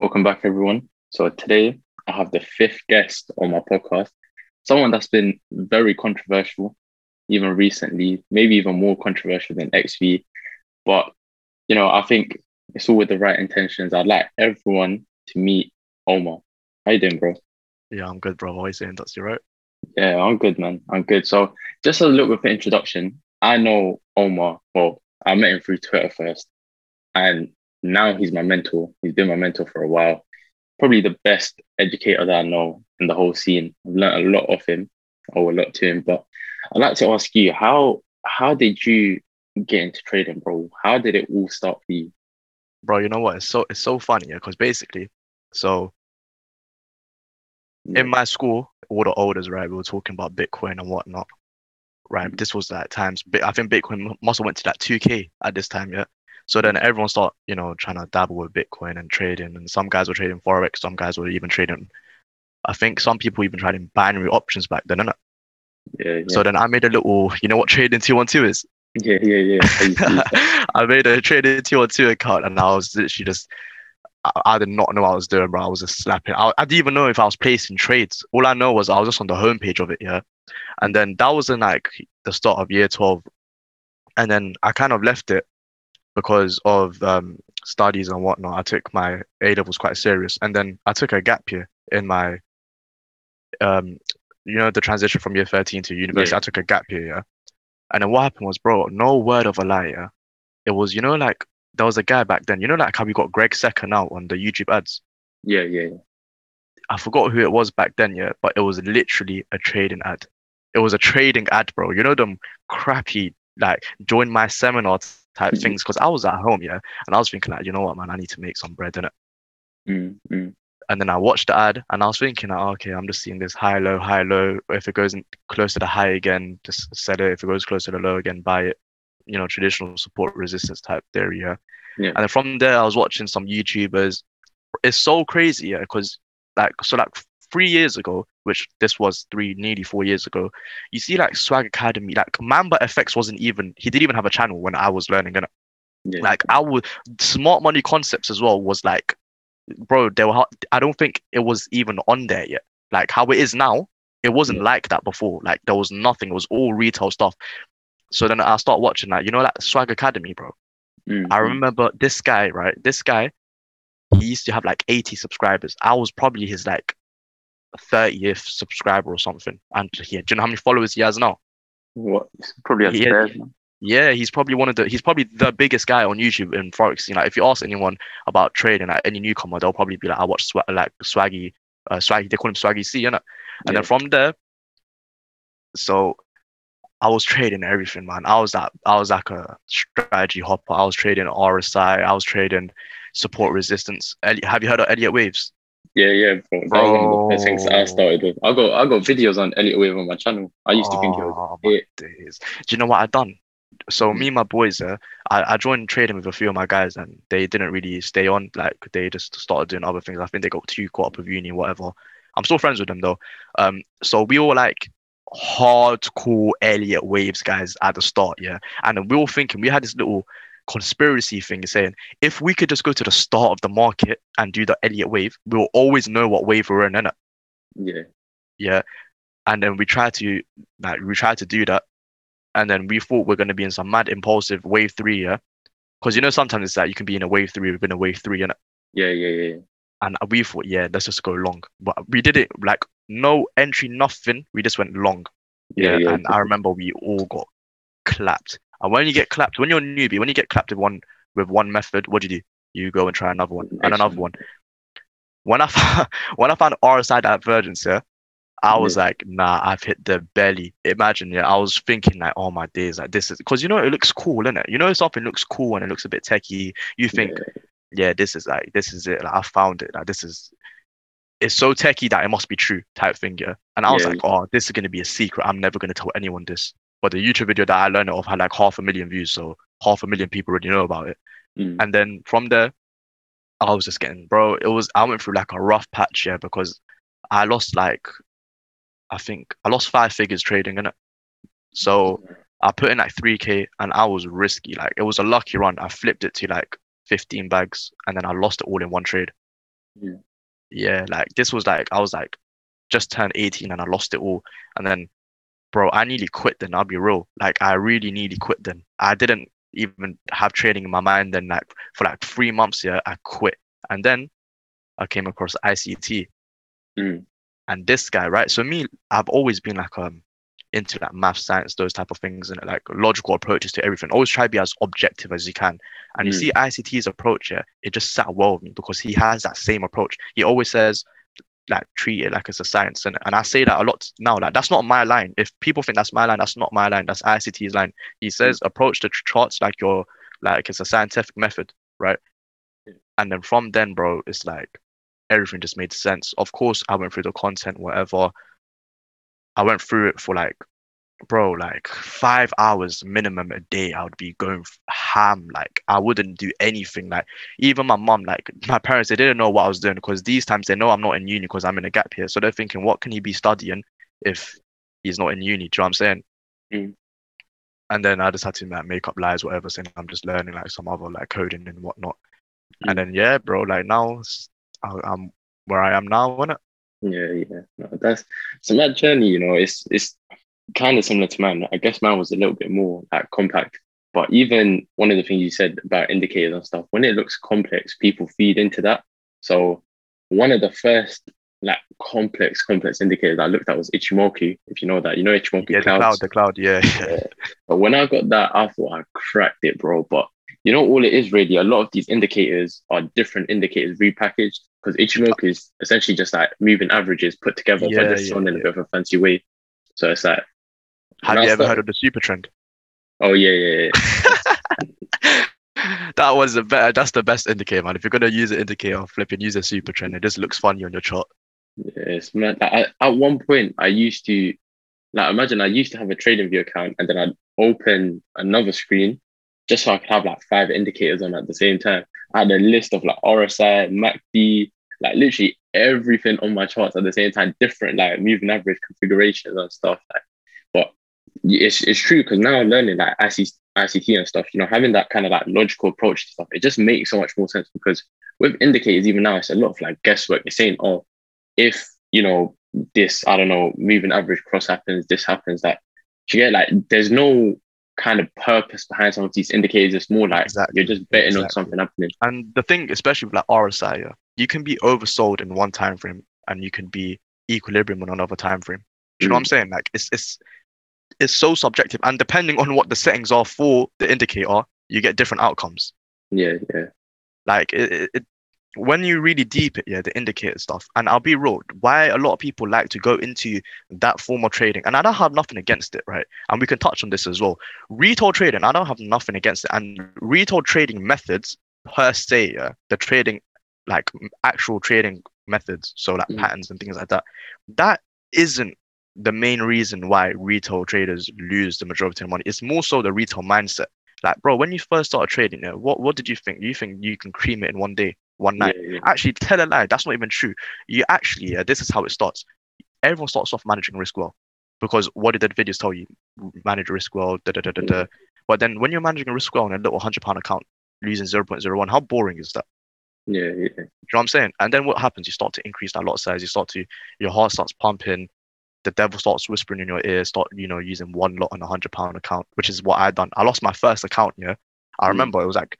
Welcome back, everyone. So today I have the fifth guest on my podcast, someone that's been very controversial, even recently, maybe even more controversial than XV. But you know, I think it's all with the right intentions. I'd like everyone to meet Omor. How you doing, bro? Yeah, I'm good, bro. How you saying that's you right. Yeah, I'm good, man. I'm good. So just a little bit of introduction. I know Omor. Well, I met him through Twitter first, and now he's my mentor. He's been my mentor for a while. Probably the best educator that I know in the whole scene. I've learned a lot of him, or a lot to him. But I'd like to ask you, how how did you get into trading, bro? How did it all start for you? Bro, you know what? It's so it's so funny, yeah, because basically, so Yeah. in my school, all the elders, right, we were talking about Bitcoin and whatnot. Right. Mhm. This was like times I think Bitcoin must have went to like 2K at this time, yeah. So then everyone start, you know, trying to dabble with Bitcoin and trading. And some guys were trading Forex, some guys were even trading I think some people even trading binary options back then, innit? Yeah, yeah, So then I made a little, you know what trading 212 is? yeah, yeah, yeah. I used to use that. I made a trading 212 account and I was literally just I, I did not know what I was doing, bro. I was just slapping. I, I didn't even know if I was placing trades. All I know was I was just on the homepage of it, yeah. And then that was in like the start of year 12. And then I kind of left it because of um, studies and whatnot. I took my A levels quite serious. And then I took a gap year in my, um, you know, the transition from year 13 to university. Yeah. I took a gap year, yeah. And then what happened was, bro, no word of a lie, yeah. It was, you know, like there was a guy back then, you know, like how we got Greg Secker now on the YouTube ads. Yeah, yeah, yeah. I forgot who it was back then, yeah, but it was literally a trading ad. It was a trading ad, bro. You know them crappy like join my seminar type Mhm. things because I was at home, yeah, and I was thinking like, you know what, man, I need to make some bread in it. Mm, mm. And then I watched the ad and I was thinking, like, okay, I'm just seeing this high, low, high, low. If it goes in close to the high again, just sell it. If it goes close to the low again, buy it. You know, traditional support resistance type theory, yeah. Yeah. And then from there, I was watching some YouTubers. It's so crazy, yeah, because like so like three years ago, which this was three, nearly four years ago, you see like Swag Academy, like Mamba FX wasn't even he didn't even have a channel when I was learning, and Yeah. like I would smart money concepts as well was like, bro, they were. I don't think it was even on there yet. Like how it is now, it wasn't Yeah. like that before. Like there was nothing. It was all retail stuff. So then I start watching that. You know, like Swag Academy, bro. Mm, I remember this guy, right? This guy, he used to have like 80 subscribers. I was probably his like 30th subscriber or something. And yeah, do you know how many followers he has now? What? Probably has Yeah. bears. Yeah, he's probably one of the he's probably the biggest guy on YouTube in Forex. You know, if you ask anyone about trading, like any newcomer, they'll probably be like, I watch Swa- like Swaggy, uh, Swaggy, they call him Swaggy C, you know. And Yeah. then from there, so I was trading everything, man. I was that I was like a strategy hopper. I was trading RSI, I was trading support resistance. Have you heard of Elliott Waves? Yeah, yeah, bro. That was one of the first things I started with. I got I got videos on Elliott Wave on my channel. I used to think it was Oh, my it. days. Do you know what I done? So me and my boys, uh, I, I joined trading with a few of my guys, and they didn't really stay on. Like they just started doing other things. I think they got too caught up with uni, whatever. I'm still friends with them though. Um, so we all like hardcore Elliott Waves guys at the start, yeah. And we were thinking we had this little conspiracy thing is saying if we could just go to the start of the market and do the Elliott Wave, we'll always know what wave we're in, innit? Yeah, yeah. And then we tried to like we tried to do that. And then we thought we're going to be in some mad impulsive wave three yeah? Because you know sometimes it's like you can be in a wave three within a wave three and yeah, yeah, yeah. yeah. and we thought yeah let's just go long. But we did it like no entry nothing. We just went long. Yeah, yeah, yeah, and i remember we all got clapped and when you get clapped when you're a newbie when you get clapped with one with one method what do you do you go and try another one and another one when i found, when i found rsi divergence yeah I was Yeah. like, nah, I've hit the belly. Imagine, yeah, I was thinking like, oh my days, like this is because you know it looks cool, innit? You know something looks cool and it looks a bit techie. You think, Yeah, yeah, this is like this is it. Like I found it. Like this is it's so techie that it must be true type thing, yeah. And I was Yeah, like, oh, this is gonna be a secret. I'm never gonna tell anyone this. But the YouTube video that I learned of had like half a million views, so half a million people already know about it. mm, And then from there, I was just getting, bro, it was I went through like a rough patch, yeah, because I lost like I think I lost five figures trading in it. So I put in like 3k and I was risky. Like it was a lucky run. I flipped it to like 15 bags and then I lost it all in one trade. Yeah. Yeah, like this was like I was like just turned 18 and I lost it all. And then bro, I nearly quit then, I'll be real. Like I really nearly quit then. I didn't even have training in my mind then like for like three months, yeah, I quit. And then I came across ICT. Mm. And this guy, right? So me, I've always been like um into like math, science, those type of things, and like logical approaches to everything. Always try to be as objective as you can. And you Mm. see ICT's approach, yeah, it just sat well with me because he has that same approach. He always says, like, treat it like it's a science. And, and I say that a lot now. Like, that's not my line. If people think that's my line, that's not my line. That's ICT's line. He hmm. says, approach the charts like you're like it's a scientific method, right? And then from then, bro, it's like everything just made sense. Of course, I went through the content, whatever. I went through it for like, bro, like five hours minimum a day. I would be going ham. Like I wouldn't do anything. Like even my mom, like my parents, they didn't know what I was doing because these times they know I'm not in uni because I'm in a gap here. So they're thinking, what can he be studying if he's not in uni? Do you know what I'm saying? Mm. And then I just had to like, make up lies, whatever, saying I'm just learning like some other like coding and whatnot. Mm. And then yeah, bro, like now I, am where I am now, innit? Yeah, yeah. No, that's so that journey, you know, it's it's kind of similar to mine. I guess mine was a little bit more like compact. But even one of the things you said about indicators and stuff, when it looks complex, people feed into that. So one of the first like complex, complex indicators I looked at was Ichimoku. If you know that, you know Ichimoku Yeah, the cloud, the cloud, yeah. Yeah. But when I got that, I thought I cracked it, bro. But you know, all it is really, a lot of these indicators are different indicators repackaged because Ichimoku is essentially just like moving averages put together, Yeah, but just yeah, in a bit of a fancy way. So it's like, Have you ever heard of the super trend? Oh yeah, yeah, yeah. that was the better. That's the best indicator, man. If you're gonna use an indicator, flipping use a super trend. It just looks funny on your chart. Yes, man. I, at one point, I used to, like, imagine I used to have a TradingView account, and then I'd open another screen just so I could have like five indicators on at the same time. I had a list of like RSI, MACD, like literally everything on my charts at the same time, different like moving average configurations and stuff. Like, it's it's true because now I'm learning like IC, ICT and stuff. You know, having that kind of like logical approach to stuff, it just makes so much more sense because with indicators, even now, it's a lot of like guesswork. It's saying, oh, if you know this, I don't know, moving average cross happens, this happens, that you get like there's no kind of purpose behind some of these indicators. It's more like Exactly, you're just betting on something happening. And the thing, especially with like RSI, yeah, you can be oversold in one time frame, and you can be equilibrium on another time frame. Do you know what mm. I'm saying? Like it's it's it's so subjective, and depending on what the settings are for the indicator, you get different outcomes. Yeah, yeah. Like it, it, it when you really deep it, yeah, the indicator stuff. And I'll be real, why a lot of people like to go into that form of trading, and I don't have nothing against it, right? And we can touch on this as well. Retail trading, I don't have nothing against it. And retail trading methods per se, yeah, the trading, like actual trading methods, so like Mm. patterns and things like that, that isn't the main reason why retail traders lose the majority of money. is more so the retail mindset. Like, bro, when you first started trading, yeah, what what did you think? You think you can cream it in one day, one night? yeah, yeah. Actually, tell a lie. That's not even true. You actually, yeah, this is how it starts. Everyone starts off managing risk well, because what did the videos tell you? Manage risk well. Da, da, da, da, da. But then when you're managing a risk well on a little hundred pound account, losing zero point zero one, how boring is that? Yeah, yeah. You know what I'm saying? And then what happens? You start to increase that lot size. You start to your heart starts pumping. The devil starts whispering in your ear. Start you know using one lot on a hundred pound account, which is what I had done. I lost my first account. Yeah, I Mm. remember it was like,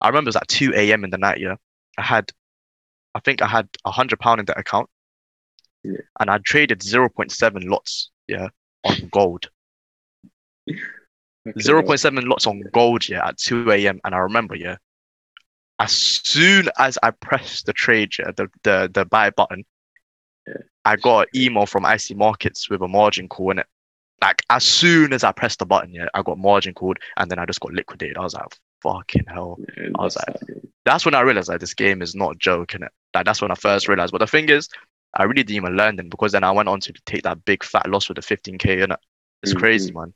I remember it was like two a.m. in the night. Yeah, I had, I think I had a hundred pound in that account, Yeah. and I traded zero point seven lots. Yeah, on gold. Okay, Zero point seven lots on gold, yeah, at 2 a.m. And I remember, yeah, as soon as I pressed the trade, yeah, the the, the buy button, Yeah. I got an email from IC Markets with a margin call in it. Like as soon as I pressed the button, yeah, I got margin called, and then I just got liquidated. I was like, fucking hell. yeah, I was like- sad. That's when I realized like this game is not a joke, innit? Like that's when I first realized. But the thing is, I really didn't even learn then because then I went on to take that big fat loss with the 15k in it. It's Mhm. crazy, man.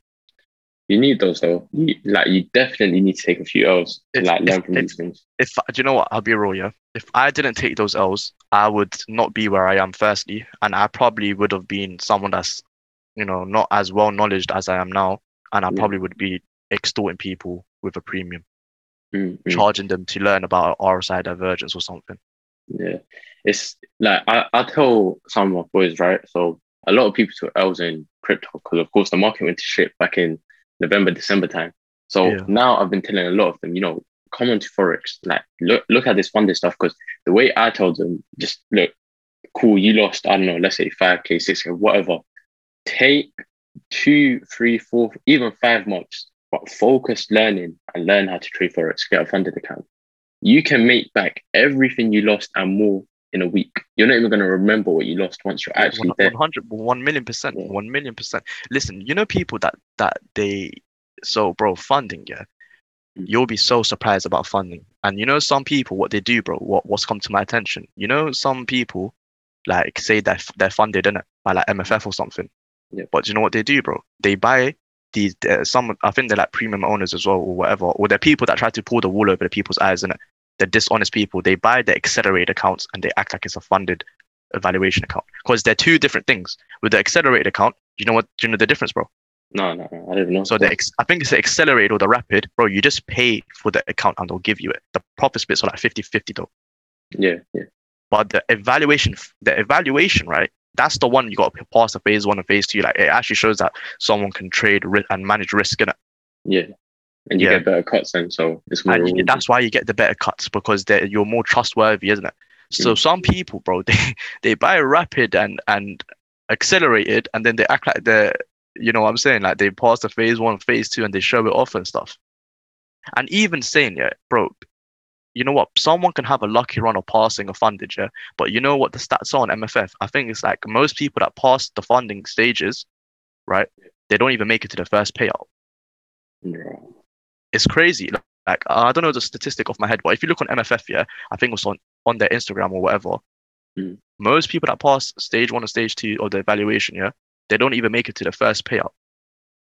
You need those though. You, like you definitely need to take a few L's to If- like learn if- from if- these things. if do you know what I'll be real, yeah. If I didn't take those L's, I would not be where I am. Firstly, and I probably would have been someone that's, you know, not as well knowledge as I am now, and I Yeah. probably would be extorting people with a premium, Mm, mm. charging them to learn about RSI divergence or something. Yeah, it's like I, I tell some of my boys, right? So a lot of people took L's in crypto because, of course, the market went to shit back in November, December time. So Yeah. now I've been telling a lot of them, you know, come on to forex, like look look at this funded stuff because the way I told them, just look, cool, you lost, I don't know, let's say five k, six k, whatever. Take two, three, four, even five months, but focus learning and learn how to trade forex. Get a funded account. You can make back everything you lost and more in a week. You're not even going to remember what you lost once you're actually One- there. 100 1 million percent Yeah. 1 million percent listen you know people that that they so bro funding yeah Mm. you'll be so surprised about funding and you know some people what they do bro what what's come to my attention you know some people like say that they're funded in it by like mff or something Yeah. but you know what they do bro they buy these uh, some i think they're like premium owners as well or whatever or they're people that try to pull the wool over the people's eyes in it they're dishonest people they buy the accelerated accounts and they act like it's a funded evaluation account because they're two different things. With the accelerated account, you know what? Do you know the difference, bro? No, no, no, I don't know. So the ex- I think it's the accelerated or the rapid, bro. You just pay for the account and they'll give you it. The profit splits are like 50-50 though. yeah, yeah, But the evaluation, the evaluation, right? That's the one you got to pass the phase one and phase two. Like it actually shows that someone can trade ri- and manage risk in it. yeah. And you Yeah. get better cuts then, so it's more. And that's why you get the better cuts because you're more trustworthy, isn't it? So Mm. some people, bro, they they buy rapid and and accelerated, and then they act like they're, you know, what I'm saying, like they pass the phase one, phase two, and they show it off and stuff. And even saying, yeah, bro, you know what? Someone can have a lucky run of passing a fundage, yeah. But you know what the stats are on MFF? I think it's like most people that pass the funding stages, right? They don't even make it to the first payout Yeah. It's crazy. Like, I don't know the statistic off my head, but if you look on MFF, yeah, I think it was on on their Instagram or whatever. Mm. Most people that pass stage one or stage two of the evaluation, yeah, they don't even make it to the first payout.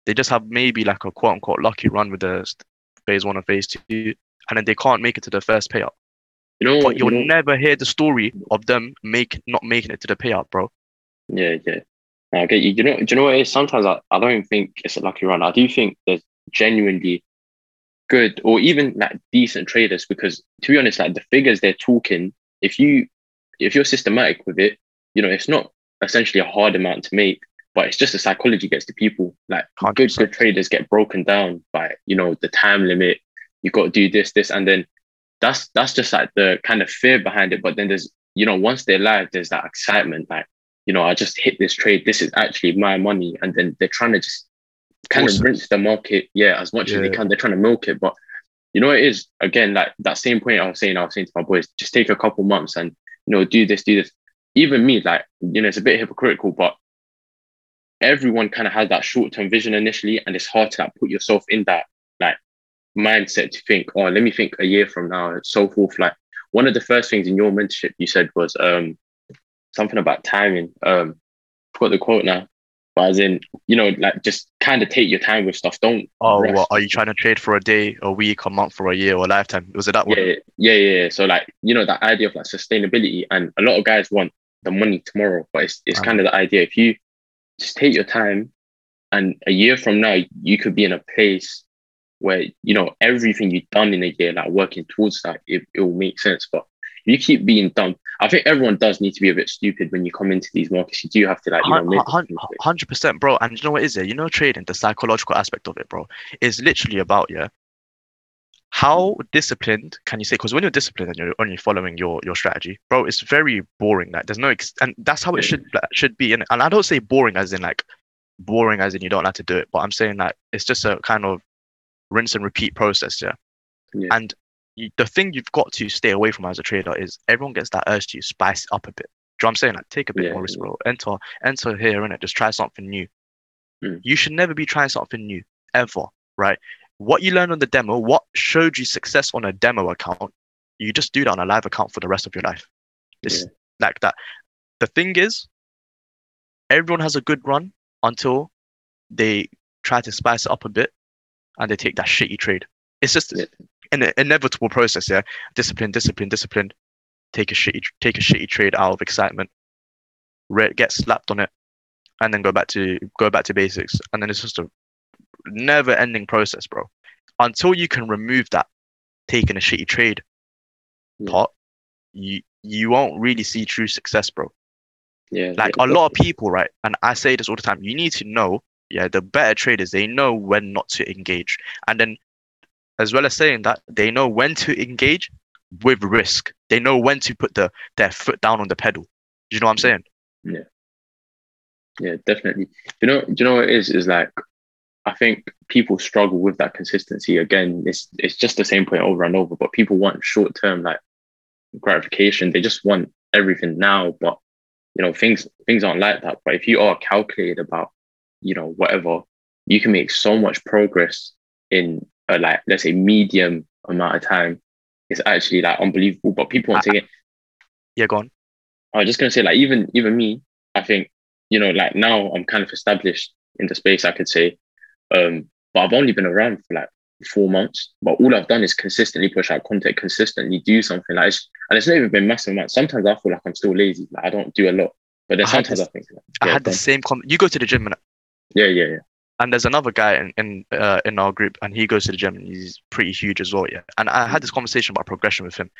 They just have maybe like a quote unquote lucky run with the phase one or phase two, and then they can't make it to the first payout. You know, But you you'll know, never hear the story of them make not making it to the payout, bro. Yeah, yeah. I get you. You know, do you know what it is? Sometimes I, I don't think it's a lucky run. I do think there's genuinely good or even like decent traders because to be honest, like the figures they're talking, if you if you're systematic with it, you know, it's not essentially a hard amount to make, but it's just the psychology gets to people. Like good 100%. good traders get broken down by, you know, the time limit. You got to do this, this, and then that's that's just like the kind of fear behind it. But then there's, you know, once they're live, there's that excitement, like you know, I just hit this trade. This is actually my money. And then they're trying to just kind Awesome. of rinse the market, yeah, as much as they can. They're trying to milk it. But you know, it is again, like that same point I was saying, I was saying to my boys, just take a couple months and you know, do this, do this. Even me, like, you know, it's a bit hypocritical, but everyone kind of has that short-term vision initially, and it's hard to like put yourself in that like mindset to think, oh, let me think a year from now, and so forth. Like one of the first things in your mentorship you said was um something about timing. Um, I forgot the quote now, but as in, you know, like just kind of take your time with stuff. Don't. Oh, what are you trying to trade for a day, a week, a month, or a year, or a lifetime? Was it that one? Yeah, yeah, yeah. So like, you know, that idea of like sustainability, and a lot of guys want the money tomorrow, but it's it's kind of the idea. If you just take your time, and a year from now, you could be in a place where you know everything you've done in a year, like working towards that, it, it will make sense. But you keep being dumb, I think everyone does need to be a bit stupid when you come into these markets. You do have to like, you know, Hundred percent, bro. And you know what is it? You know, trading, the psychological aspect of it, bro, is literally about yeah. How disciplined can you say? Because when you're disciplined and you're only following your your strategy, bro, it's very boring. Like there's no, ex- and that's how it should should be. And and I don't say boring as in like boring as in you don't like to do it, but I'm saying like it's just a kind of rinse and repeat process, yeah. Yeah. And you, the thing you've got to stay away from as a trader is everyone gets that urge to spice up a bit. Do you know what I'm saying? Like take a bit Yeah, more risk, bro. Enter enter here it. Just try something new. Mm. You should never be trying something new ever, right? What you learned on the demo, what showed you success on a demo account, you just do that on a live account for the rest of your life. It's Yeah. like that. The thing is, everyone has a good run until they try to spice it up a bit and they take that shitty trade. It's just Yeah. An inevitable process, yeah. Discipline, discipline, discipline. Take a shitty, take a shitty trade out of excitement. Re- get slapped on it, and then go back to go back to basics. And then it's just a never-ending process, bro. Until you can remove that taking a shitty trade Yeah. part, you you won't really see true success, bro. Yeah. Like yeah, a lot of people, right? And I say this all the time. You need to know, yeah, the better traders they know when not to engage, and then as well as saying that they know when to engage with risk. They know when to put the their foot down on the pedal. Do you know what I'm saying? Yeah, Yeah, definitely. You know, do you know what it is? Is like I think people struggle with that consistency. Again, it's it's just the same point over and over. But people want short term like gratification. They just want everything now. But you know, things things aren't like that. But if you are calculated about, you know, whatever, you can make so much progress in a like let's say medium amount of time. It's actually like unbelievable. But people want to take it. Yeah, go on. I was just gonna say, like, even even me, I think, you know, like now I'm kind of established in the space, I could say. Um, but I've only been around for like four months. But all I've done is consistently push out content, consistently do something. Like it's, and it's not even been massive amounts. Sometimes I feel like I'm still lazy. Like I don't do a lot. But then I sometimes I, think like, I had the same com You go to the gym and, yeah, yeah, yeah. And there's another guy in in, uh, in our group, and he goes to the gym and he's pretty huge as well. Yeah. And I had this conversation about progression with him.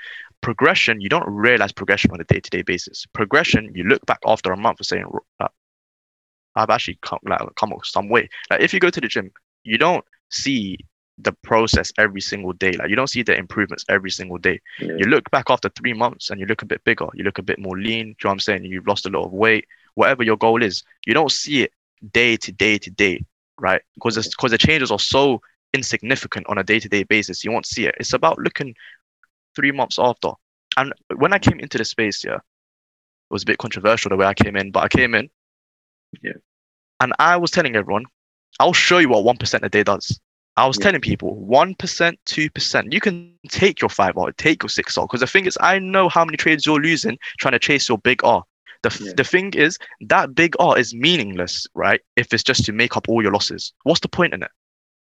Progression, you don't realize progression on a day to day basis. Progression, you look back after a month and saying, uh, I've actually come like come up some way. Like if you go to the gym, you don't see the process every single day. Like you don't see the improvements every single day. yeah. You look back after three months and you look a bit bigger, you look a bit more lean. Do you know what I'm saying? You've lost a lot of weight, whatever your goal is. You don't see it day to day to day, right? Because because the changes are so insignificant on a day to day basis. You won't see it. It's about looking three months after. And when I came into the space, yeah, it was a bit controversial the way I came in, but I came in. Yeah. And I was telling everyone, I'll show you what one percent a day does. I was Yeah. telling people one percent, two percent. You can take your five R, take your six R. Because the thing is, I know how many trades you're losing trying to chase your big R. The, Yeah. the thing is, that big R is meaningless, right? If it's just to make up all your losses. What's the point in it?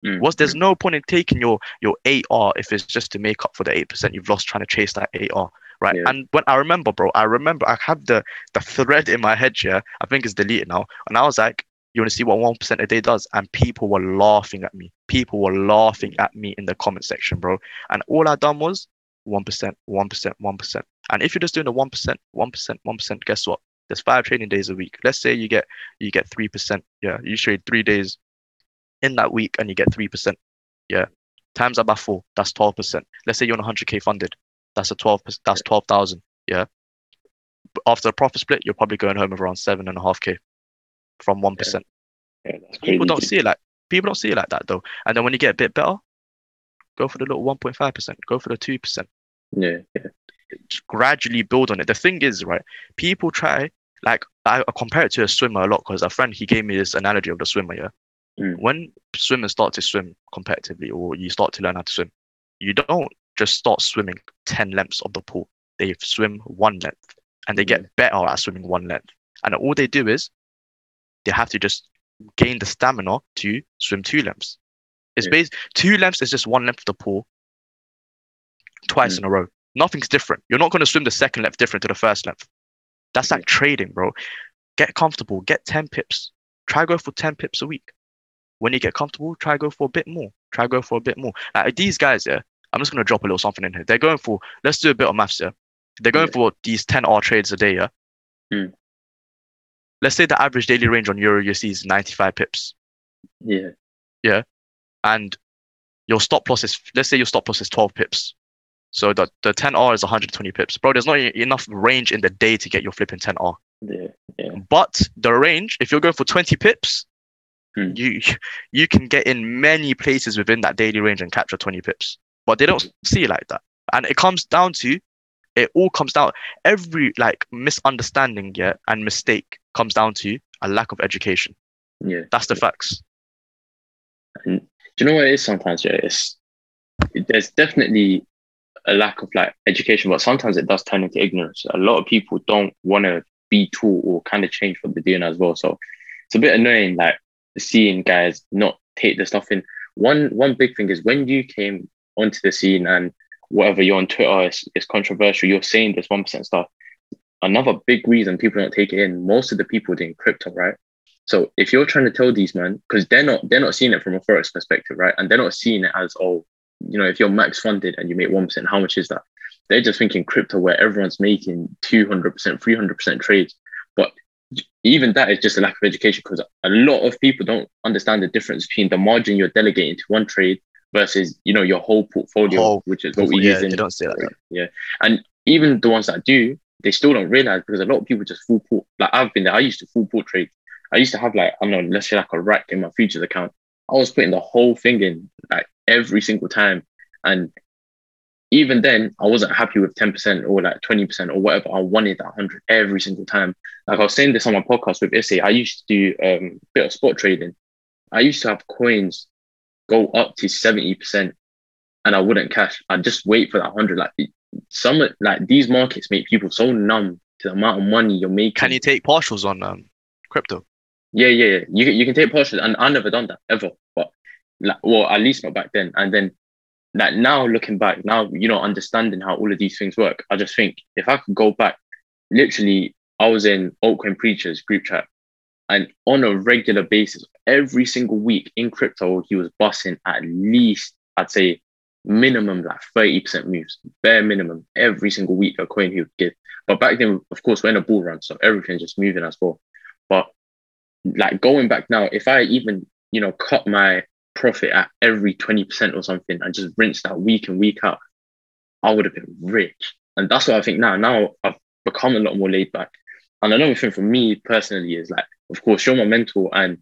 Mm, What's there's mm, no point in taking your your eight R if it's just to make up for the eight percent you've lost trying to chase that eight R, right? Yeah. And when I remember, bro, I remember I have the the thread in my head here. I think it's deleted now, and I was like, "You want to see what one percent a day does?" And people were laughing at me. People were laughing at me in the comment section, bro. And all I done was one percent, one percent, one percent. And if you're just doing a one percent, one percent, one percent, guess what? There's five trading days a week. Let's say you get you get three percent. Yeah, you trade three days in that week, and you get three percent. Yeah, times that by four, that's twelve percent. Let's say you're on 100k funded, that's a twelve. perc- That's twelve thousand. Yeah. After a profit split, you're probably going home with around seven and a half k from one percent. yeah, that's crazy. People don't see it like people don't see it like that though. And then when you get a bit better, go for the little one point five percent. Go for the two percent. Yeah, yeah, gradually build on it. The thing is, right? People try like I I compare it to a swimmer a lot because a friend he gave me this analogy of the swimmer. Yeah, Mm. when swimmers start to swim competitively, or you start to learn how to swim, you don't just start swimming ten lengths of the pool. They swim one length, and they get better at swimming one length. And all they do is they have to just gain the stamina to swim two lengths. It's Yeah. based two lengths is just one length of the pool twice Mm. in a row. Nothing's different. You're not going to swim the second length different to the first length. That's like trading, bro. Get comfortable. Get 10 pips. Try go for 10 pips a week. When you get comfortable, try go for a bit more. Try go for a bit more. Like these guys, yeah, I'm just going to drop a little something in here. They're going for, let's do a bit of maths, yeah. They're going Yeah. for these 10 R trades a day, yeah. Mm. Let's say the average daily range on Euro USD is 95 pips. Yeah. Yeah, and your stop loss is let's say your stop loss is 12 pips so the, the 10r is 120 pips bro there's not enough range in the day to get your flipping 10r yeah, yeah. but the range if you're going for 20 pips Hmm. you you can get in many places within that daily range and capture 20 pips but they don't see it like that and it comes down to it all comes down every like misunderstanding yeah and mistake comes down to a lack of education yeah. that's the facts And do you know what it is sometimes? Yeah, it's there's definitely a lack of like education, but sometimes it does turn into ignorance. A lot of people don't want to be taught or kind of change what they're doing as well. So it's a bit annoying, like seeing guys not take the stuff in. One one big thing is when you came onto the scene and whatever you're on Twitter, is, it's controversial. You're saying this one percent stuff. Another big reason people don't take it in. Most of the people doing crypto, right? So if you're trying to tell these men, because they're not they're not seeing it from a forex perspective, right? And they're not seeing it as oh, you know, if you're max funded and you make one percent, how much is that? they're just thinking crypto where everyone's making 200%, 300% trades. But even that is just a lack of education because a lot of people don't understand the difference between the margin you're delegating to one trade versus you know your whole portfolio, Whole which is what we yeah, use in they don't like that. yeah. And even the ones that do, they still don't realize because a lot of people just full port. Like I've been there. I used to full port trade. I used to have like I don't know, let's say like a rack in my futures account. I was putting the whole thing in like every single time, and even then I wasn't happy with ten percent or like twenty percent or whatever. I wanted that hundred every single time. Like I was saying this on my podcast with Issy, I used to do um, a bit of spot trading. I used to have coins go up to seventy percent, and I wouldn't cash. I'd just wait for that hundred. Like some like these markets make people so numb to the amount of money you're making. Can you take partials on um, crypto? Yeah, yeah, yeah. You can- you can take partials, and I never done that ever. But like, well, at least not back then. And then, like now looking back, now you know understanding how all of these things work. I just think if I could go back, literally, I was in altcoin preachers group chat, and on a regular basis, every single week in crypto, he was busting at least, I'd say, minimum like thirty percent moves, bare minimum every single week a coin he would give. But back then, of course, we're in a bull run, so everything's just moving as well. But like going back now, if I even, you know, cut my profit at every 20% or something and just rinse that week and week out, I would have been rich. And that's what I think now. Now I've become a lot more laid back. And another thing for me personally is like, of course, show my mentor and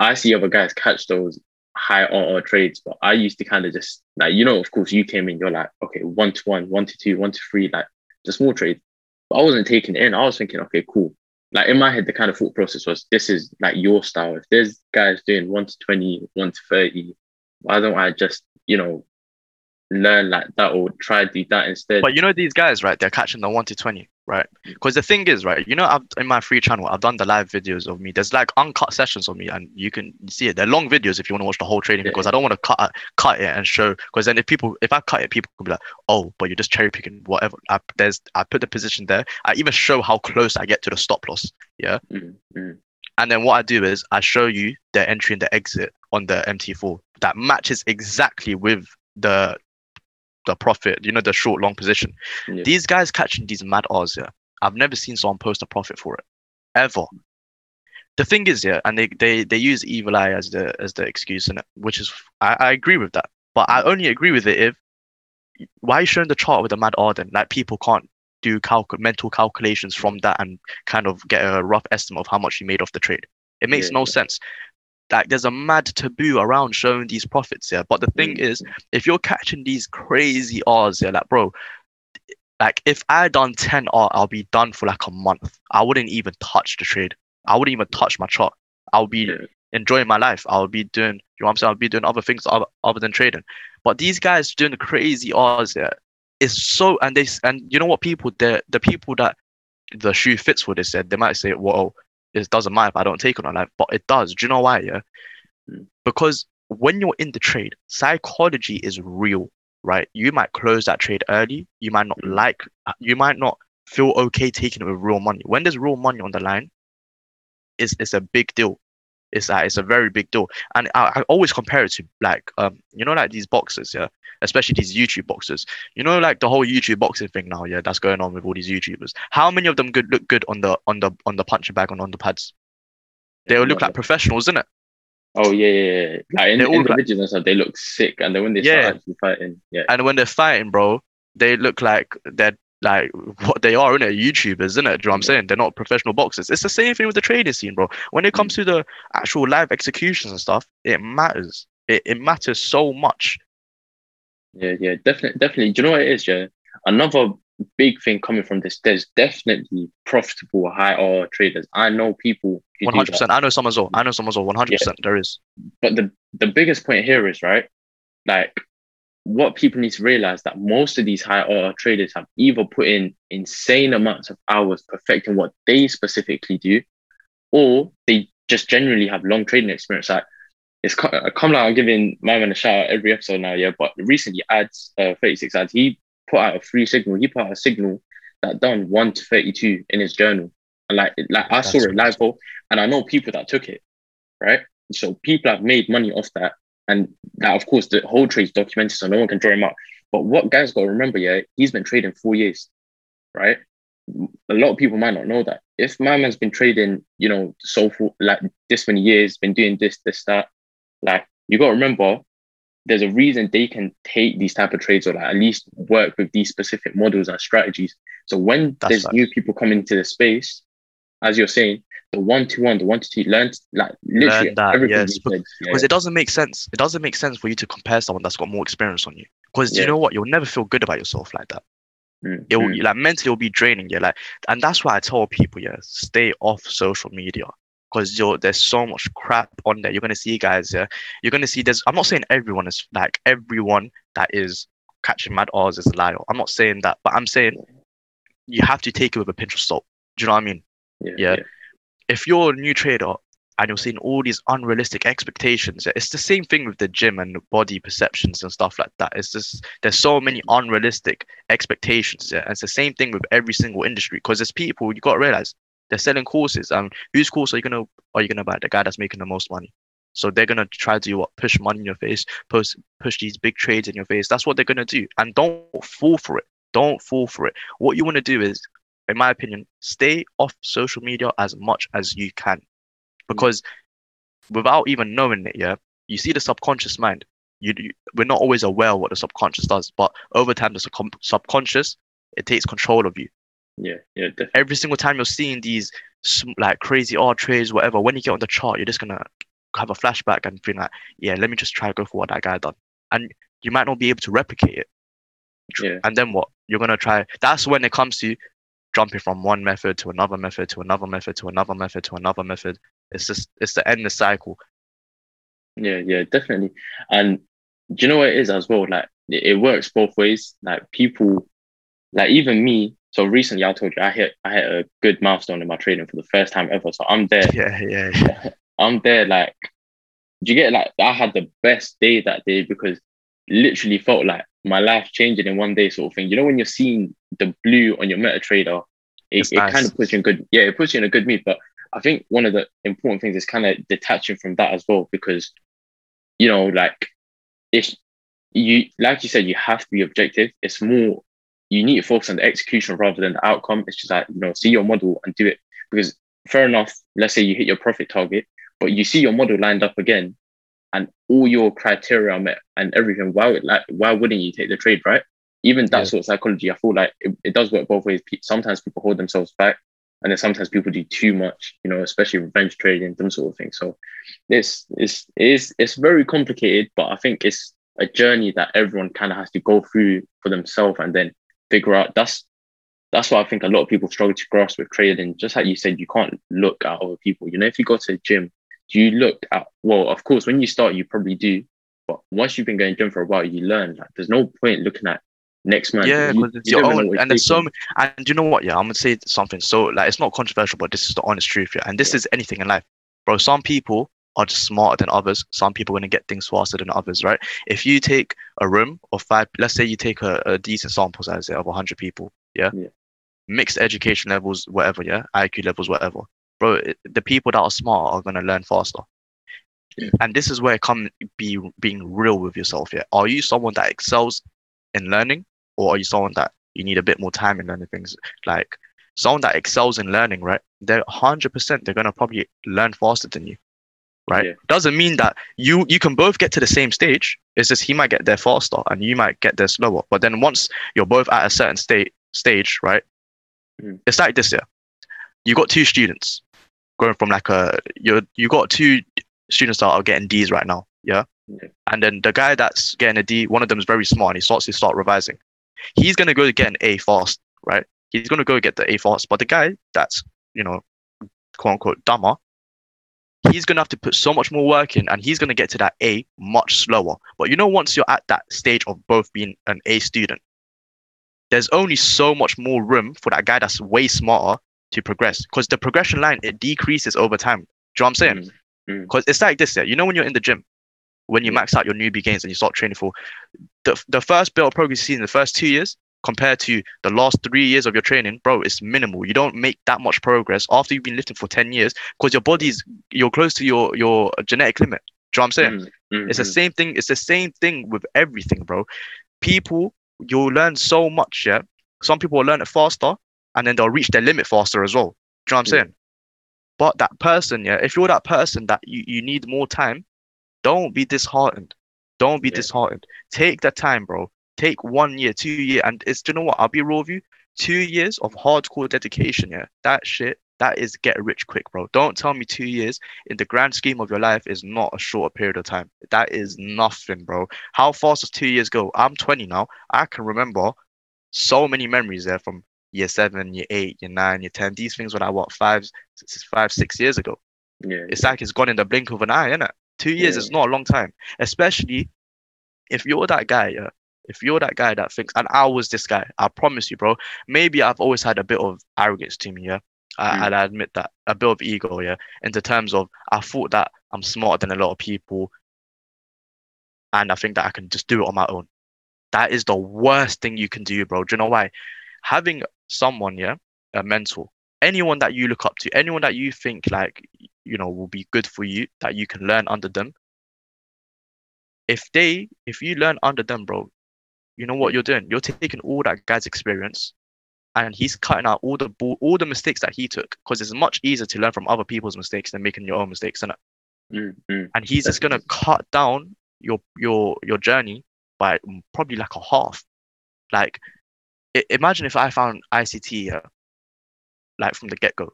I see other guys catch those high RR trades, but I used to kind of just like, you know, of course, you came in, you're like, okay, one to one, one to two, one to three, like the small trade. But I wasn't taking it in. I was thinking, okay, cool. Like in my head, the kind of thought process was this is like your style. If there's guys doing one to 20, one to 30, why don't I just, you know, learn like that or try to do that instead? But you know these guys, right? They're catching the one to twenty, right? Because the thing is, right? You know, I've in my free channel, I've done the live videos of me. There's like uncut sessions of me, and you can see it. They're long videos if you want to watch the whole trading Yeah. because I don't want to cut it- cut it and show. Because then if people, if I cut it, people could be like, oh, but you're just cherry picking whatever. I, there's I put the position there. I even show how close I get to the stop loss. Yeah. Mm, mm, And then what I do is I show you the entry and the exit on the MT4 that matches exactly with the the profit, you know, the short long position. Yeah. These guys catching these mad odds, yeah. I've never seen someone post a profit for it. Ever. The thing is, yeah, and they, they, they use evil eye as the as the excuse in it, which is I, I agree with that. But I only agree with it if why are you showing the chart with a mad odd and like people can't do calc- mental calculations from that and kind of get a rough estimate of how much you made off the trade. It makes Yeah, no yeah. sense. Like there's a mad taboo around showing these profits, yeah. But the thing Mm. is, if you're catching these crazy odds, yeah, like bro, like if I done 10 R, I'll be done for like a month. I wouldn't even touch the trade. I wouldn't even touch my chart. I'll be Yeah. enjoying my life. I'll be doing, you know what I'm saying? I'll be doing other things other, other than trading. But these guys doing the crazy odds, yeah, it's so and they and you know what people the the people that the shoe fits for they said they might say, well, it doesn't matter if I don't take it on life, but it does. Do you know why? Yeah, Mm. because when you're in the trade, psychology is real, right? You might close that trade early. You might not Mm. like. You might not feel okay taking it with real money. When there's real money on the line, it's it's a big deal. It's like it's a very big deal, and I, I always compare it to like um you know like these boxes, yeah, especially these YouTube boxes. You know like the whole YouTube boxing thing now, yeah, that's going on with all these YouTubers. How many of them could look good on the on the on the punching bag and on the pads? They all look like professionals, isn't it? Oh yeah, yeah, yeah. Like in the like- and stuff, they look sick, and then when they Yeah. start actually fighting, yeah, And when they're fighting, bro, they look like they're like what they are, innit? YouTubers, innit? Do you know what I'm saying? They're not professional boxers. It's the same thing with the trading scene, bro. When it comes mm. to the actual live executions and stuff, it matters. It, it matters so much. yeah, yeah, definitely, definitely. Do you know what it is? Yeah, another big thing coming from this. There's definitely profitable high R traders. I know people. One hundred percent. I know some as well. I know some as well. One hundred percent. There is. but the the biggest point here is right like what people need to realize that most of these high order traders have either put in insane amounts of hours perfecting what they specifically do or they just generally have long trading experience. Like it's uh, come like I'm giving my man a shout out every episode now yeah but recently ads uh, 36 ads he put out a free signal. He put out a signal that done 1 to 32 in his journal. And like like I saw it live and I know people that took it right? So people have made money off that. And that, of course, the whole trade's documented, so no one can draw him up. But what guys got to remember, yeah, he's been trading four years, right? A lot of people might not know that. If my man's been trading, you know, so for like this many years, been doing this, this, that, like you got to remember, there's a reason they can take these type of trades or like at least work with these specific models and strategies. So when That's there's right. new people coming into the space, as you're saying, the one to one, the one to two, learn like literally Learn that, everything yes, you said. Yeah, because it doesn't make sense. It doesn't make sense for you to compare someone that's got more experience on you. Because Yeah. you know what, you'll never feel good about yourself like that. Mm, It will mm, like mentally it'll be draining. Yeah, like, and that's why I tell people, yeah, stay off social media because you're there's so much crap on there. You're gonna see guys, yeah, you're gonna see. There's. I'm not saying everyone is like everyone that is catching mad odds is a liar. I'm not saying that, but I'm saying you have to take it with a pinch of salt. Do you know what I mean? yeah, yeah. If you're a new trader and you're seeing all these unrealistic expectations, it's the same thing with the gym and body perceptions and stuff like that. It's just there's so many unrealistic expectations. Yeah? It's the same thing with every single industry because there's people you gotta realize they're selling courses. And whose course are you gonna are you gonna buy? The guy that's making the most money. So they're gonna try to what push money in your face, push push these big trades in your face. That's what they're gonna do. And don't fall for it. Don't fall for it. What you want to do is in my opinion, stay off social media as much as you can. Because without even knowing it, yeah, you see the subconscious mind. You, you we're not always aware of what the subconscious does, but over time, the subcon- subconscious it takes control of you. yeah, yeah, definitely. Every single time you're seeing these like crazy odd trades, whatever, when you get on the chart, you're just gonna have a flashback and feel like, yeah, let me just try to go for what that guy done, and you might not be able to replicate it. Yeah. And then what? You're gonna try. That's when it comes to jumping from one method to another method to another method to another method to another method. It's just it's the endless cycle. Yeah, yeah, definitely. And do you know what it is as well? Like it, it works both ways. Like people, like even me. So recently, I told you I hit I hit a good milestone in my trading for the first time ever. So I'm there. Yeah, yeah, yeah. I'm there. Like, do you get like I had the best day that day because literally felt like my life changing in one day, sort of thing. You know when you're seeing the blue on your MetaTrader, it, it nice. kind of puts you in good. Yeah, it puts you in a good mood. But I think one of the important things is kind of detaching from that as well because you know, like if you like you said, you have to be objective. It's more you need to focus on the execution rather than the outcome. It's just like, you know, see your model and do it. Because fair enough, let's say you hit your profit target, but you see your model lined up again and all your criteria are met and everything. Why would like why wouldn't you take the trade, right? Even that Yeah. sort of psychology, I feel like it, it does work both ways. Sometimes people hold themselves back and then sometimes people do too much, you know, especially revenge trading, them sort of things. So it's it's it's it's very complicated, but I think it's a journey that everyone kind of has to go through for themselves and then figure out that's that's why I think a lot of people struggle to grasp with trading. Just like you said, you can't look at other people. You know, if you go to the gym, you look at well, of course, when you start, you probably do. But once you've been going gym for a while, you learn. Like there's no point looking at next man. Yeah, you, it's you your don't even know own, and there's so many, and you know what? Yeah, I'm gonna say something. So like, it's not controversial, but this is the honest truth. Yeah, and this Yeah. is anything in life, bro. Some people are just smarter than others. Some people are gonna get things faster than others, right? If you take a room of five, let's say you take a, a decent sample size of 100 people, yeah, Yeah. mixed education levels, whatever, yeah, IQ levels, whatever, bro. The people that are smart are gonna learn faster. Yeah. And this is where it come be being real with yourself. Yeah, are you someone that excels in learning, or are you someone that you need a bit more time in learning things? Like someone that excels in learning, right? They're hundred percent. They're gonna probably learn faster than you, right? Yeah. Doesn't mean that you you can both get to the same stage. It's just he might get there faster and you might get there slower. But then once you're both at a certain state stage, right? Mm. It's like this, yeah. You got two students going from like a you you got two students that are getting D's right now, yeah. Yeah. And then the guy that's getting a D, one of them is very smart and he starts to start revising. He's gonna go get an A fast, right? He's gonna go get the A fast. But the guy that's, you know, quote unquote dumber, he's gonna have to put so much more work in and he's gonna get to that A much slower. But you know, once you're at that stage of both being an A student, there's only so much more room for that guy that's way smarter to progress. Because the progression line it decreases over time. Do you know what I'm saying? Mm, mm. Because it's like this, yeah. You know when you're in the gym, when you max out your newbie gains and you start training for the the first bit of progress you see in the first two years compared to the last three years of your training, bro, it's minimal. You don't make that much progress after you've been lifting for 10 years because your body's you're close to your your genetic limit. Do you know what I'm saying? Mm, mm, It's the same thing. It's the same thing with everything, bro. People you'll learn so much. Yeah, some people will learn it faster, and then they'll reach their limit faster as well. Do you know what I'm saying? But that person, yeah, if you're that person that you, you need more time, don't be disheartened. Don't be Yeah. disheartened. Take the time, bro. Take one year, two year, and it's do you know what? I'll be real with you. Two years of hardcore dedication, yeah. That shit, that is get rich quick, bro. Don't tell me two years in the grand scheme of your life is not a short period of time. That is nothing, bro. How fast does two years go? I'm 20 now. I can remember so many memories there from year seven, year eight, year nine, year 10. These things were like what, five, six, five, six years ago. Yeah. It's like it's gone in the blink of an eye, innit? Two years Yeah. is not a long time, especially if you're that guy, yeah. If you're that guy that thinks, and I was this guy, I promise you, bro. Maybe I've always had a bit of arrogance to me, yeah. I, Mm. I'll admit that a bit of ego, yeah. Into terms of, I thought that I'm smarter than a lot of people, and I think that I can just do it on my own. That is the worst thing you can do, bro. Do you know why? Having someone, yeah, a mentor, anyone that you look up to, anyone that you think like you know will be good for you, that you can learn under them. If they, if you learn under them, bro, you know what you're doing. You're taking all that guy's experience, and he's cutting out all the all the mistakes that he took. Because it's much easier to learn from other people's mistakes than making your own mistakes, is Mm, mm. and he's just gonna cut down your your your journey by mm, probably like a half. Like, imagine if I found ICT uh, like from the get go,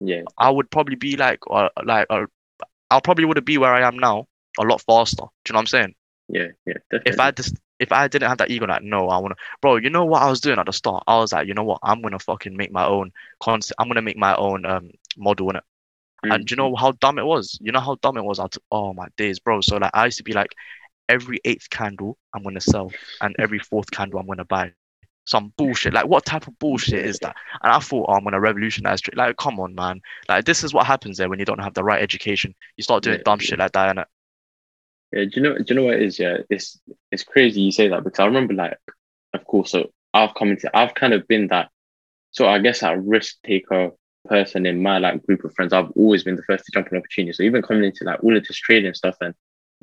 Yeah. I would probably be like, or like, uh, I'll probably would be where I am now a lot faster. Do you know what I'm saying? Yeah. Yeah. Definitely. If I just if I didn't have that ego, like, no, I wanna, bro. You know what I was doing at the start? I was like, you know what? I'm gonna fucking make my own concept. I'm gonna make my own um model in it. Mm, And do you know how dumb it was? You know how dumb it was? I t- oh my days, bro. So like I used to be like, every eighth candle I'm gonna sell, and every fourth candle I'm gonna buy. Some bullshit. Like what type of bullshit is that? And I thought, oh, I'm gonna revolutionize. it. Like, come on, man. Like this is what happens there when you don't have the right education. You start doing Yeah, dumb yeah. shit like that, and Yeah, do you know? Do you know what it is? Yeah, it's it's crazy you say that because I remember, like, of course, so I've come into, I've kind of been that, so I guess that risk taker person in my like group of friends. I've always been the first to jump on opportunities. So even coming into like all of this trading stuff and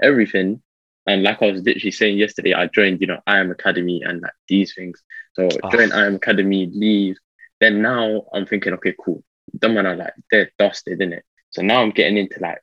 everything, and like I was literally saying yesterday, I joined, you know, IM Academy and like these things. So Ah. join IM Academy, leave. Then now I'm thinking, okay, cool. Them man are like they're dusted, in it. So now I'm getting into like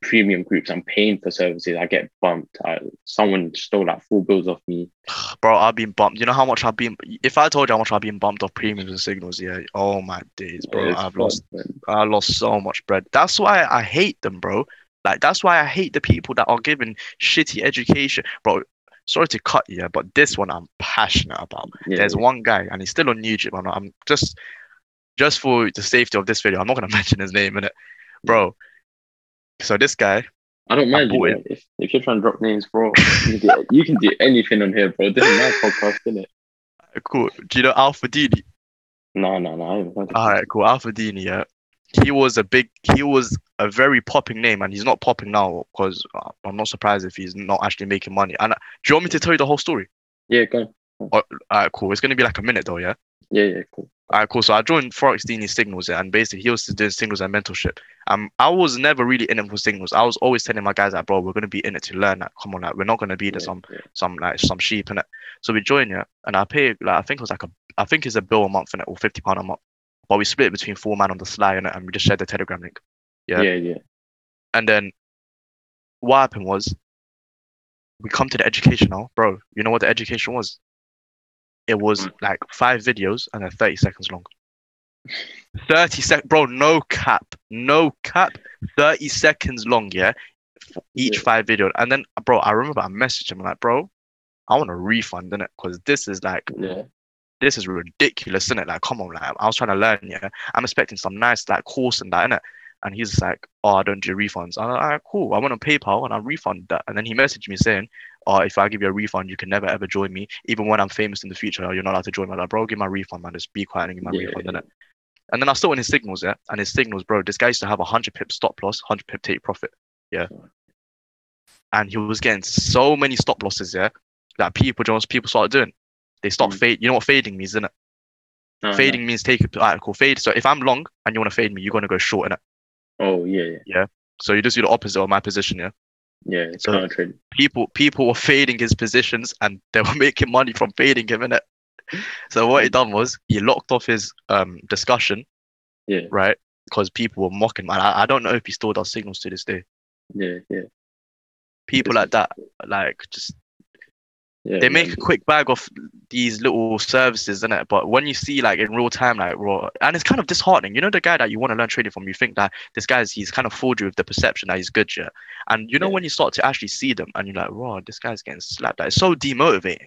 premium groups. I'm paying for services. I get bumped. I, someone stole like four bills off me. bro, I've been bumped. You know how much I've been. If I told you how much I've been bumped off premiums and signals, yeah. Oh my days, bro. It's I've lost. man. I lost so much bread. That's why I hate them, bro. Like that's why I hate the people that are given shitty education, bro. Sorry to cut you, yeah, but this one I'm passionate about. Yeah, There's one guy, and he's still on YouTube. I'm, I'm just, just for the safety of this video, I'm not gonna mention his name in it, bro. So this guy, I don't mind you, man. If, if you're trying to drop names, bro, you can do, you can do anything on here, bro. This is my podcast, isn't it? cool. Do you know Alpha Dini? No, no, no. I haven't heard of All right, cool. Alpha Dini, yeah. He was a big, he was a very popping name, and he's not popping now because uh, I'm not surprised if he's not actually making money. And uh, do you want me to tell you the whole story? Yeah, go on. All right, cool. It's gonna be like a minute though, yeah. Yeah, yeah, cool. All right, cool. So I joined Forex Dini Signals, and basically he was doing signals and mentorship. Um, I was never really in it for signals. I was always telling my guys like, bro, we're gonna be in it to learn. Like, come on, like, we're not gonna be the Yeah, some yeah. some like some sheep in it. So we joined yeah, and I pay like I think it was like a I think it's a bill a month in it or fifty pound a month. But we split it between four man on the sly it, and we just shared the Telegram link. Yeah. Yeah, yeah. And then what happened was we come to the education now, bro. You know what the education was? It was Mm. like five videos and they're 30 seconds long. 30 sec bro, no cap. No cap. 30 seconds long, yeah. For each Yeah. five video. And then bro, I remember I messaged him like, bro, I want a refund, innit? Because this is like Yeah, this is ridiculous, isn't it? Like, come on, like I was trying to learn, yeah. I'm expecting some nice like course and that, innit? And he's just like, oh, I don't do refunds. I'm like, all right, cool. I went on PayPal and I refund that. And then he messaged me saying, oh, if I give you a refund, you can never ever join me. Even when I'm famous in the future, you're not allowed to join me. I'm like, bro, give my refund, man. Just be quiet and give my Yeah, refund, yeah. innit? And then I saw in his signals, yeah. And his signals, bro, this guy used to have a 100 pip stop loss, 100 pip take profit, yeah. And he was getting so many stop losses, yeah, that people, Jones, people started doing. They stop Mm. fade. You know what fading means, isn't it? No, no. Fading means take a alright, cool. Fade. So if I'm long and you want to fade me, you're gonna go short in it. Oh, yeah, yeah. So you just do the opposite of my position, yeah. Yeah, it's So- trading. people people were fading his positions and they were making money from fading him in it. So what he done was he locked off his um discussion, Yeah, right? Because people were mocking him. And I, I don't know if he still does signals to this day. yeah, yeah. People This like that, like just Yeah, they make a quick bag of these little services, in it. But when you see like in real time, like raw, and it's kind of disheartening. You know, the guy that you want to learn trading from, you think that this guy's he's kind of fooled you with the perception that he's good, yeah. And you know Yeah. when you start to actually see them, and you're like, raw, this guy's getting slapped. Like, it's so demotivating.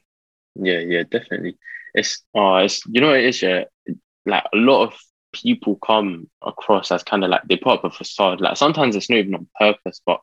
Yeah, yeah, definitely. It's uh it's you know what it is, yeah. Like a lot of people come across as kind of like they put up a facade. Like sometimes it's not even on purpose, but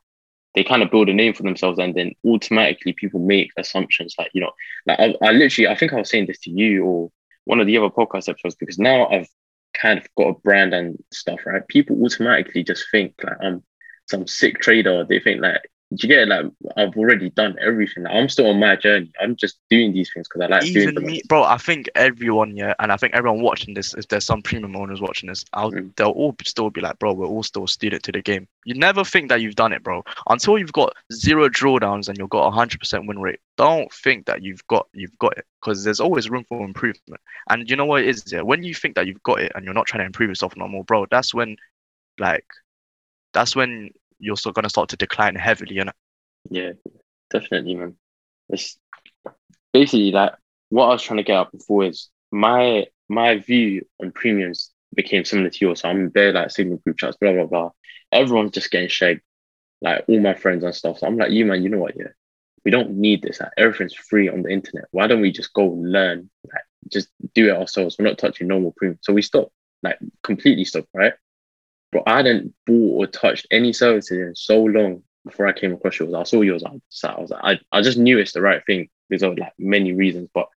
they kind of build a name for themselves, and then automatically people make assumptions. Like you know, like I, I literally, I think I was saying this to you or one of the other podcast episodes because now I've kind of got a brand and stuff, right? People automatically just think like I'm some sick trader. They think like, do you get it? Like I've already done everything. Like, I'm still on my journey. I'm just doing these things because I like doing Even them. me, bro. I think everyone, yeah, and I think everyone watching this, if there's some premium owners watching this, I'll, Mm. they'll all still be like, bro, we're all still student to the game. You never think that you've done it, bro, until you've got zero drawdowns and you've got a hundred percent win rate. Don't think that you've got you've got it because there's always room for improvement. And you know what it is, yeah. When you think that you've got it and you're not trying to improve yourself no more, bro, that's when, like, that's when you're still gonna start to decline heavily, and Yeah, definitely, man. It's basically like what I was trying to get at before is my my view on premiums became similar to yours. So I'm there like signal group chats, blah blah blah. Everyone's just getting shagged, like all my friends and stuff. So I'm like, you man, you know what? Yeah, we don't need this. Like, everything's free on the internet. Why don't we just go learn? Like, just do it ourselves. We're not touching normal premium. So we stopped, like completely stopped, right? But I hadn't bought or touched any services in so long before I came across yours. I saw yours. I was, I was I, I just knew it's the right thing because of like many reasons. But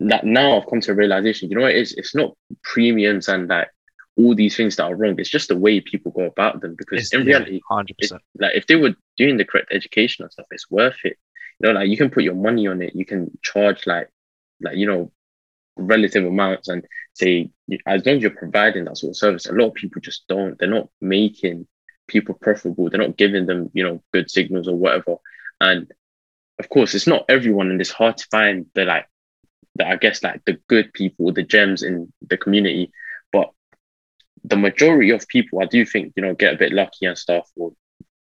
that now I've come to a realization, you know what it is? It's not premiums and like all these things that are wrong. It's just the way people go about them. Because it's in reality, hundred it, percent. like if they were doing the correct education and stuff, it's worth it. You know, like you can put your money on it. You can charge like like you know relative amounts and say as long as you're providing that sort of service. A lot of people just don't. They're not making people profitable. They're not giving them you know good signals or whatever. And of course, it's not everyone, and it's hard to find the like the I guess like the good people, the gems in the community. But the majority of people, I do think you know get a bit lucky and stuff, or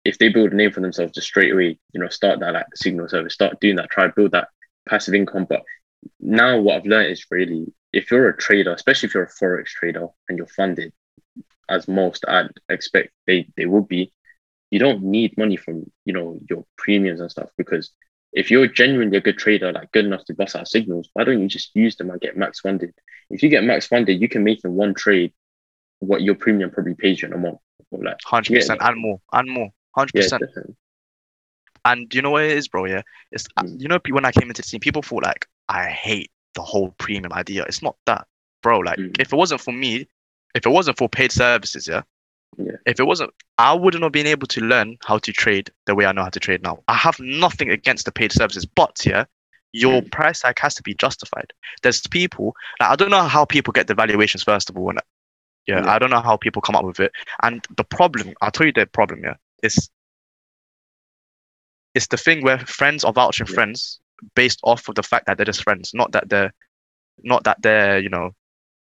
if they build a name for themselves just straight away, you know, start that like signal service, start doing that, try build that passive income. But now what I've learned is really if you're a trader, especially if you're a forex trader and you're funded, as most I'd expect they, they would be, you don't need money from, you know, your premiums and stuff because if you're genuinely a good trader, like good enough to bust out signals, why don't you just use them and get max funded? If you get max funded, you can make in one trade what your premium probably pays you in a month. Or like, Hundred percent and more and more. Hundred yeah, percent. And you know what it is, bro? Yeah, it's uh, Mm. you know when I came into the scene, people thought like I hate the whole premium idea. It's not that, bro. Like Mm. if it wasn't for me, if it wasn't for paid services, yeah, Yeah. if it wasn't, I wouldn't have been able to learn how to trade the way I know how to trade now. I have nothing against the paid services, but yeah, your Mm. price tag has to be justified. There's people like I don't know how people get the valuations first of all, and yeah, Yeah. I don't know how people come up with it. And the problem, I'll tell you the problem, yeah, is it's the thing where friends are vouching Yeah. friends based off of the fact that they're just friends, not that they're not that they're, you know,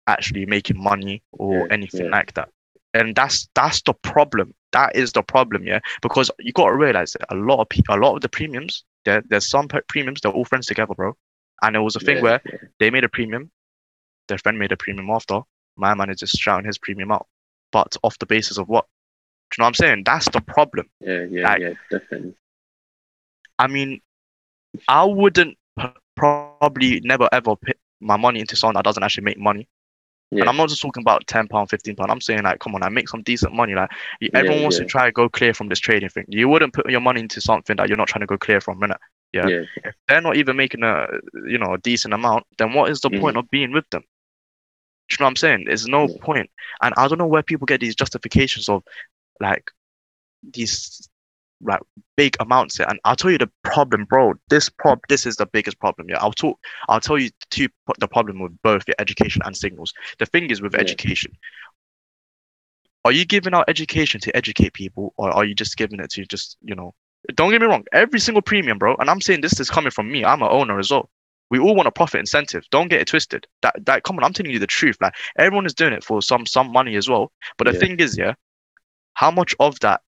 actually making money or Yeah, anything yeah. like that. And that's that's the problem. That is the problem, yeah. Because you got to realize that a lot of people, a lot of the premiums, there, there's some pe- premiums they're all friends together, bro. And it was a thing Yeah, where they made a premium, their friend made a premium after. My man is just shouting his premium out, but off the basis of what? Do you know what I'm saying? That's the problem. Yeah, yeah, Like- yeah, definitely. I mean, I wouldn't probably never ever put my money into something that doesn't actually make money. Yeah, And I'm not just talking about ten pound, fifteen pound. I'm saying like, come on, I make some decent money. Like everyone wants yeah. to try to go clear from this trading thing. You wouldn't put your money into something that you're not trying to go clear from, innit? yeah. yeah, If they're not even making a you know a decent amount, then what is the Mm. point of being with them? Do you know what I'm saying? There's no Yeah. point. And I don't know where people get these justifications of like these like big amounts here. And I'll tell you the problem, bro. This prob this is the biggest problem. Yeah. I'll talk I'll tell you two the problem with both your education and signals. The thing is with Yeah. education, are you giving out education to educate people, or are you just giving it to just you know? Don't get me wrong. Every single premium, bro, and I'm saying this is coming from me. I'm an owner as well. We all want a profit incentive. Don't get it twisted. That that come on, I'm telling you the truth. Like everyone is doing it for some some money as well. But the Yeah. thing is, yeah, how much of that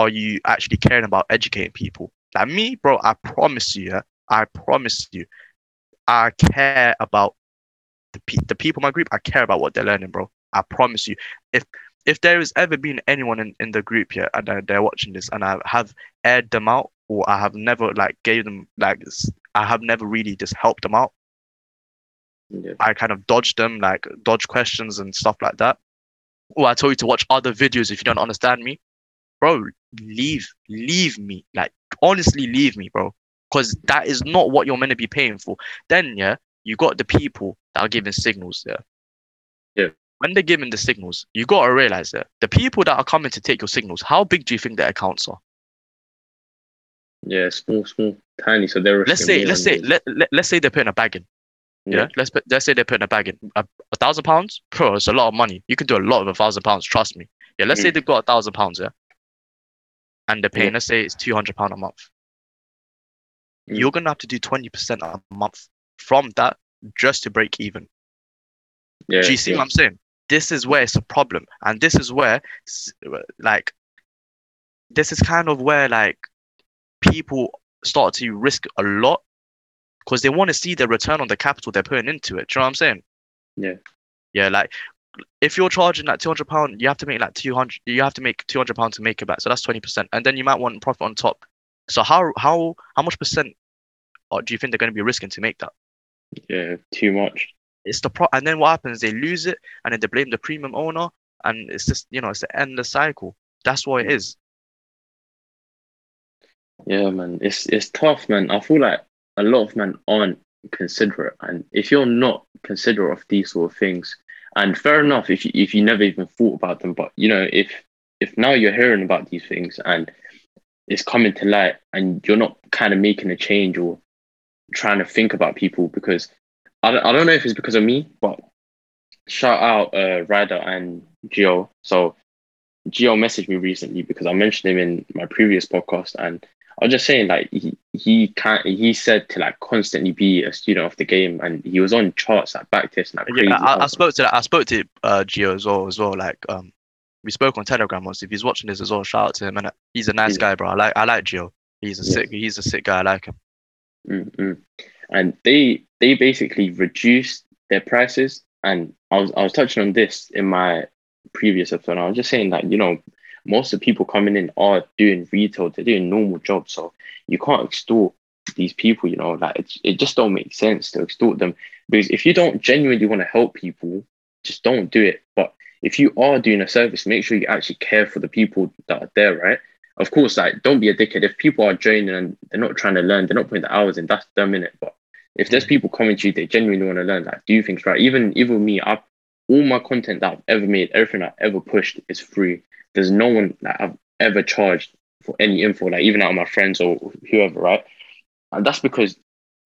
are you actually caring about educating people? Like me, bro, I promise you, yeah, I promise you, I care about the pe- the people in my group. I care about what they're learning, bro. I promise you. If if there has ever been anyone in, in the group here and they're, they're watching this and I have aired them out or I have never like gave them like I have never really just helped them out. Yeah. I kind of dodged them, like dodge questions and stuff like that. Or I told you to watch other videos if you don't understand me. Bro, leave, leave me. Like, honestly, leave me, bro. Because that is not what you're meant to be paying for. Then, yeah, you got the people that are giving signals there. Yeah. When they're giving the signals, you got to realize that the people that are coming to take your signals, how big do you think their accounts are? Yeah, small, small, tiny. So they're Let's say, let's say, let, let, let's say they're putting a bag in. Yeah. Let's put, let's say they're putting a bag in a, a thousand pounds. Bro, it's a lot of money. You can do a lot of a thousand pounds. Trust me. Yeah. Let's say Mm. they've got a thousand pounds. Yeah. And they're paying. Yeah. Let's say it's two hundred pound a month. Mm. You're gonna have to do twenty percent a month from that just to break even. Yeah, do you see yeah. what I'm saying? This is where it's a problem, and this is where, like, this is kind of where like people start to risk a lot because they want to see the return on the capital they're putting into it. Do you know what I'm saying? Yeah. Yeah, like if you're charging like two hundred pound, you have to make like two hundred. You have to make two hundred pound to make it back. So that's twenty percent, and then you might want profit on top. So how how how much percent, or do you think they're going to be risking to make that? Yeah, too much. It's the pro, and then what happens? They lose it, and then they blame the premium owner, and it's just you know it's the endless cycle. That's what it is. Yeah, man, it's it's tough, man. I feel like a lot of men aren't considerate, and if you're not considerate of these sort of things, and fair enough if you, if you never even thought about them, but you know if if now you're hearing about these things and it's coming to light, and you're not kind of making a change or trying to think about people because I don't, I don't know if it's because of me, but shout out uh Ryder and Gio. So Gio messaged me recently because I mentioned him in my previous podcast and I was just saying like he he can't he said to like constantly be a student of the game and he was on charts like back test like. Yeah, I, I spoke to that. I spoke to uh Gio as well as well. Like um, we spoke on Telegram once. If he's watching this as well, shout out to him. And he's a nice Yeah. guy, bro. I like I like Gio. He's a Yeah. sick. He's a sick guy. I like him. Mm, mm. And they they basically reduced their prices. And I was I was touching on this in my previous episode. I was just saying that you know most of the people coming in are doing retail. They're doing normal jobs, so you can't extort these people. You know, like it, it just don't make sense to extort them because if you don't genuinely want to help people, just don't do it. But if you are doing a service, make sure you actually care for the people that are there, right? Of course, like don't be a dickhead. If people are joining and they're not trying to learn, they're not putting the hours in, that's them in it. But if there's mm. people coming to you, they genuinely want to learn, like do things right. Even even me, I've all my content that I've ever made, everything I've ever pushed is free. There's no one that I've ever charged for any info, like even out of my friends or whoever, right? And that's because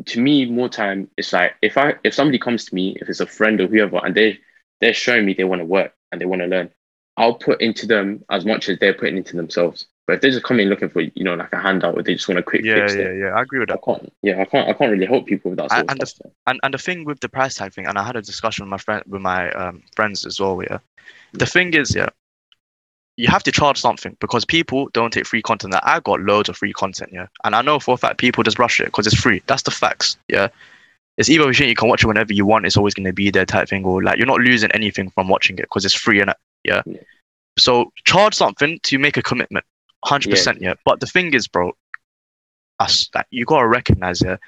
to me, more time, it's like if I if somebody comes to me, if it's a friend or whoever, and they they're showing me they want to work and they want to learn, I'll put into them as much as they're putting into themselves. But if they just come in looking for, you know, like a handout or they just want a quick Yeah, fix, yeah, it, yeah. I agree with that. I can't. Yeah, I can't. I can't really help people with that And- and the stuff. And and the thing with the price tag thing, and I had a discussion with my friend with my um, friends as well. Yeah, the thing is, yeah, you have to charge something because people don't take free content. Like, I got loads of free content, yeah, and I know for a fact people just rush it because it's free. That's the facts, yeah. It's either you you can watch it whenever you want. It's always going to be there type thing, or like you're not losing anything from watching it because it's free, and yeah. Yeah. So charge something to make a commitment, hundred percent, yeah. But the thing is, bro, us that you gotta recognize, yeah.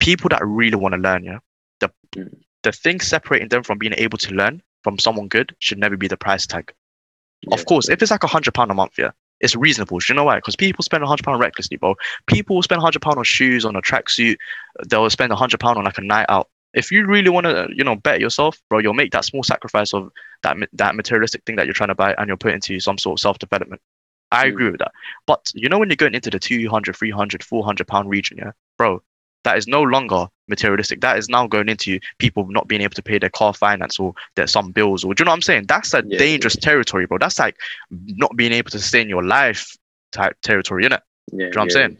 People that really want to learn, yeah, the Mm. the thing separating them from being able to learn from someone good should never be the price tag. Yeah. Of course, if it's like a hundred pound a month, yeah, it's reasonable. Do you know why? Because people spend a hundred pound recklessly, bro. People will spend a hundred pound on shoes, on a tracksuit. They'll spend a hundred pound on like a night out. If you really want to, you know, bet yourself, bro, you'll make that small sacrifice of that that materialistic thing that you're trying to buy, and you'll put into some sort of self development. I agree with that. But you know, when you're going into the 200, 300, 400 pound region, yeah, bro, that is no longer materialistic. That is now going into people not being able to pay their car finance or their some bills or do you know what I'm saying? That's a Yeah, dangerous territory, bro. That's like not being able to sustain your life type territory, innit? Yeah, Do you know what I'm saying?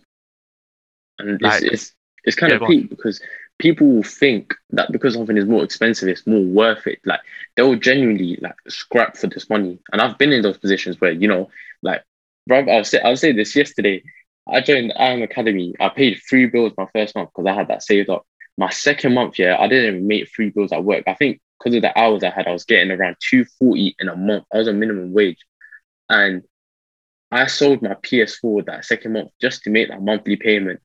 And it's, Like- it's it's kind Yeah, of peak because people will think that because something is more expensive, it's more worth it. Like they'll genuinely like scrap for this money. And I've been in those positions where, you know, like bro, I'll say I'll say this yesterday. I joined the IM Academy. I paid three bills my first month because I had that saved up. My second month, yeah, I didn't even make three bills at work. I think because of the hours I had, I was getting around 240 in a month. I was on minimum wage. And I sold my PS4 that second month just to make that monthly payment.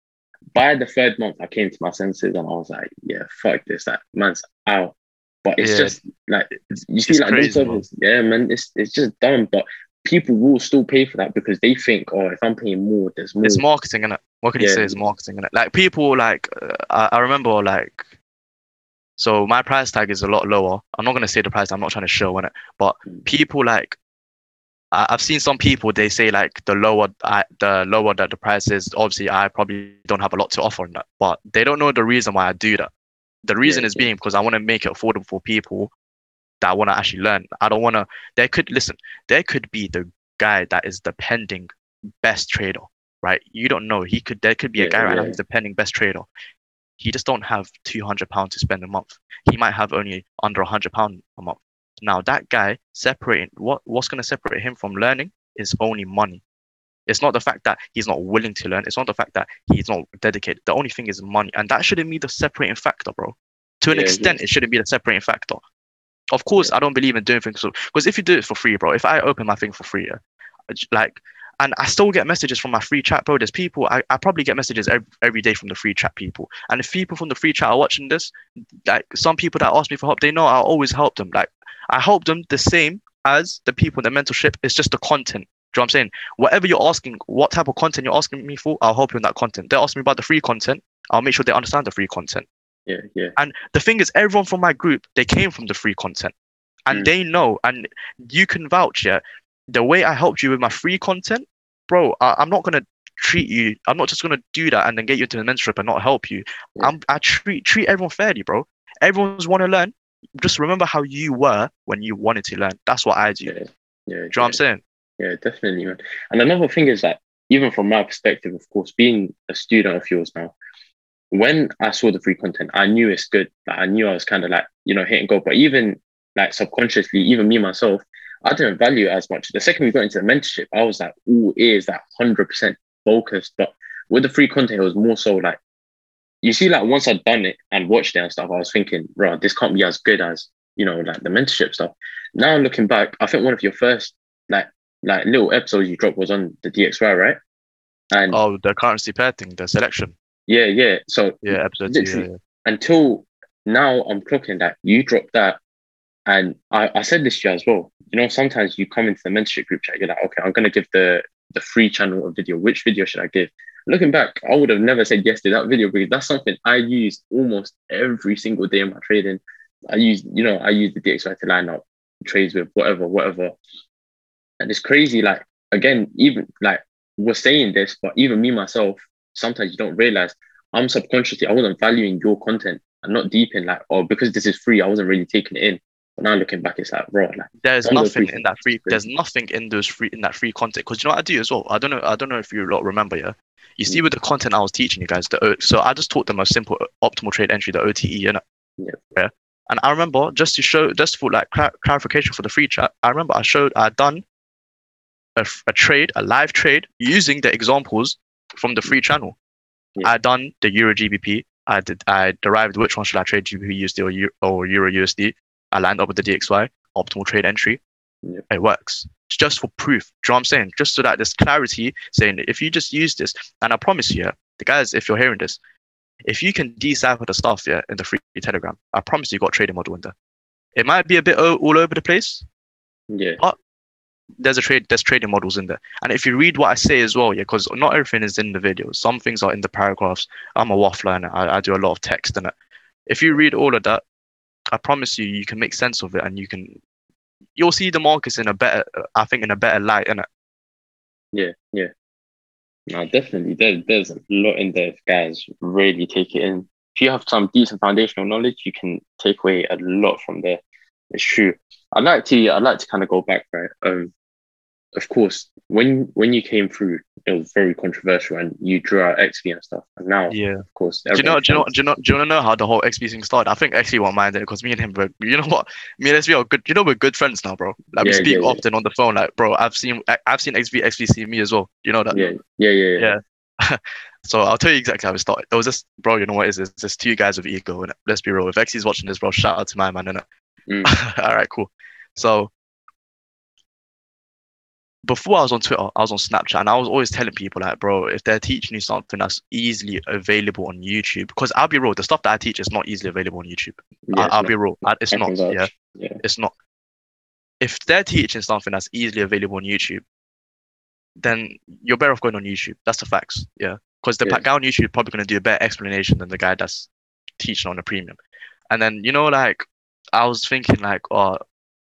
By the third month, I came to my senses and I was like, yeah, fuck this. That man's out. But it's Yeah. just like you see, It's like crazy, services, yeah, man, it's it's just dumb. But people will still pay for that because they think, oh, if I'm paying more, there's more. It's marketing, innit? What can you say? It's marketing, innit? Like people, like uh, I, I remember, like so my price tag is a lot lower. I'm not gonna say the price. I'm not trying to show on it, but Mm. people like I, I've seen some people. They say like the lower, I, the lower that the price is. Obviously, I probably don't have a lot to offer on that, but they don't know the reason why I do that. The reason is yeah. being because I want to make it affordable for people that want to actually learn. I don't want to. There could listen. There could be the guy that is the pending best trader, right? You don't know. He could. There could be a Yeah, guy right now who's the pending best trader. He just don't have two hundred pounds to spend a month. He might have only under a hundred pound a month. Now that guy separating what what's going to separate him from learning is only money. It's not the fact that he's not willing to learn. It's not the fact that he's not dedicated. The only thing is money, and that shouldn't be the separating factor, bro. To an Yeah, extent, it shouldn't be the separating factor. Of course, I don't believe in doing things because if you do it for free, bro, if I open my thing for free, yeah, like, and I still get messages from my free chat, bro. There's people I, I probably get messages every, every day from the free chat people, and if people from the free chat are watching this, like some people that ask me for help, they know I'll always help them. Like I help them the same as the people in the mentorship. It's just the content. Do you know what I'm saying? Whatever you're asking, what type of content you're asking me for, I'll help you in that content. They're asking me about the free content. I'll make sure they understand the free content. Yeah, yeah, And the thing is, everyone from my group, they came from the free content. And Mm. they know, and you can vouch, yeah. The way I helped you with my free content, bro, I, I'm not gonna treat you. I'm not just gonna do that and then get you into the mentorship and not help you. Yeah. I'm I treat treat everyone fairly, bro. Everyone's wanna learn. Just remember how you were when you wanted to learn. That's what I do. yeah, Do yeah. you know what I'm saying? Yeah, definitely, man. And another thing is that even from my perspective, of course, being a student of yours now, when I saw the free content, I knew it's good. Like I knew I was kind of like, you know, hit and go. But even like subconsciously, even me myself, I didn't value it as much. The second we got into the mentorship, I was like, all ears, that hundred percent focused. But with the free content, it was more so like, you see, like once I'd done it and watched it and stuff, I was thinking, bro, this can't be as good as you know, like the mentorship stuff. Now I'm looking back, I think one of your first like like little episodes you dropped was on the DXY, right? And Oh, the currency pair thing, the selection. Yeah, yeah. So Yeah, two. Yeah, yeah. until now, I'm clocking that you dropped that, and I, I said this to you as well. You know, sometimes you come into the mentorship group chat, you're like, okay, I'm gonna give the the free channel a video. Which video should I give? Looking back, I would have never said yes to that video because that's something I use almost every single day in my trading. I use, you know, I use the DXY to line up trades with whatever, whatever. And it's crazy, like again, even like we're saying this, but even me myself, sometimes you don't realize I'm subconsciously I wasn't valuing your content and not deep in like, oh, because this is free, I wasn't really taking it in. But now looking back, it's like, bro, like There's Some of those nothing in that free. There's nothing in those free in that free content because you know what I do as well. I don't know. I don't know if you lot remember. Yeah, you see Mm. with the content I was teaching you guys. The O- so I just taught them a simple uh, optimal trade entry, the OTE, you know. Yeah. Yeah. And I remember just to show, just for like clar- clarification for the free chat. I remember I showed I done a, a trade, a live trade using the examples from the free channel. Yeah. I done the Euro GBP. I did. I derived which one should I trade GBP USD or, Eu- or Euro USD. I lined up with the DXY optimal trade entry. Yeah. It works. Just for proof. Do you know what I'm saying? Just so that there's clarity saying if you just use this, and I promise you, yeah, the guys, if you're hearing this, if you can decipher the stuff yeah, in the free telegram, I promise you got trading model in there. It might be a bit all over the place. yeah, There's a trade, there's trading models in there. And if you read what I say as well, yeah, because not everything is in the videos. Some things are in the paragraphs. I'm a waffler and I, I do a lot of text in it. If you read all of that, I promise you, you can make sense of it and you can, you'll see the markets in a better, I think, in a better light, innit? yeah, yeah. No, definitely. There, there's a lot in there if guys really take it in. If you have some decent foundational knowledge, you can take away a lot from there. It's true. I'd like to I'd like to kind of go back, right? Um of course, when when you came through, it was very controversial, and you drew out XP and stuff. And now, Yeah. of course, Do you know? Do you know? Do you know? Do you want to know how the whole XP thing started? I think XP won't mind it because me and him, were, you know what? Me and XP are good. You know, we're good friends now, bro. Like we speak yeah, yeah. often on the phone. Like, bro, I've seen, I've seen XP, XP see me as well. You know that? Yeah, yeah, yeah, yeah. Yeah. So I'll tell you exactly how it started. There was this, bro. You know what it is? It's just two guys with ego, and let's be real. If XP's watching this, bro, shout out to my man, innit? Mm. All right, cool. So before I was on Twitter, I was on Snapchat, and I was always telling people like, bro, if they're teaching you something that's easily available on YouTube, because I'll be real, the stuff that I teach is not easily available on YouTube. Yeah, I, I'll not- be real, I- it's I not. Yeah, Yeah, it's not. If they're teaching something that's easily available on YouTube, then you're better off going on YouTube. That's the facts. Yeah, because the Yeah. guy on YouTube is probably going to do a better explanation than the guy that's teaching on a premium. And then you know, like I was thinking, like, oh,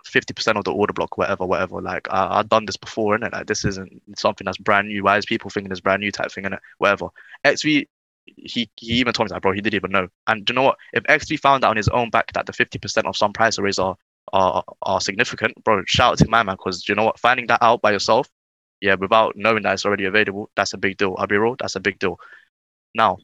50% of the order block, whatever, whatever. Like I, I've done this before, and like this isn't something that's brand new. Why is people thinking it's brand new type thing, and whatever. XV, he he even told me that, bro. He didn't even know. And do you know what? If XV found out on his own back that the 50% of some price arrays are are are significant, bro, shout out to my man, because you know what? Finding that out by yourself, yeah, without knowing that it's already available, that's a big deal. I'll be real, that's a big deal. Now,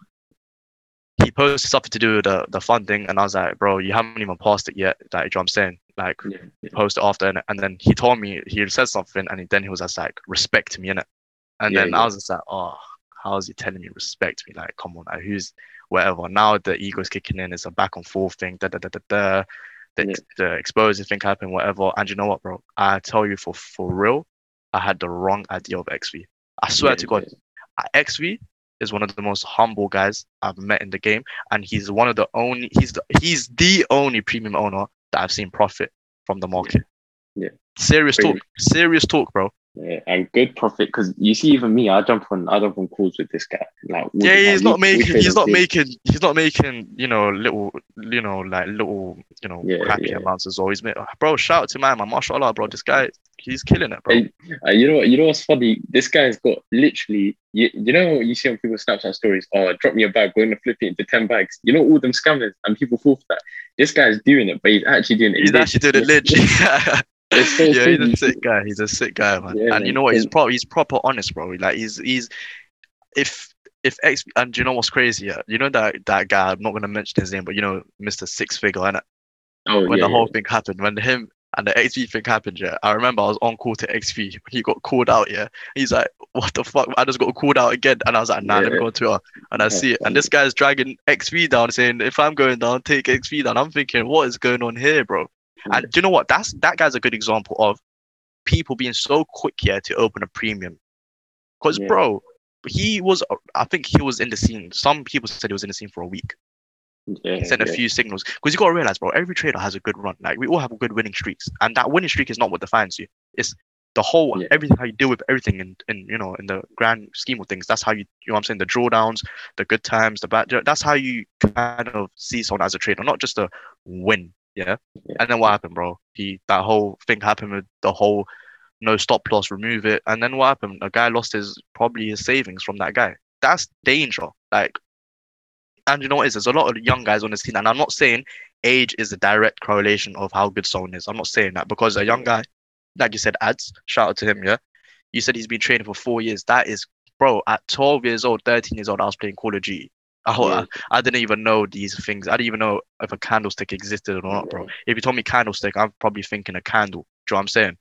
he posted something to do with the, the funding, and I was like, bro, you haven't even passed it yet. Like, you know what I'm saying? Like, yeah, yeah. post it after, and, and then he told me he said something, and then he was just like, respect me, innit? And Yeah, then. I was just like, oh, how is he telling me respect me? Like, come on, like, who's whatever. Now the ego's kicking in. It's a back and forth thing. Da da da da da. The, the exposing thing happened, whatever. And you know what, bro? I tell you for for real, I had the wrong idea of XV. I swear to God, XV is one of the most humble guys I've met in the game, and he's one of the only he's the he's the only premium owner that I've seen profit from the market. Yeah. Serious talk. Serious talk, bro. Yeah, and good profit because you see, even me, I jump on, I jump on calls with this guy. Like, Yeah, he's we- not making he's not making he's not making, you know, little you know, like little, you know, Yeah, crappy yeah. amounts as always. Mate. Bro, shout out to my man, mashallah, bro. This guy he's killing it, bro. Hey, Uh, you know what? You know what's funny? This guy's got literally. You, you know what you see on people's Snapchat stories? Oh, drop me a bag. We're gonna flip it into ten bags. You know all them scammers and people fall for that. This guy's doing it, but he's actually doing it. He's actually doing it legit. So yeah, he's a sick guy. He's a sick guy, man. Yeah, and you know what? He's And- pro. He's proper honest, bro. Like he's he's if if X and you know what's crazy? Yeah, you know that that guy. I'm not gonna mention his name, but you know, Mr. Six Figure, and Oh when yeah, the yeah. whole thing happened, when him and the XV thing happened, yeah, I remember I was on call to XV when he got called out. Yeah, he's like, "What the fuck?" I just got called out again, and I was like, "Nah, let me Yeah. go on Twitter." And I see it, and this guy's dragging XV down, saying, "If I'm going down, take XV down." I'm thinking, "What is going on here, bro?" And do you know what? That's that guy's a good example of people being so quick here to open a premium. Because Yeah. bro, he was I think he was in the scene. Some people said he was in the scene for a week. Yeah, He sent a few signals. Because you gotta realize, bro, every trader has a good run. Like we all have good winning streaks. And that winning streak is not what defines you. It's the whole Yeah. everything how you deal with everything in, in you know in the grand scheme of things. That's how you you know what I'm saying, the drawdowns, the good times, the bad that's how you kind of see someone as a trader, not just a win. Yeah. Yeah. And then what happened, bro? He that whole thing happened with the whole no stop loss, remove it. And then what happened? A guy lost his probably his savings from that guy. That's danger. Like and you know what is? There's a lot of young guys on the scene, and I'm not saying age is a direct correlation of how good someone is. I'm not saying that because a young guy, like you said, ads. Shout out to him, yeah. You said he's been training for four years. That is, bro. At 12 years old, 13 years old, I was playing Call of Duty. I, Yeah. I, I didn't even know these things. I didn't even know if a candlestick existed or not, bro. If you told me candlestick, I'm probably thinking a candle. Do you know what I'm saying?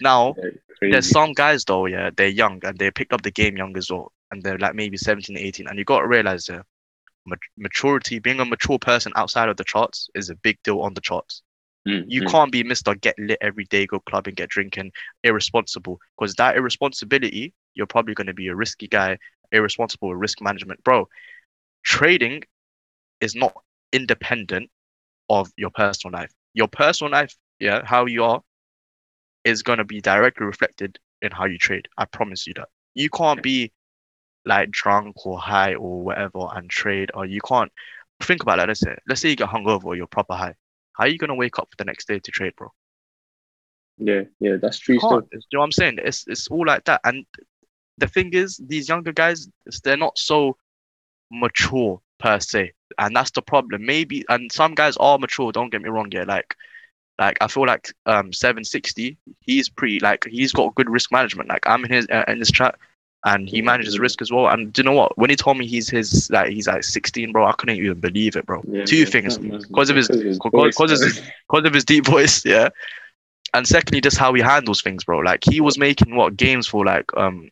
Now, there's some guys though, yeah, they're young and they picked up the game young as well, and they're like maybe 17, 18, and you got to realize, yeah, maturity, being a mature person outside of the charts is a big deal on the charts. Mm, You mm. can't be Mr. Get lit every day, go clubbing, get drinking, irresponsible, because that irresponsibility, you're probably going to be a risky guy, irresponsible with risk management, bro. Trading is not independent of your personal life. Your personal life, yeah, how you are, is going to be directly reflected in how you trade. I promise you that. You can't be like drunk or high or whatever and trade, or you can't think about that. Let's say, let's say you get hungover or you're proper high. How are you gonna wake up the next day to trade, bro? Yeah, yeah, that's true. You can't. You know what I'm saying? It's it's all like that. And the thing is, these younger guys, they're not so mature per se, and that's the problem. Maybe, and some guys are mature. Don't get me wrong. Yeah, like, like I feel like um 760, he's pretty like he's got good risk management. Like I'm in his uh, in his chat, and he manages risk as well. And do you know what? When he told me he's his like he's like 16, bro, I couldn't even believe it, bro. Yeah, Two yeah, things because of his because of his because of his deep voice, yeah. And secondly, just how he handles things, bro. Like he was making what games for like um,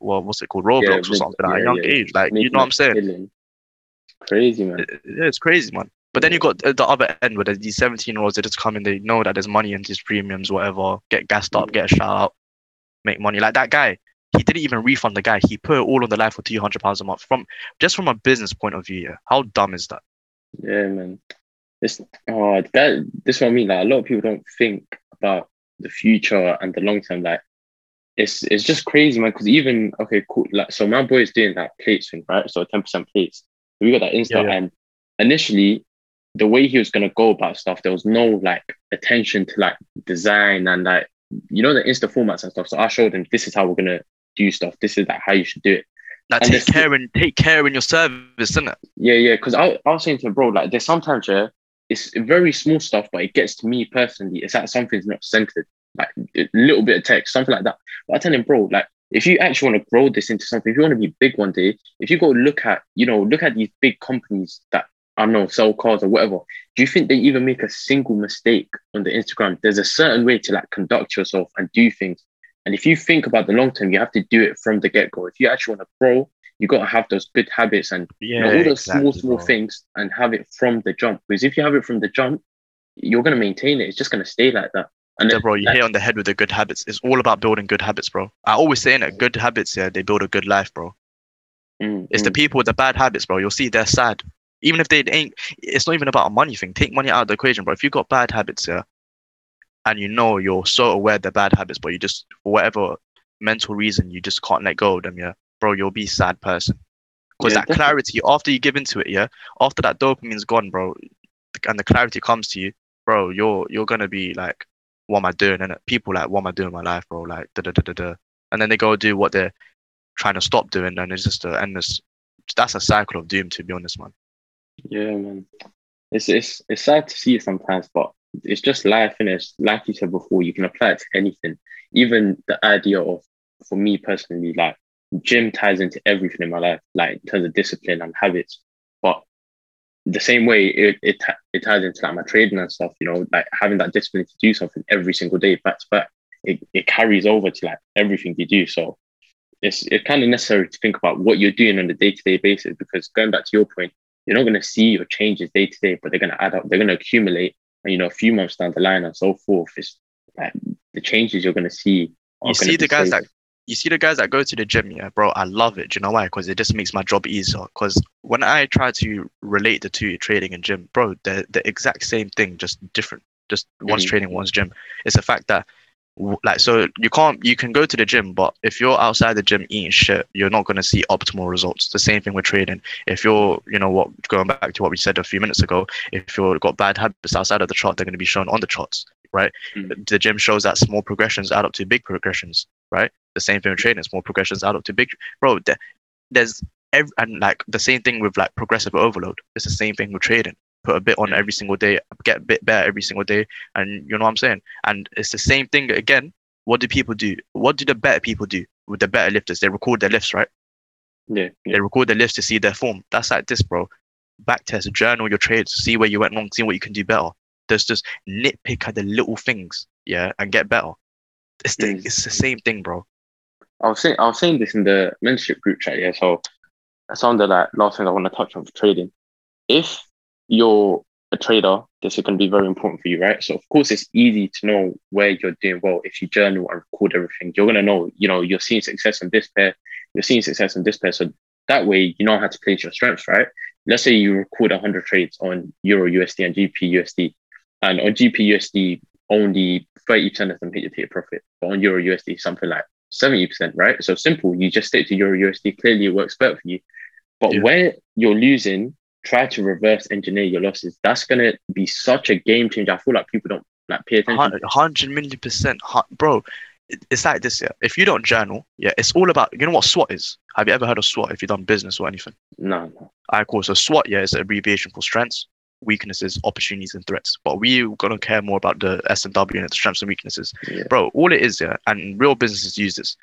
well, what's it called, Roblox Yeah, or something at a young yeah. age. Like you know what I'm saying? killing. Crazy man. It- Yeah, it's crazy, man. But then you got the the other end where there's these 17 year olds that just come in, they know that there's money in these premiums, whatever, get gassed up, Mm. get a shout out, make money. Like that guy, he didn't even refund the guy. He put it all on the line for 200 pounds a month. From just from a business point of view, yeah. How dumb is that? Yeah, man. This oh that this is what I mean. Like a lot of people don't think about the future and the long term. Like it's it's just crazy, man. Because even okay, cool. Like so, my boy is doing that plates thing, right? So ten percent plates. We got that Insta, Yeah, yeah. and initially, the way he was gonna go about stuff, there was no like attention to like design and like you know the Insta formats and stuff. So I showed him this is how we're gonna do stuff. This is like how you should do it. Like And take care and take care in your service, isn't it? Yeah, yeah. Because I, I was saying to bro, like there's sometimes yeah, it's very small stuff, but it gets to me personally. It's that something's not centered, like a little bit of text, something like that. But I tell him, bro, like if you actually want to grow this into something, if you want to be big one day, if you go look at, you know, look at these big companies that I don't know sell cars or whatever. Do you think they even make a single mistake on the Instagram? There's a certain way to like conduct yourself and do things. And if you think about the long term, you have to do it from the get go. If you actually want to grow, you got to have those good habits and Yeah, you know, all those small, small things and have it from the jump. Because if you have it from the jump, you're going to maintain it. It's just going to stay like that. And Yeah, bro, you hit on the head with the good habits. It's all about building good habits, bro. I always say that good habits, yeah, they build a good life, bro. mm, It's the mm, people with the bad habits, bro. You'll see they're sad. Even if they ain't, it's not even about a money thing. Take money out of the equation, bro. If you've got bad habits, yeah, and you know you're so aware they're bad habits, but you just, for whatever mental reason, you just can't let go of them, yeah, bro, you'll be a sad person. Because Yeah, that definitely. clarity, after you give into it, yeah, after that dopamine's gone, bro, and the clarity comes to you, bro, you're you're gonna be like, what am I doing? And people like, what am I doing in my life, bro? Like, da da da da da. And then they go do what they're trying to stop doing, and it's just a endless. That's a cycle of doom, to be honest, man. yeah, man. It's, it's, it's sad to see sometimes, but it's just life, and it's like you said before, you can apply it to anything. Even the idea of, for me personally, like gym ties into everything in my life, like in terms of discipline and habits. But the same way it it, it ties into like my trading and stuff, you know, like having that discipline to do something every single day back to back, it, it carries over to like everything you do. So it's it's kind of necessary to think about what you're doing on a day to day basis because going back to your point, you're not going to see your changes day to day, but they're going to add up, they're going to accumulate, you know, a few months down the line and so forth. It's like the changes you're going to see. You see the guys that you see the guys that go to the gym, yeah, bro. I love it. Do you know why? Because it just makes my job easier. Because when I try to relate the two, trading and gym, bro, they're the exact same thing, just different. Just one's Mhm. trading, one's gym. It's the fact that, like, so you can't, you can go to the gym, but if you're outside the gym eating shit, you're not gonna see optimal results. The same thing with trading. If you're, you know, what going back to what we said a few minutes ago, if you've got bad habits outside of the chart, they're gonna be shown on the charts, right? Mhm. The gym shows that small progressions add up to big progressions, right? the same thing with trading. Small progressions add up to big. Bro, there, there's every and like the same thing with like progressive overload. It's the same thing with trading. Put a bit on every single day, get a bit better every single day, and you know what I'm saying. And it's the same thing again. What do people do? What do the better people do with the better lifters? They record their lifts, right? yeah, yeah. They record their lifts to see their form. That's like this, bro. Back test, journal your trades, see where you went wrong, see what you can do better. There's just nitpick at the little things, yeah, and get better. It's the, Mm. it's the same thing, bro. I was saying I was saying this in the mentorship group chat, yeah. So that's of the like last thing I want to touch on for trading. If you're a trader, this is going to be very important for you, right? So of course it's easy to know where you're doing well if you journal and record everything. You're gonna know, you know, you're seeing success on this pair, you're seeing success on this pair. So that way you know how to place your strengths, right? Let's say you record 100 trades on Euro USD and GP USD, and on GP USD only 30% of them hit your take profit, but on Euro USD something like 70%, right? So simple, you just stick to Euro USD. Clearly, it works better for you. But Yeah. where you're losing, try to reverse engineer your losses. That's gonna be such a game changer. I feel like people don't like pay attention. Hundred million percent, bro. it's like this, yeah. If you don't journal, yeah, it's all about. You know what SWOT is? Have you ever heard of SWOT? If you've done business or anything, No, no. Alright, cool. So SWOT, yeah, is an abbreviation for strengths, weaknesses, opportunities, and threats. But we're gonna care more about the S and W and the strengths and weaknesses, Yeah. bro. All it is, yeah, and real businesses use this.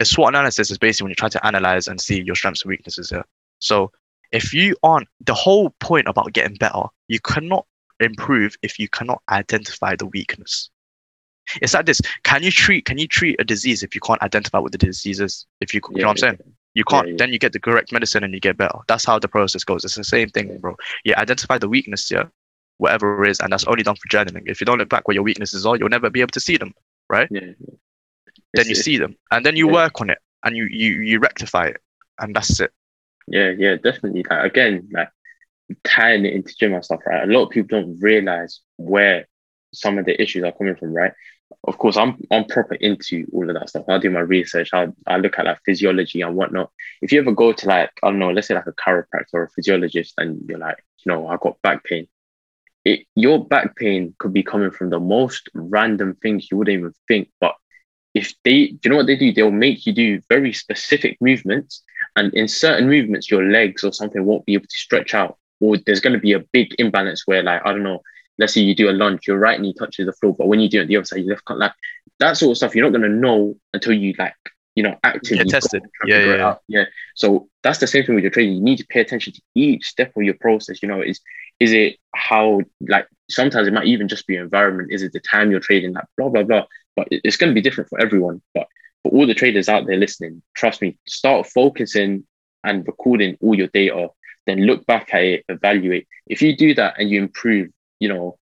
A SWOT analysis is basically when you try to analyze and see your strengths and weaknesses. Yeah. So if you aren't the whole point about getting better, you cannot improve if you cannot identify the weakness. It's like this. Can you treat can you treat a disease if you can't identify what the disease is? If you, you know what I'm saying? You can't. yeah. Then you get the correct medicine and you get better. That's how the process goes. It's the same thing, Yeah. bro. You identify the weakness, yeah, whatever it is, and that's only done for journaling. If you don't look back where your weaknesses are, you'll never be able to see them. right? yeah. Then It's- you see them, and then you yeah. work on it, and you you you rectify it, and that's it. Yeah, yeah, definitely. Like again, like tying it into gym and stuff, right? A lot of people don't realize where some of the issues are coming from, right? Of course, I'm I'm proper into all of that stuff. I do my research. I I look at like physiology and whatnot. If you ever go to like I don't know, let's say like a chiropractor or a physiologist, and you're like, you know, I got back pain. It your back pain could be coming from the most random things you wouldn't even think. But if they, do you know what they do? They'll make you do very specific movements and in certain movements your legs or something won't be able to stretch out or there's going to be a big imbalance where like i don't know let's say you do a lunge your right knee touches the floor but when you do it the other side you left can't like that sort of stuff you're not going to know until you like you know actively Get tested. Yeah, it yeah, yeah. so that's the same thing with your training. You need to pay attention to each step of your process. You know is is it how like sometimes it might even just be environment. Is it the time you're trading like blah blah blah. But it's going to be different for everyone. But for all the traders out there listening trust me start focusing and recording all your data, then look back at it, evaluate. If you do that and you improve, you know,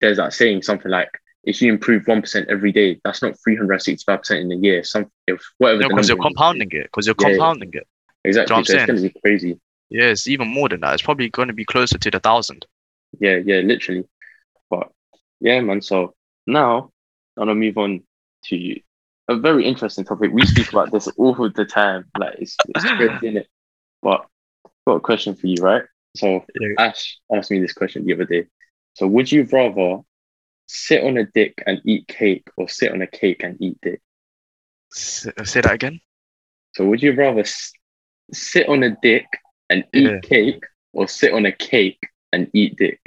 there's that saying something like if you improve one percent every day, that's not three hundred sixty-five percent in a year. Some if whatever. No, because you're number is. compounding it. Because you're Yeah, yeah. compounding it. Exactly. so it's going to be crazy. Yeah, it's even more than that. It's probably going to be closer to the thousand. Yeah, yeah, literally. But yeah, man. So now I'm gonna move on to a very interesting topic. We speak about this all the time. Like it's, it's crazy, innit? But I've got a question for you, right? So Ash asked me this question the other day. So would you rather sit on a dick and eat cake or sit on a cake and eat dick? S- Say that again. So would you rather s- sit on a dick and eat Yeah. cake or sit on a cake and eat dick?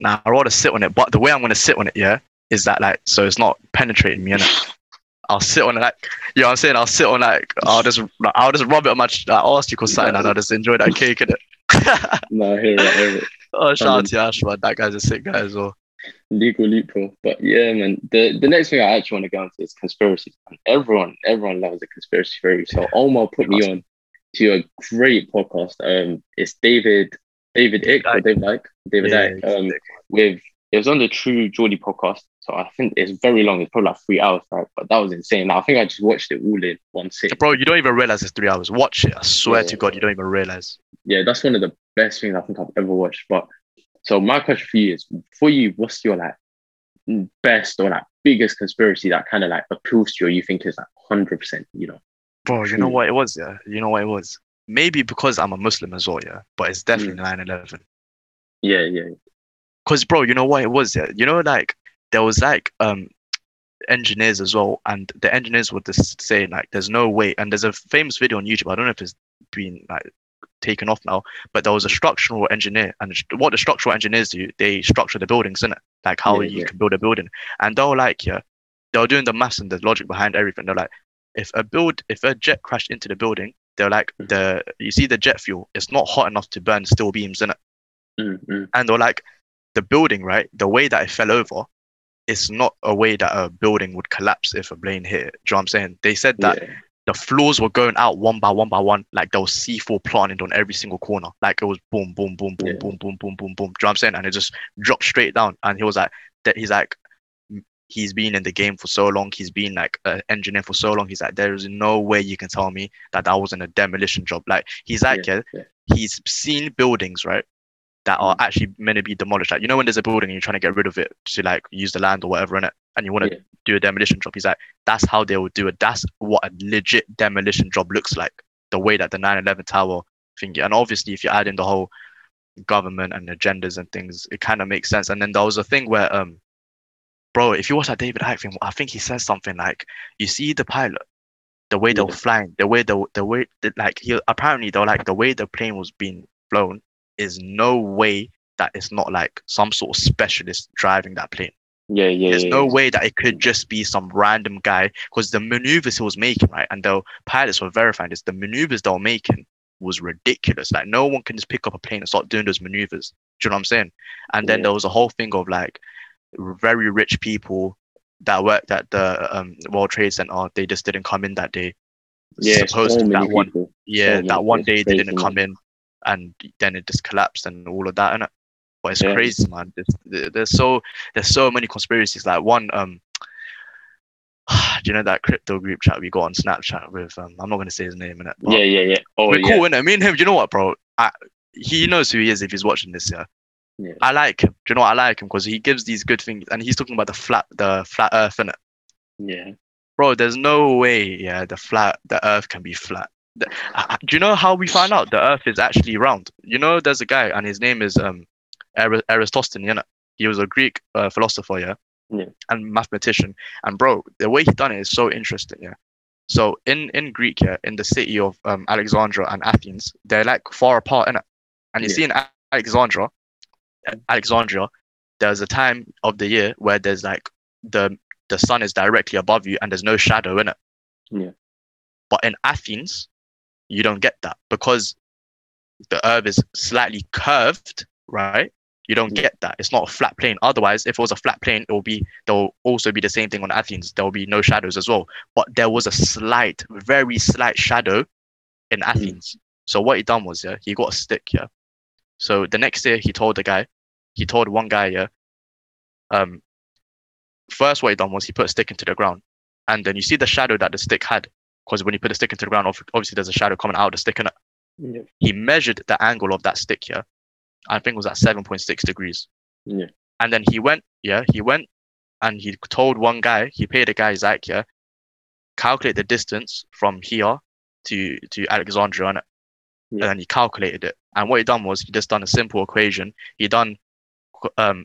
Now I rather sit on it, but the way I'm gonna sit on it, yeah, is that like so it's not penetrating me, innit? I'll sit on it like you know what I'm saying. I'll sit on like I'll just like, I'll just rub it on my like, arse or something, and I'll just enjoy that cake in it. No, I hear it, I hear it. oh, shout Um, out to Ash, man. That guy's a sick guy as well. legal loophole. But yeah, man, the, the next thing I actually want to go into is conspiracies. And everyone, everyone loves a conspiracy theory. So Omar put me on to a great podcast. Um, it's David, David Ick or David Icke, David Yeah, Icke. Um, with it was on the True Geordie podcast. So I think it's very long. It's probably like three hours, right? But that was insane. I think I just watched it all in one sit. Bro, you don't even realize it's three hours. Watch it. I swear Yeah. to God, you don't even realize. Yeah, that's one of the best things I think I've ever watched. But so my question for you is, for you, what's your like best or like biggest conspiracy that kind of like appeals to you? Or you think is like hundred percent, you know? Bro, you know what it was, yeah? You know what it was? Maybe because I'm a Muslim as well, yeah? But it's Mm. definitely 9 11. Yeah, yeah, Because, bro, you know what it was, yeah? You know, like, there was like um engineers as well, and the engineers would just say, like, there's no way. And there's a famous video on YouTube. I don't know if it's been like taken off now, but there was a structural engineer, and what the structural engineers do, they structure the buildings, in it, like how Yeah, you yeah. can build a building. And they were like, yeah, they were doing the maths and the logic behind everything. They're like, if a build, if a jet crashed into the building, they're like, Mhm. the you see the jet fuel, it's not hot enough to burn steel beams in it. Mm, mm, And they're like, the building, right? The way that it fell over, it's not a way that a building would collapse if a plane hit it. Do you know what I'm saying? They said that yeah, the floors were going out one by one by one, like there was C4 planted on every single corner. Like it was boom, boom, boom, boom, Yeah. boom, boom, boom, boom, boom. Do you know what I'm saying? And it just dropped straight down. And he was like, that he's like, he's been in the game for so long. He's been like an engineer for so long. He's like, there is no way you can tell me that that wasn't a demolition job. Like he's like, yeah, yeah, he's seen buildings, right? That are actually meant to be demolished. Like, you know, when there's a building and you're trying to get rid of it to like use the land or whatever in it, and you want to Yeah. do a demolition job. He's like, that's how they would do it. That's what a legit demolition job looks like. The way that the 9/11 tower thing, and obviously, if you add in the whole government and agendas and things, it kind of makes sense. And then there was a thing where um, bro, if you watch that David Icke thing, I think he says something like, "You see the pilot, the way they were flying, the way the the way the, like he apparently though like the way the plane was being flown is no way that it's not like some sort of specialist driving that plane. Yeah, yeah. There's yeah, no yeah. way that it could just be some random guy because the maneuvers he was making, right? And the pilots were verifying this. The maneuvers they were making was ridiculous. Like no one can just pick up a plane and start doing those maneuvers. Do you know what I'm saying? And then Yeah. there was a whole thing of like very rich people that worked at the um, World Trade Center. They just didn't come in that day. Yeah, so Supposedly many that one, people. yeah, many that one day they didn't come in, and then it just collapsed and all of that, innit? But it's Yeah. crazy, man. There's, there's so there's so many conspiracies. Like one, um, do you know that crypto group chat we got on Snapchat with? Um, I'm not gonna say his name in it. Yeah, yeah, yeah. Oh, we're yeah. cool, innit? Me and him. Do you know what, bro? I, he knows who he is if he's watching this. Yeah, Yeah. I like him. Do you know what? I like him because he gives these good things, and he's talking about the flat, the flat Earth, innit? Yeah. bro there's no way yeah the flat the earth can be flat do you know how we find out the earth is actually round you know there's a guy and his name is um aristostle you know? he was a greek uh, philosopher yeah Yeah. and mathematician and bro the way he done it is so interesting yeah so in in greek yeah in the city of um alexandria and athens they're like far apart innit? and you Yeah. see in alexandria alexandria there's a time of the year where there's like the the sun is directly above you and there's no shadow in it. Yeah. But in Athens, you don't get that because the earth is slightly curved, right? You don't get that. It's not a flat plane. Otherwise, if it was a flat plane, it will be there will also be the same thing on Athens. There will be no shadows as well. But there was a slight, very slight shadow in Athens. So what he done was, yeah, he got a stick, yeah. So the next day he told the guy, he told one guy, yeah, um, first what he done was he put a stick into the ground, and then you see the shadow that the stick had, because when you put the stick into the ground, obviously there's a shadow coming out of the stick, and Yeah. he measured the angle of that stick here. I think it was at seven point six degrees, Yeah. and then he went, yeah, he went, and he told one guy, he paid a guy Zach, yeah, calculate the distance from here to to Alexandria, innit? Yeah. and then he calculated it. And what he done was he just done a simple equation. He done um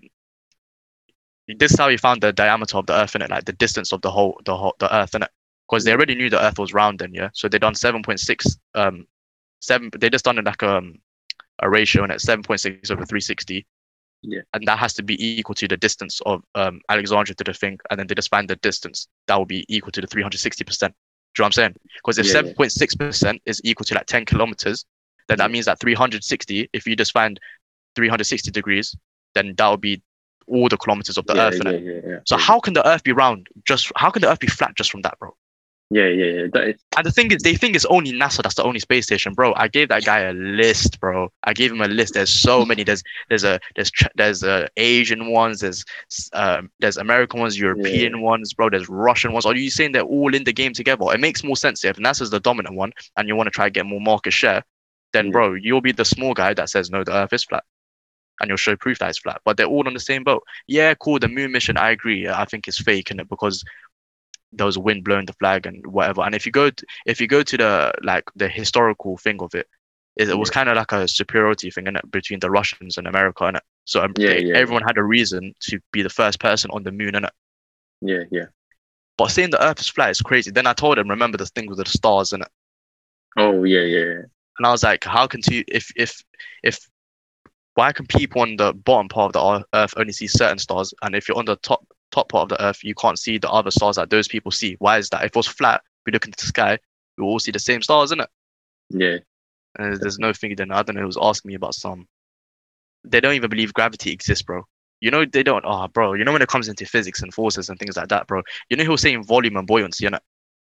this is how he found the diameter of the earth in it, like the distance of the whole the whole the earth in it. Because they already knew the earth was round then, yeah. So they done seven point six um seven they just done it like um a ratio and it, seven point six over three sixty. Yeah. And that has to be equal to the distance of um Alexandria to the thing, and then they just find the distance that will be equal to the 360 percent. Do you know what I'm saying? Because if Yeah, yeah. 7.6% is equal to like 10 kilometers, then that means that 360, if you just find 360 degrees, then that would be all the kilometers of the yeah, earth. yeah, yeah. So how can the earth be round? Just how can the earth be flat just from that, bro? Yeah, yeah, yeah. That is, And the thing is, they think it's only NASA that's the only space station, bro. I gave that guy a list, bro. I gave him a list. There's so many. There's there's a there's there's uh, Asian ones. There's um there's American ones, European ones, bro. There's Russian ones. Are you saying they're all in the game together? It makes more sense if NASA's the dominant one, and you want to try to get more market share. Then, Yeah. bro, you'll be the small guy that says no, the Earth is flat, and you'll show proof that it's flat. But they're all on the same boat. Yeah, cool. The moon mission, I agree. I think it's fake, in it because there was wind blowing the flag and whatever. And if you go to, if you go to the like the historical thing of it, it, it was Yeah. kind of like a superiority thing in it between the Russians and America and. So um, Yeah, they- yeah, everyone had a reason to be the first person on the moon and yeah, yeah. But seeing the Earth is flat is crazy. Then I told him, remember the thing with the stars in it. Oh, yeah, yeah, yeah. And I was like, how can two if if if why can people on the bottom part of the Earth only see certain stars, and if you're on the top top part of the Earth, you can't see the other stars that those people see? Why is that? If it was flat, we look into the sky, we all see the same stars, isn't it? Yeah, And there's no thing. Then I don't know. He was asking me about some. They don't even believe gravity exists, bro. You know they don't. Oh, bro. You know when it comes into physics and forces and things like that, bro. You know he was saying volume and buoyancy, innit?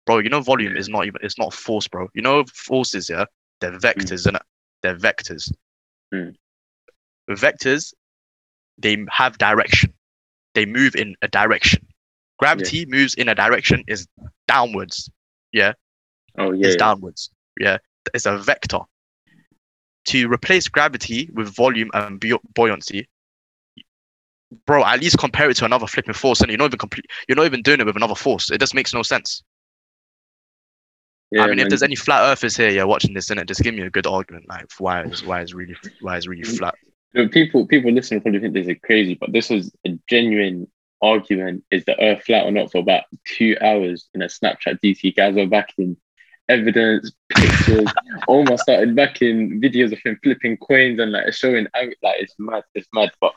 Bro, you know volume is not even. It's not force, bro. You know forces, yeah. They're vectors, innit? They're vectors. Mm. Vectors, they have direction. They move in a direction. Gravity moves in a direction is downwards. Yeah. Oh, yeah, It's yeah. downwards. Yeah, it's a vector. To replace gravity with volume and bu- buoyancy, bro, at least compare it to another flipping force, and you're not even complete. You're not even doing it with another force. It just makes no sense. yeah I mean, if there's any flat earthers here, yeah, watching this, innit, just give me a good argument, like why it's why it's really why it's really flat. Know, people people listening probably think this is crazy, but this was a genuine argument is the earth flat or not for about two hours in a Snapchat DC. Guys were back in evidence, pictures, almost started back in videos of him flipping coins and like showing like it's mad, it's mad. But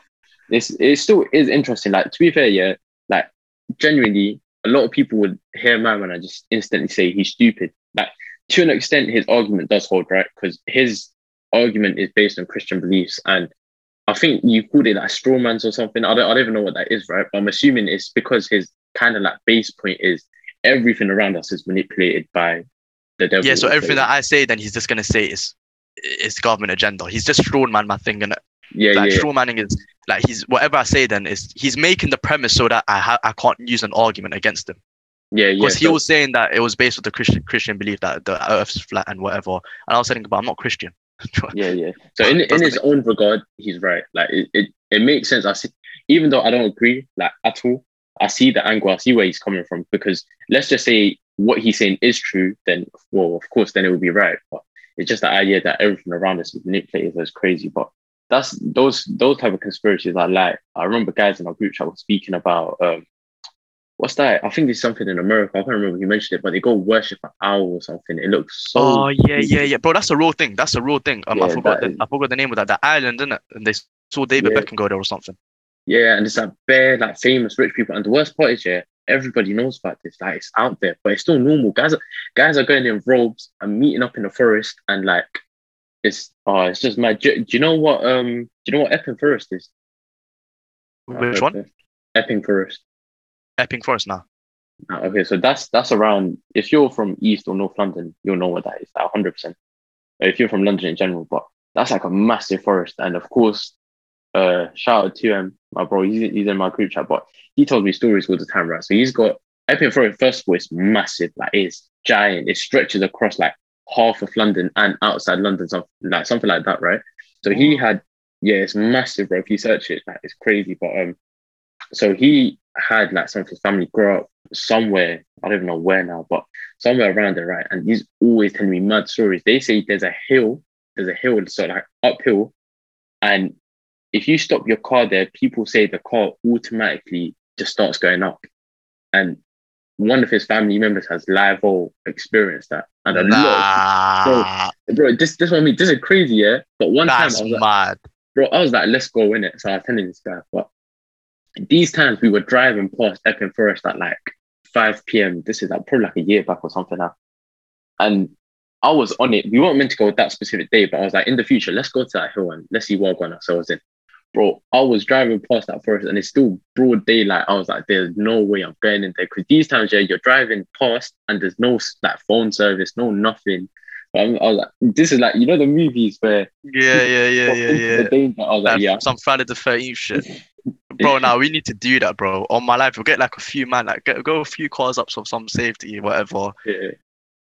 it's it still is interesting. Like to be fair, yeah, like genuinely a lot of people would hear man and just instantly say he's stupid. Like to an extent, his argument does hold, right? Because his argument is based on Christian beliefs. And I think you called it like straw mans or something. I don't, I don't even know what that is, right? But I'm assuming it's because his kind of like base point is everything around us is manipulated by the devil. Yeah, so everything that I say, then he's just gonna say is is government agenda. He's just straw man my thing, and yeah, like yeah, straw manning is like he's whatever I say then is he's making the premise so that I ha- I can't use an argument against him. yeah, yeah. Because he so- was saying that it was based on the Christian Christian belief that the earth's flat and whatever. And I was saying, but I'm not Christian. yeah, yeah. So in in his own regard, he's right. Like it, it, it makes sense. I see, even though I don't agree like at all. I see the angle. I see where he's coming from because let's just say what he's saying is true. Then, well, of course, then it would be right. But it's just the idea that everything around us is manipulated. That's crazy. But that's those those type of conspiracies I like. I remember guys in our group chat were speaking about um, what's that? I think it's something in America. I can't remember who mentioned it, but they go worship an owl or something. It looks so. oh yeah, yeah, yeah, bro. That's a real thing. That's a real thing. Um, I forgot the, is- I forgot the name of that. The island, isn't it? And they saw David Yeah. Beckham go there or something. Yeah, and it's like bare like famous rich people. And the worst part is, yeah, everybody knows about this. Like it's out there, but it's still normal. Guys, are, guys are going in robes and meeting up in the forest, and like it's oh, it's just mad. Do, do you know what? Um, do you know what Epping Forest is? Which one? Epping Forest. Epping Forest now. Ah, Okay, so that's that's around. If you're from East or North London, you'll know what that is. hundred percent. If you're from London in general, but that's like a massive forest, and of course, uh, shout out to him, my bro. He's, he's in my group chat, but he told me stories all the time, right? So he's got Epping Forest. First of all, it's massive, like it's giant. It stretches across like half of London and outside London, something like something like that, right? So he had, yeah, it's massive, bro. If you search it, like it's crazy. But um, so he had like some of his family grow up somewhere. I don't even know where now, but somewhere around there, right? And he's always telling me mad stories. They say there's a hill, there's a hill, so like uphill, and if you stop your car there, people say the car automatically just starts going up. And one of his family members has live all experienced that. And a lot Nah, bro, this this one me, this is crazy, yeah. But one that's time I was like, mad. bro, I was like, let's go in it. So I was telling this guy, but these times we were driving past Epping Forest at like 5 p.m. This is like probably like a year back or something now. And I was on it. We weren't meant to go that specific day, but I was like, in the future, let's go to that hill and let's see what we're going ourselves in. Bro, I was driving past that forest and it's still broad daylight. I was like, there's no way I'm going in there. Because these times, yeah, you're driving past and there's no like phone service, no nothing. I'm, was like, this is like, you know, the movies where Yeah, yeah, yeah, yeah, yeah. the danger. I was like, yeah, Some Friday the 13th shit. Bro, now we need to do that, bro. On my life, we'll get like a few man, like get, go a few cars up, some some safety, whatever, yeah.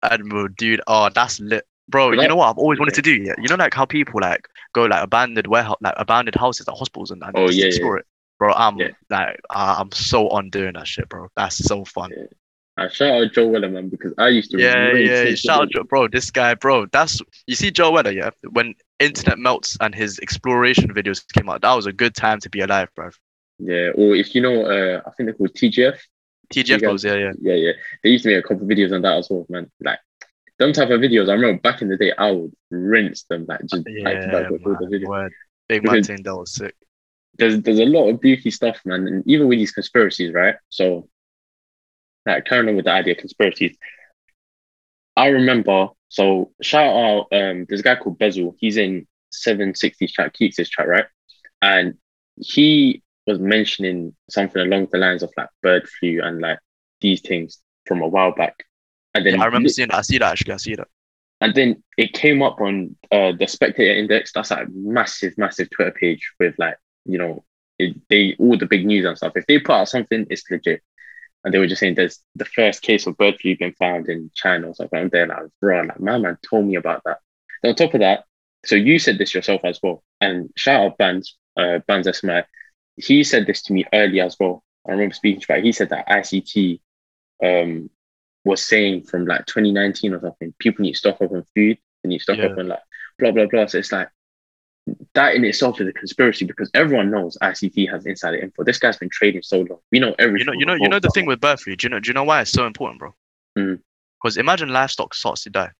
and we'll do. Oh, that's lit, bro. But You know what I've always wanted to do? Yeah, you know like how people like go like abandoned warehouse, like abandoned houses, like hospitals, and, and Oh, yeah, yeah. explore it, bro. I'm Yeah. like I'm so on doing that shit, bro. That's so fun. Yeah. I shout out Joe Weller, man, because I used to Yeah, race yeah. Shout out, Joe- bro. This guy, bro. That's you see Joe Weller, yeah. When internet melts and his exploration videos came out, that was a good time to be alive, bro. Yeah, or if you know, uh, I think they're called TGF. TGF bros, yeah, yeah. Yeah, yeah. They used to make a couple of videos on that as well, man. Like them type of videos. I remember back in the day, I would rinse them, like just back to Yeah, back with all the videos. word. Big man Because- thing that was sick. There's there's a lot of beefy stuff, man, and even with these conspiracies, right? So, like carrying on with the idea of conspiracies. I remember. So shout out, um, there's a guy called Bezel. He's in 760 chat, keeps his chat, right? And he was mentioning something along the lines of like bird flu and like these things from a while back. And then Yeah, I remember seeing that. I see that actually. I see that. and then it came up on uh, the Spectator Index. That's like a massive, massive Twitter page with like, you know, it, they all the big news and stuff. If they put out something, it's legit. And they were just saying there's the first case of bird flu been found in China or something. And they're like, bro, like my man told me about that. Then on top of that, so you said this yourself as well. And shout out Bands, uh, Bands SMI. He said this to me earlier as well. I remember speaking to him. He said that ICT um, was saying from like 2019 or something, people need to stock up on food, they need to stock Yeah. up on like blah blah blah. So it's like that in itself is a conspiracy because everyone knows ICT has insider info. This guy's been trading so long. We know You know, you know, you know the thing with flu. Do you know? Do you know why it's so important, bro? Mm. Because imagine livestock starts to die.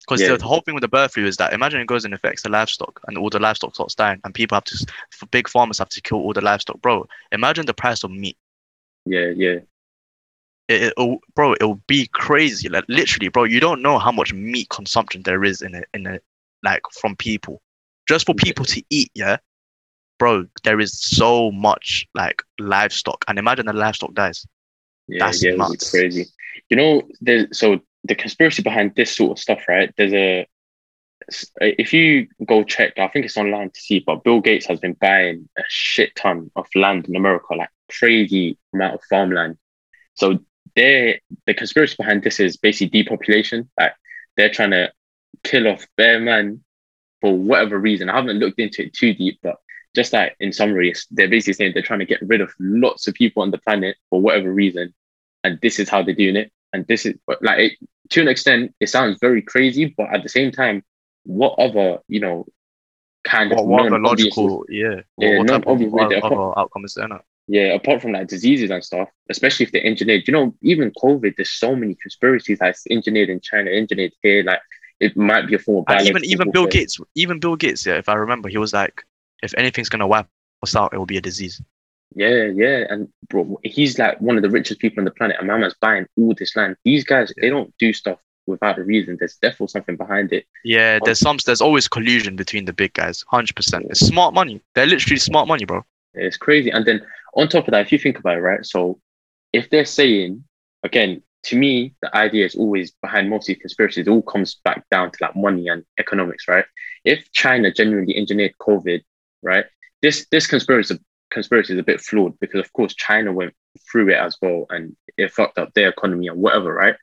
Because Yeah. the whole thing with the bird flu is that imagine it goes and affects the livestock, and all the livestock starts dying, and people have to, for big farmers have to kill all the livestock, bro. Imagine the price of meat. Yeah, yeah, It, it'll, bro, it'll be crazy. Like literally, bro, you don't know how much meat consumption there is in it, in it, like from people, just for people to eat. Yeah, bro, there is so much like livestock, and imagine the livestock dies. yeah, That's yeah. It's nuts. crazy. You know, there's so the conspiracy behind this sort of stuff, right? There's a uh, if you go check, I think it's online to see, but Bill Gates has been buying a shit ton of land in America, like crazy amount of farmland. So they the conspiracy behind this is basically depopulation. Like they're trying to kill off bear man for whatever reason. I haven't looked into it too deep, but just like in summary, they're basically saying they're trying to get rid of lots of people on the planet for whatever reason, and this is how they're doing it. And this is like it, to an extent, it sounds very crazy, but at the same time, what other you know kind What, of what other logical, yeah, Yeah, what, what of non-obvious way other, outcome is there? yeah, apart from like diseases and stuff, especially if they're engineered, you know, even COVID, there's so many conspiracies that's engineered in China, engineered here, like it might be a form of And even even Bill. Gates, even Bill Gates, yeah, if I remember, he was like, if anything's gonna wipe us out, it will be a disease. Yeah, yeah. And bro, he's like one of the richest people on the planet. And Mama's buying all this land. These guys, they don't do stuff without a reason. There's definitely something behind it. Yeah, um, there's some, there's always collusion between the big guys, hundred percent. It's smart money. They're literally smart money, bro. It's crazy. And then on top of that, if you think about it, right? So if they're saying, again, to me, the idea is always behind most of these conspiracies, it all comes back down to like money and economics, right? If China genuinely engineered COVID, right? This this conspiracy conspiracy is a bit flawed because of course China went through it as well and it fucked up their economy and whatever, right?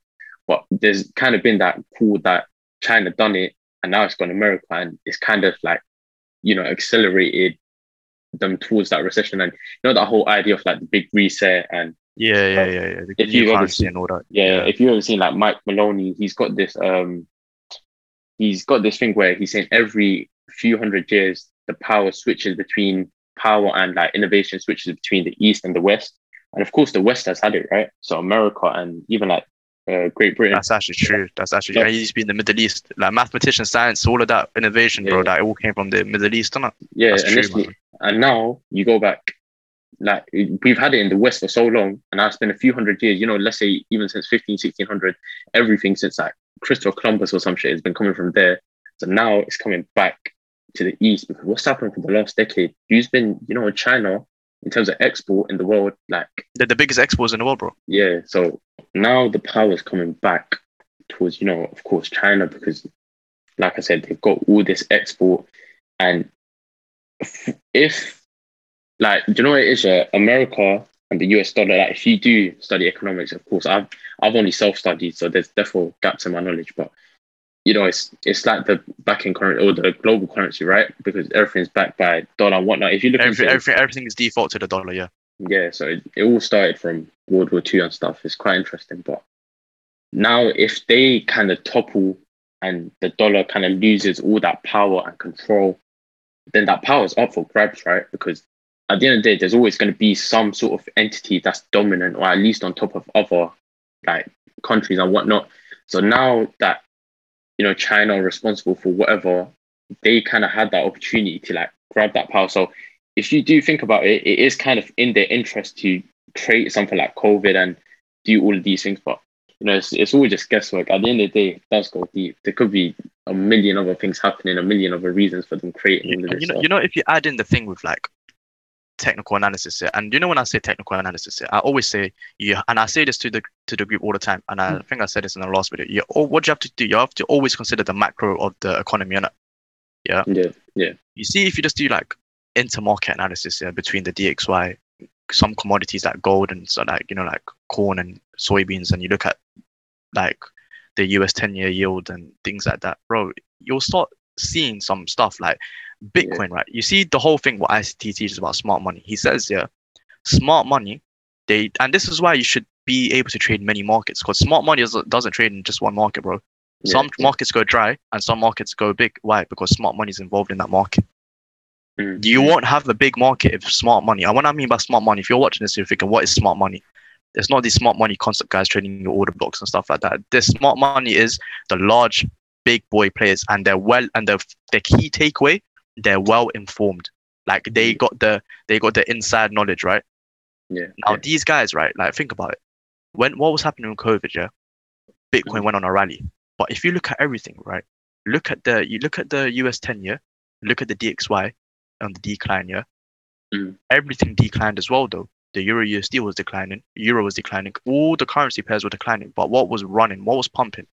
But there's kind of been that cool that China done it and now it's gone America and it's kind of like, you know, accelerated them towards that recession and you know that whole idea of like the big reset and Yeah, yeah, yeah, yeah. The If you've ever seen- all that. yeah, if you've ever seen like Mike Maloney, he's got this um he's got this thing where he's saying every few hundred years the power switches between power and like innovation switches between the east and the west. And of course the west has had it, right? So America and even like uh, Great Britain. That's actually true. That's actually Yeah. true. He used to be in the Middle East. Like mathematician, science, all of that innovation, bro, that it all came from the Middle East, innit? yeah, true, man. And now you go back, like we've had it in the West for so long, and now it's been a few hundred years, you know, let's say even since 15, 1600, everything since like Christopher Columbus or some shit has been coming from there. So now it's coming back to the East because what's happened for the last decade? You've been, you know, China in terms of export in the world, like, They're the biggest exporters in the world, bro. yeah. So now the power is coming back towards, you know, of course, China because, like I said, they've got all this export. And if like, do you know what it is? Yeah? America and the US dollar, like, if you do study economics, of course, I've, I've only self studied, so there's therefore gaps in my knowledge. But, you know, it's it's like the backing currency or the global currency, right? Because everything's backed by dollar and whatnot. If you look Every, into everything, everything is default to the dollar, yeah. yeah, so it, it all started from World War Two and stuff. It's quite interesting. But now, if they kind of topple and the dollar kind of loses all that power and control, then that power is up for grabs, right? Because at the end of the day, there's always going to be some sort of entity that's dominant or at least on top of other like countries and whatnot. So now that you know China are responsible for whatever, they kind of had that opportunity to like grab that power. So if you do think about it, it is kind of in their interest to create something like COVID and do all of these things. But you know, it's, it's all just guesswork. At the end of the day, it does go deep. There could be a million other things happening, a million other reasons for them creating all of this you know, stuff. you know, if you add in the thing with like technical analysis here, and you know when I say technical analysis here, I always say you, and I say this to the to the group all the time, and I mm. think I said this in the last video. You, oh, what you have to do, you have to always consider the macro of the economy, innit? yeah, yeah, You see, if you just do like intermarket analysis here between the DXY, some commodities like gold and so like you know like corn and soybeans, and you look at like the US 10 year yield and things like that, bro, you'll start seeing some stuff like Bitcoin, right? You see the whole thing what ICT teaches about smart money. He says, yeah, smart money, they and this is why you should be able to trade many markets because smart money doesn't, doesn't trade in just one market, bro. yeah, Some yeah. markets go dry and some markets go big. Why? Because smart money is involved in that market. Mm. You won't have a big market if smart money. And what I mean by smart money, if you're watching this, you're thinking, what is smart money? It's not these smart money concept guys trading your order blocks and stuff like that. This smart money is the large, big boy players, and they're well. And the the key takeaway, they're well informed. Like they Mm. got the they got the inside knowledge, right? Yeah. Now yeah. these guys, right? Like think about it. When what was happening with COVID, yeah, Bitcoin Mhm. went on a rally. But if you look at everything, right? Look at the you look at the US ten year, look at the DXY on the decline, yeah. Mm. Everything declined as well, though. The Euro USD was declining, Euro was declining, all the currency pairs were declining. But what was running? What was pumping?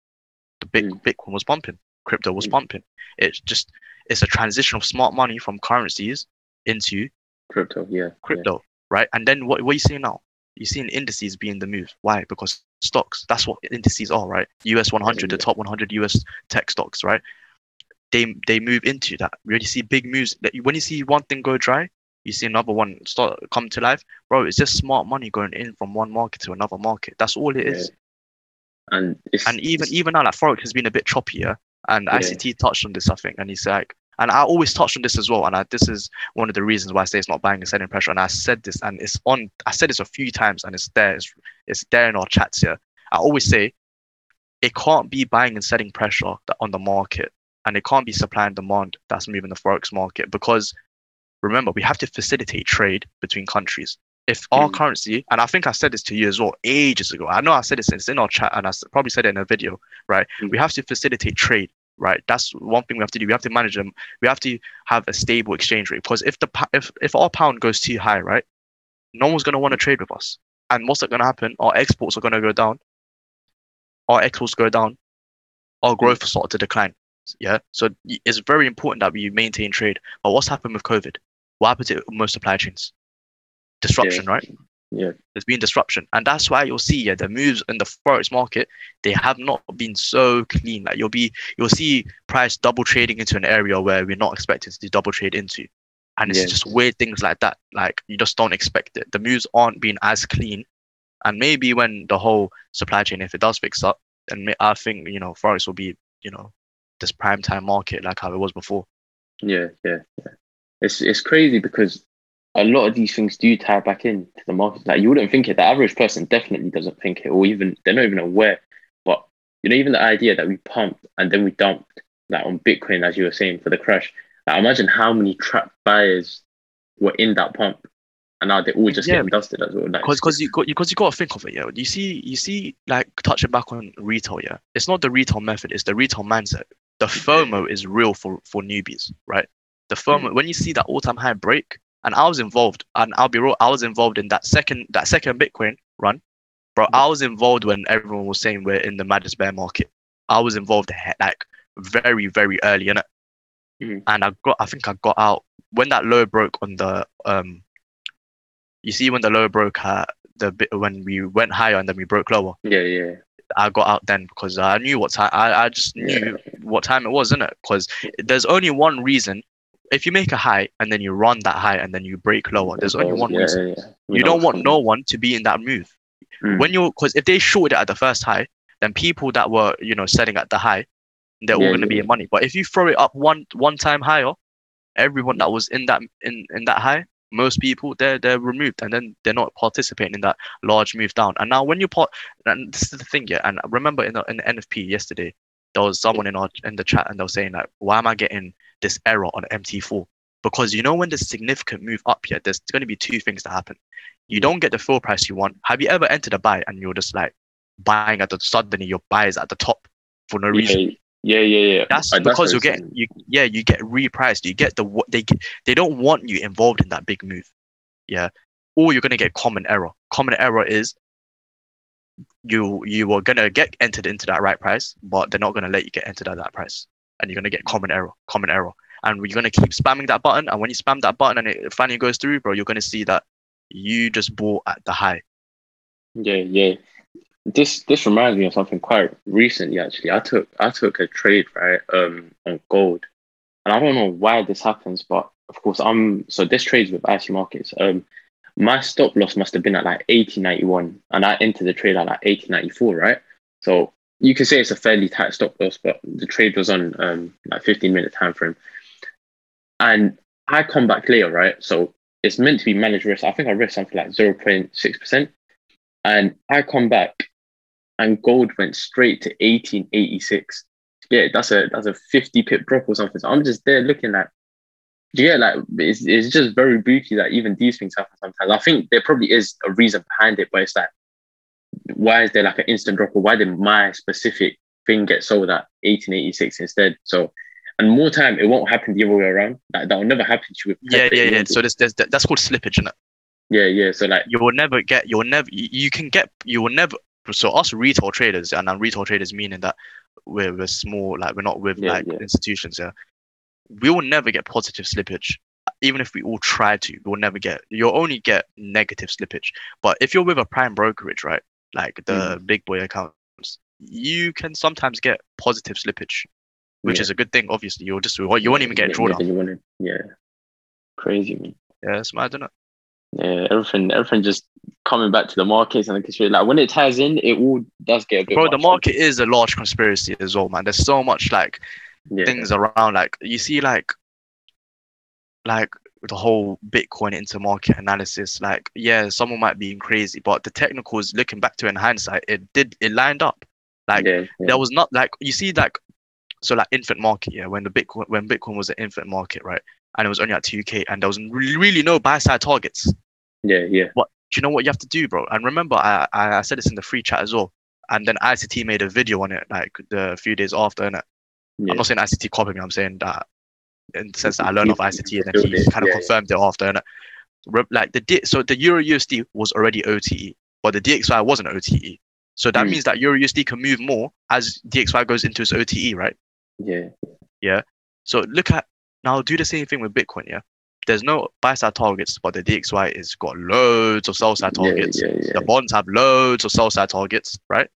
The big Mm. Bitcoin was pumping, crypto was Mm. pumping. It's just it's a transition of smart money from currencies into Crypto. Yeah. yeah. crypto, right? And then what, what you see now? You're seeing indices being the move. Why? Because stocks, that's what indices are, right? US 100, the top 100 US tech stocks, right? They they move into that. You already see big moves. That When you see one thing go dry, you see another one start come to life. Bro, it's just smart money going in from one market to another market. That's all it is. And it's And even even now, like Forex has been a bit choppier. And Yeah. ICT touched on this, I think, and he's like, and I always touched on this as well. And I, this is one of the reasons why I say it's not buying and selling pressure. And I said this, and it's on. I said this a few times, and it's there. It's, it's there in our chats here. I always say it can't be buying and selling pressure on the market, and it can't be supply and demand that's moving the forex market because remember we have to facilitate trade between countries. If our Mm. currency, and I think I said this to you as well ages ago. I know I said this it's in our chat, and I probably said it in a video, right? Mm. We have to facilitate trade, right? That's one thing we have to do. We have to manage them. We have to have a stable exchange rate because if the if if our pound goes too high, right, no one's gonna want to trade with us. And what's going to happen? Our exports are going to go down. Our exports go down. Our growth will start to decline. Yeah. So it's very important that we maintain trade. But what's happened with COVID? What happened to most supply chains? Disruption, Yeah. right? Yeah. There's been disruption, and that's why you'll see yeah, the moves in the forex market they have not been so clean. Like you'll be you'll see price double trading into an area where we're not expecting to double trade into, and it's Yeah. just weird things like that. Like you just don't expect it. The moves aren't being as clean, and maybe when the whole supply chain, if it does fix up, then I think you know forex will be you know this prime time market like how it was before. Yeah, yeah, yeah. It's it's crazy because a lot of these things do tie back into the market. Like you wouldn't think it. The average person definitely doesn't think it, or even they're not even aware. But you know, even the idea that we pumped and then we dumped, like on Bitcoin, as you were saying, for the crash. Like imagine how many trap buyers were in that pump, and now they're all just Yeah. getting dusted as well. Because because you got because you got to think of it yeah you see you see like touching back on retail yeah it's not the retail method it's the retail mindset the mm-hmm. fomo is real for for newbies right the fomo mm. when you see that all-time high break and i was involved and i'll be real i was involved in that second that second bitcoin run. Bro i was involved when everyone was saying we're in the maddest bear market. I was involved like very very early in it Mhm. and i got i think i got out when that low broke on the um you see when the low broke at the bit when we went higher and then we broke lower? Yeah, yeah, i got out then because i knew what time i, I just knew what time it was in it because there's only one reason if you make a high and then you run that high and then you break lower there's only one yeah, reason. yeah, yeah. You don't want no one to be in that move. Mm. when you're because if they shorted it at the first high then people that were you know selling at the high they're all going to be in money. But if you throw it up one one time higher everyone that was in that in in that high most people they're they're removed and then they're not participating in that large move down. And now when you part and this is the thing yeah and remember in the, in the nfp yesterday there was someone in our in the chat and they were saying like why am i getting this error on mt4 because you know when there's a significant move up here there's going to be two things that happen. You don't get the full price you want. Have you ever entered a buy and you're just like buying at the suddenly your buy is at the top for no reason? Yeah, yeah, yeah, yeah. that's Uh, because you're getting you yeah you get repriced. You get the what they get, they don't want you involved in that big move. Yeah. Or you're going to get common error. Common error is you you are going to get entered into that right price but they're not going to let you get entered at that price and you're going to get common error common error and you're going to keep spamming that button and when you spam that button and it finally goes through bro you're going to see that you just bought at the high Yeah, yeah. This this reminds me of something quite recently actually. I took I took a trade, right, um on gold. And I don't know why this happens, but of course I'm so this trades with IC markets. Um my stop loss must have been at like 1891 and I entered the trade at like 1894, right? So you could say it's a fairly tight stop loss, but the trade was on um like 15 minute time frame. And I come back later, right? So it's meant to be managed risk. I think I risk something like 0.6%. And I come back and gold went straight to 1886. Yeah, that's a that's a 50 pip drop or something. So I'm just there looking at yeah, like it's, it's just very booky that even these things happen sometimes. I think there probably is a reason behind it, but it's like, why is there like an instant drop or why did my specific thing get sold at 1886 instead? So, and more time, it won't happen the other way around. Like, that will never happen to you. Yeah, yeah, yeah. So there's, there's, that's called slippage, isn't it? Yeah, yeah. So like, you will never get, you will never, you can get, you will never. So us retail traders, and I'm retail traders meaning that we're, we're small, like we're not with Yeah, like yeah. institutions. Yeah, we will never get positive slippage. Even if we all try to, we'll never get. You'll only get negative slippage. But if you're with a prime brokerage, right, like the Mm. big boy accounts, you can sometimes get positive slippage, which Yeah. is a good thing. Obviously, you'll just you won't even get yeah, drawdown. Yeah, you want it. yeah. crazy man. Yeah, it's mad, isn't it? Yeah, everything, everything just coming back to the markets and the conspiracy. Like when it ties in, it all does get a bit. Bro, the market is a large conspiracy as well, man. There's so much like yeah. things around like you see like like the whole bitcoin intermarket analysis like yeah someone might be crazy but the technicals looking back to in hindsight it did it lined up like yeah, yeah. there was not like you see like so like infant market yeah when the bitcoin when bitcoin was an infant market right and it was only at 2k and there was really, no buy side targets yeah, yeah, what do you know what you have to do bro and remember i i, I said this in the free chat as well and then ict made a video on it like the few days after and yeah. I'm not saying ICT copied me. I'm saying that in the sense that I learned of ICT and then he kind of confirmed it after. And like the D- so the Euro USD was already OTE, but the DXY wasn't OTE. So that Mm. means that Euro USD can move more as DXY goes into its OTE, right? yeah, Yeah. So look at now. Do the same thing with Bitcoin. Yeah, there's no buy side targets, but the DXY is got loads of sell side targets. yeah, yeah, yeah, The bonds have loads of sell side targets, right?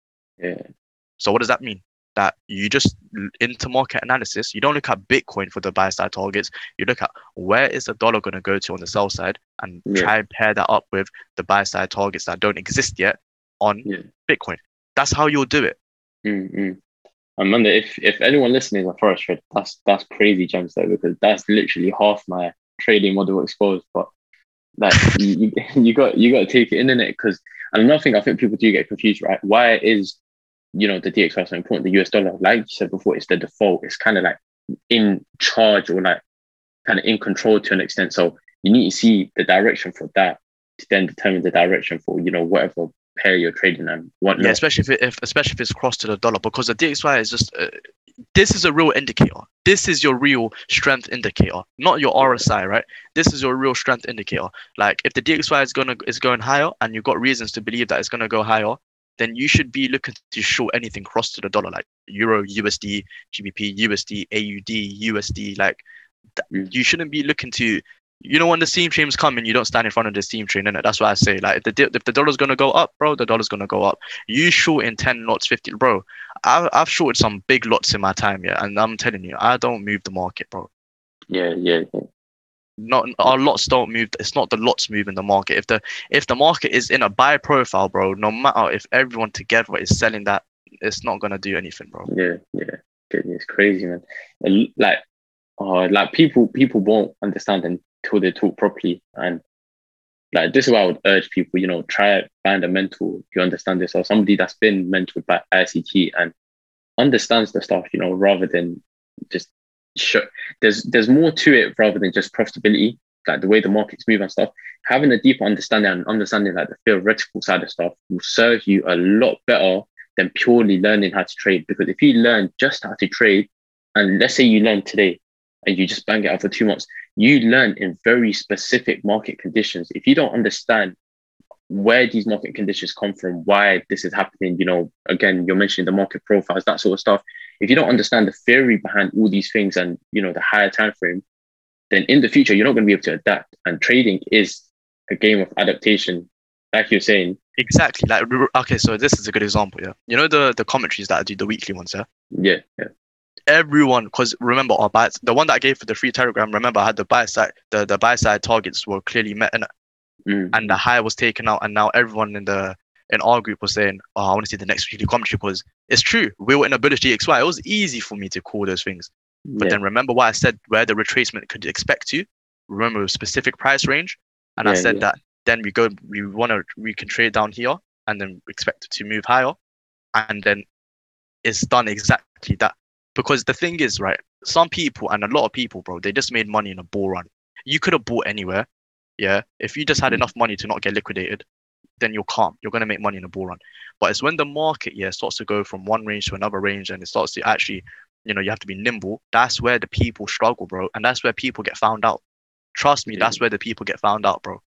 yeah, So what does that mean? That you just intermarket analysis, you don't look at Bitcoin for the buy side targets. You look at where is the dollar going to go to on the sell side, and Yeah. try and pair that up with the buy side targets that don't exist yet on Yeah. Bitcoin. That's how you'll do it. Mm-hmm. Wonder if if anyone listening is a forex trader, that's that's crazy, gems though, because that's literally half my trading model exposed. But like you, you, you got you got to take it in it because and another thing I think people do get confused, right? Why is you know the DXY so important? The US dollar, like you said before, it's the default. It's kind of like in charge or like kind of in control to an extent. So you need to see the direction for that to then determine the direction for you know whatever pair you're trading and whatnot. Yeah, especially if, it, if especially if it's crossed to the dollar, because the DXY is just uh, this is a real indicator. This is your real strength indicator, not your RSI, right? This is your real strength indicator. Like if the DXY is gonna is going higher, and you've got reasons to believe that it's gonna go higher, then you should be looking to short anything cross to the dollar, like Euro, USD, GBP, USD, AUD, USD. Like th- Mm. you shouldn't be looking to. You know when the steam trains come and you don't stand in front of the steam train, innit? That's why I say like if the di- if the dollar's gonna go up, bro, the dollar's gonna go up. You short in ten lots, fifty, bro. I've I've shorted some big lots in my time, yeah, and I'm telling you, I don't move the market, bro. yeah, yeah, yeah. Not our lots don't move. It's not the lots moving the market. If the if the market is in a buy profile, bro, no matter if everyone together is selling that, it's not gonna do anything, bro. Yeah, yeah, it's crazy man. Like, oh, like people, people won't understand until they talk properly. And like, this is why I would urge people, you know, try find a mentor who understands this or somebody that's been mentored by ICT and understands the stuff, you know, rather than just show. There's there's more to it rather than just profitability, like the way the markets move and stuff. Having a deeper understanding and understanding like the theoretical side of stuff will serve you a lot better than purely learning how to trade. Because if you learn just how to trade, and let's say you learn today and you just bang it out for two months, you learn in very specific market conditions. If you don't understand where these market conditions come from, why this is happening, you know, again, you're mentioning the market profiles, that sort of stuff. If you don't understand the theory behind all these things and you know the higher time frame, then in the future you're not going to be able to adapt. And trading is a game of adaptation, like you're saying. Exactly. Like okay, so this is a good example, yeah. You know the the commentaries that I do, the weekly ones, yeah. Yeah, yeah, Everyone, because remember our buy, the one that I gave for the free telegram. Remember, I had the buy side, the the buy side targets were clearly met, innit? Mm. and the high was taken out, and now everyone in the in our group was saying, "Oh, I want to see the next weekly commentary." Because it's true, we were in a bullish DXY. It was easy for me to call those things. But yeah, then remember what I said, where the retracement could expect to. remember a specific price range, and I said yeah. that then we go we want to we can trade down here and then expect it to move higher, and then it's done exactly that. Because the thing is, right, some people and a lot of people, bro, they just made money in a bull run. You could have bought anywhere, yeah. If you just had Mm. enough money to not get liquidated, then you're calm. You're gonna make money in a bull run. But it's when the market, yeah, starts to go from one range to another range, and it starts to actually, you know, you have to be nimble. That's where the people struggle, bro, and that's where people get found out. Trust me, Yeah. that's where the people get found out, bro.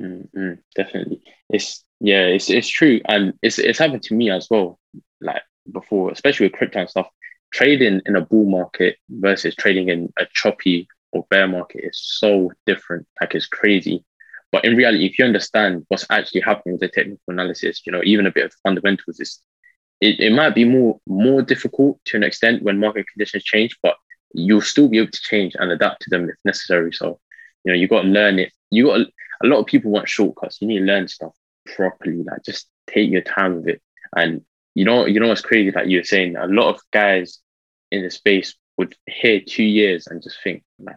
Mm, mm, definitely. It's yeah, it's it's true, and it's it's happened to me as well. Like before, especially with crypto and stuff. Trading in a bull market versus trading in a choppy or bear market is so different. Like it's crazy. But in reality, if you understand what's actually happening with the technical analysis, you know, even a bit of fundamentals, is it, it might be more more difficult to an extent when market conditions change, but you'll still be able to change and adapt to them if necessary. So, you know, you got to learn it. You got a lot of people want shortcuts. You need to learn stuff properly. Like just take your time with it. And you know, you know what's crazy? Like you were saying, a lot of guys in the space would hear two years and just think like,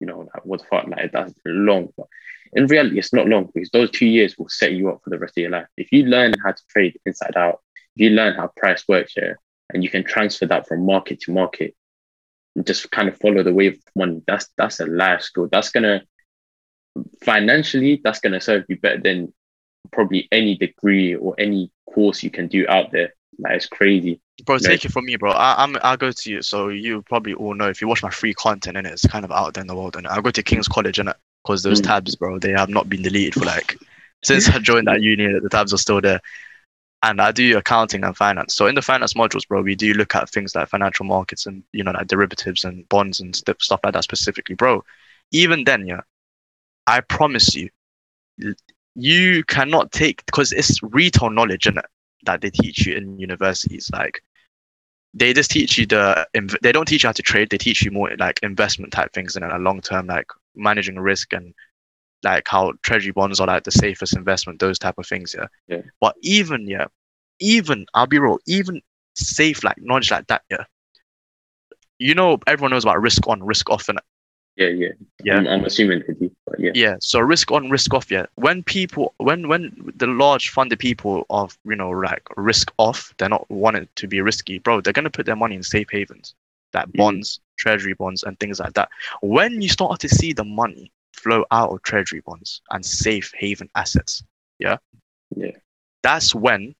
you know, like, what the fuck? Like that's long. But in reality, it's not long because those two years will set you up for the rest of your life. If you learn how to trade inside out, if you learn how price works here, and you can transfer that from market to market, and just kind of follow the wave of money. That's that's a life skill. That's gonna financially, that's gonna serve you better than probably any degree or any course you can do out there. Like it's crazy. Bro, take it from me, bro. I, I'm I'll go to you. So you probably all know if you watch my free content and it's kind of out there in the world. And I go to King's College it because those Mm. tabs, bro, they have not been deleted for like since I joined that uni. The tabs are still there. And I do accounting and finance. So in the finance modules, bro, we do look at things like financial markets and you know like derivatives and bonds and stuff stuff like that specifically, bro. Even then, yeah, I promise you, you cannot take because it's retail knowledge it that they teach you in universities. Like they just teach you the they don't teach you how to trade. They teach you more like investment type things and a long term like managing risk and like how treasury bonds are like the safest investment. Those type of things. Yeah. Yeah. But even yeah, even I'll be real. Even safe like knowledge like that. Yeah. You know, everyone knows about risk on, risk off, and Yeah, yeah. Yeah. I'm, I'm assuming do, but yeah. yeah so risk on risk off yeah when people when when the large funded people of you know like risk off they're not wanting to be risky bro they're going to put their money in safe havens like Mhm. bonds treasury bonds and things like that when you start to see the money flow out of treasury bonds and safe haven assets yeah Yeah. that's when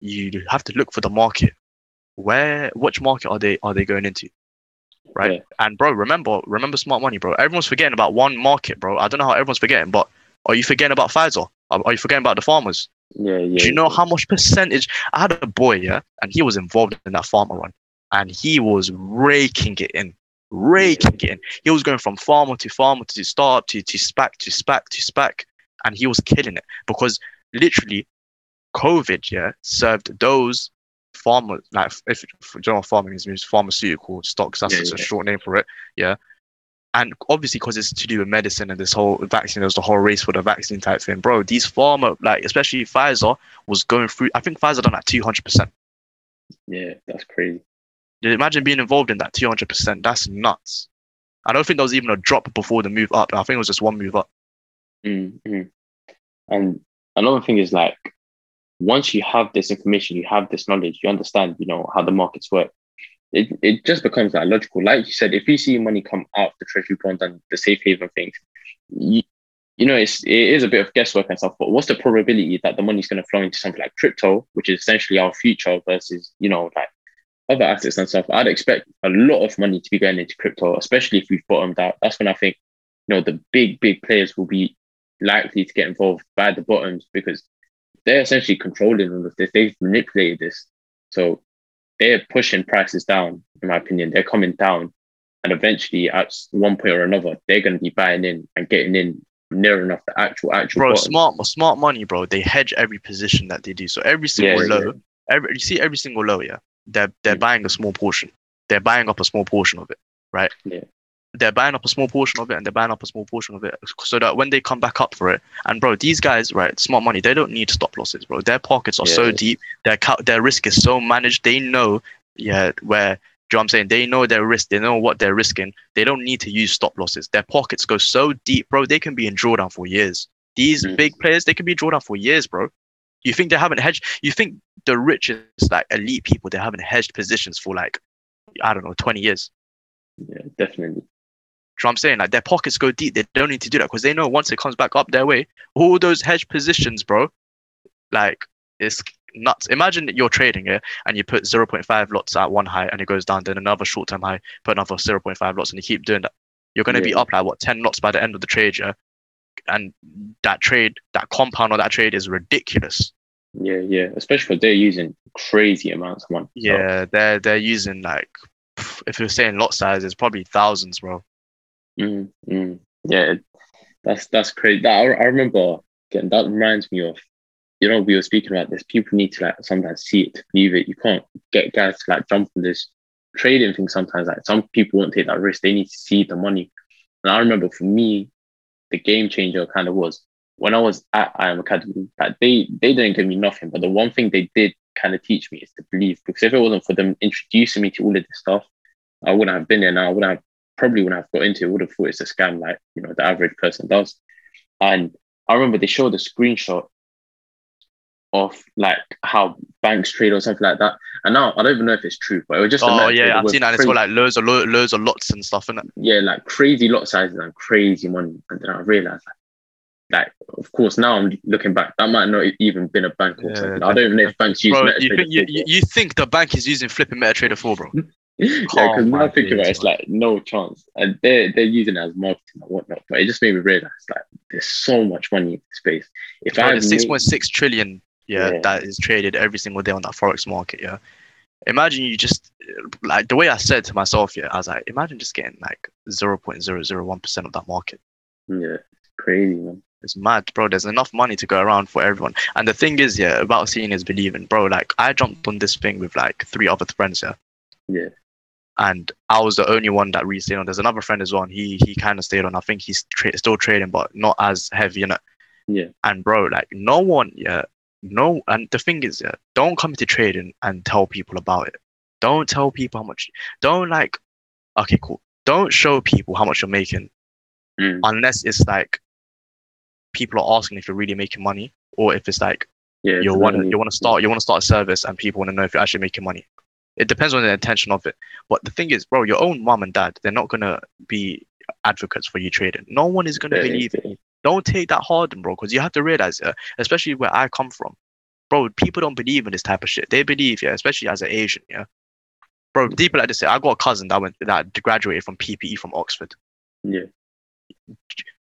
you have to look for the market where which market are they are they going into right? Yeah. And bro, remember, remember smart money, bro. Everyone's forgetting about one market, bro. I don't know how everyone's forgetting, but are you forgetting about Pfizer? Are, you forgetting about the pharmas? Yeah, yeah. Do you know yeah. how much percentage? I had a boy, yeah, and he was involved in that pharma run, and he was raking it in, raking it in. He was going from pharma to pharma to startup to to SPAC to SPAC to SPAC, and he was killing it because literally, COVID, yeah, served those pharmas like if general farming is means pharmaceutical stocks. That's Yeah, just a short name for it, yeah. And obviously, because it's to do with medicine and this whole vaccine, there's the whole race for the vaccine type thing, bro. These pharma, like especially Pfizer, was going through. I think Pfizer done like two hundred percent. Yeah, that's crazy. Imagine being involved in that two hundred percent. That's nuts. I don't think there was even a drop before the move up. I think it was just one move up. mm mm. And another thing is like, once you have this information, you have this knowledge, you understand, you know, how the markets work. It, it just becomes like logical. Like you said, if you see money come out the treasury bond and the safe haven things, you, you know, it's it is a bit of guesswork and stuff. But what's the probability that the money's going to flow into something like crypto, which is essentially our future, versus you know like other assets and stuff? I'd expect a lot of money to be going into crypto, especially if we've bottomed out. That's when I think you know the big big players will be likely to get involved by the bottoms because they're essentially controlling all of this. They've manipulated this, so they're pushing prices down. In my opinion, they're coming down, and eventually, at one point or another, they're going to be buying in and getting in near enough the actual actual. Bro, bottom. smart smart money, bro. They hedge every position that they do. So every single Yeah, low, yeah. every you see every single low, yeah. They're they're buying a small portion. They're buying up a small portion of it, right? Yeah. They're buying up a small portion of it, and they're buying up a small portion of it, so that when they come back up for it, and bro, these guys, right, smart money, they don't need stop losses, bro. Their pockets are so deep, their ca- their risk is so managed. They know, yeah, where Do you know what I'm saying? They know their risk. They know what they're risking. They don't need to use stop losses. Their pockets go so deep, bro. They can be in drawdown for years. These Mm. big players, they can be drawdown for years, bro. You think they haven't hedged? You think the richest, like elite people, they haven't hedged positions for like, I don't know, 20 years. Yeah, definitely. You know what I'm saying? Like their pockets go deep. They don't need to do that because they know once it comes back up their way, all those hedge positions, bro, like it's nuts. Imagine that you're trading it and you put 0.5 lots at one high and it goes down, then another short term high, put another 0.5 lots and you keep doing that. You're going to be up like what 10 lots by the end of the trade, yeah? And that trade, that compound on that trade is ridiculous. Yeah, yeah. Especially because they're using crazy amounts of money. So, Yeah, they're they're using like if you're saying lot size, it's probably thousands, bro. Mm, mm. yeah, that's that's crazy. That, I, I remember getting that reminds me of, you know, we were speaking about this. People need to like sometimes see it to believe it. You can't get guys to like jump on this trading thing sometimes. Like some people won't take that risk. They need to see the money. And I remember for me, the game changer kind of was when I was at IM Academy. Like they they didn't give me nothing, but the one thing they did kind of teach me is to believe. Because if it wasn't for them introducing me to all of this stuff, I wouldn't have been there now. I wouldn't have probably when I've got into it. Would have thought it's a scam, like you know the average person does. And I remember they showed a screenshot of like how banks trade or something like that. And now I don't even know if it's true, but it was just Oh metatrade yeah, I've seen that. And it's crazy- got like loads of lo- loads of lots and stuff in it. yeah, like crazy lot sizes and crazy money. And then I realized, like, like of course, now I'm looking back, that might not even been a bank or Yeah, something. I don't even know if banks use Bro, MetaTrader you think you, you, you think the bank is using flipping MetaTrader 4, bro? yeah, because now my I think about it, it's like no chance, and they're they're using it as marketing and whatnot. But it just made me realize like there's so much money in the space. If I there's made- 6.6 trillion, yeah, Yeah. that is traded every single day on that forex market, yeah. Imagine you just like the way I said to myself, yeah, I was like, imagine just getting like 0.001% of that market. yeah, it's crazy man. It's mad, bro. There's enough money to go around for everyone. And the thing is, yeah, about seeing is believing, bro. Like I jumped on this thing with like three other friends, yeah. Yeah. And I was the only one that really stayed on. There's another friend as well. And he he kind of stayed on. I think he's tra- still trading, but not as heavy in it. Yeah. And bro, like no one, yeah, no. And the thing is, yeah, don't come into trading and tell people about it. Don't tell people how much. Don't like. Okay, cool. Don't show people how much you're making Mm, unless it's like people are asking if you're really making money or if it's like yeah, you want to you want to start you want to start a service and people want to know if you're actually making money it depends on the intention of it. But the thing is bro your own mom and dad they're not going to be advocates for you trading. No one is going to Yeah, believe it don't take that hard bro because you have to realize uh, especially where i come from bro people don't believe in this type of shit. They believe yeah especially as an asian yeah. Bro people like this i got a cousin that went that graduated from ppe from oxford. Yeah,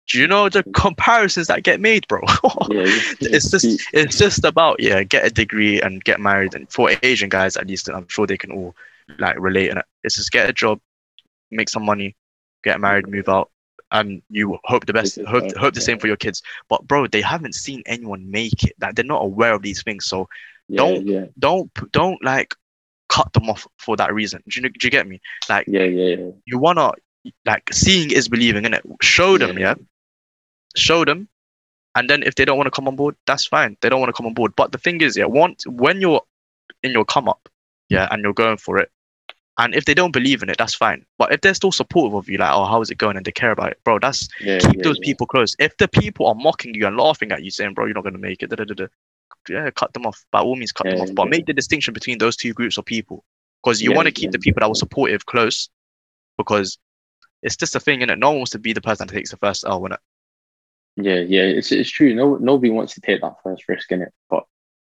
do you know the comparisons that get made bro? Yeah. it's just it's just about yeah get a degree and get married. And for asian guys at least i'm sure they can all like relate. And it's just get a job make some money get married move out and you hope the best hope, hope the same for your kids. But bro they haven't seen anyone make it. That they're not aware of these things. So yeah, don't- yeah, don't don't like cut them off for that reason. Do you, do you get me? Like yeah, yeah, yeah. you wanna like seeing is believing in it show them Yeah. yeah show them and then if they don't want to come on board that's fine. They don't want to come on board. But the thing is yeah once when you're in your come up yeah and you're going for it and if they don't believe in it that's fine. But if they're still supportive of you like oh how is it going? and they care about it bro that's yeah, keep yeah, those yeah. people close. If the people are mocking you and laughing at you saying bro you're not going to make it da, da, da, yeah cut them off. By all means cut them off. But make the distinction between those two groups of people because you want to keep the people that were supportive close because it's just a thing and it no one wants to be the person that takes the first L when it Yeah, yeah, it's it's true. No, nobody wants to take that first risk in it, but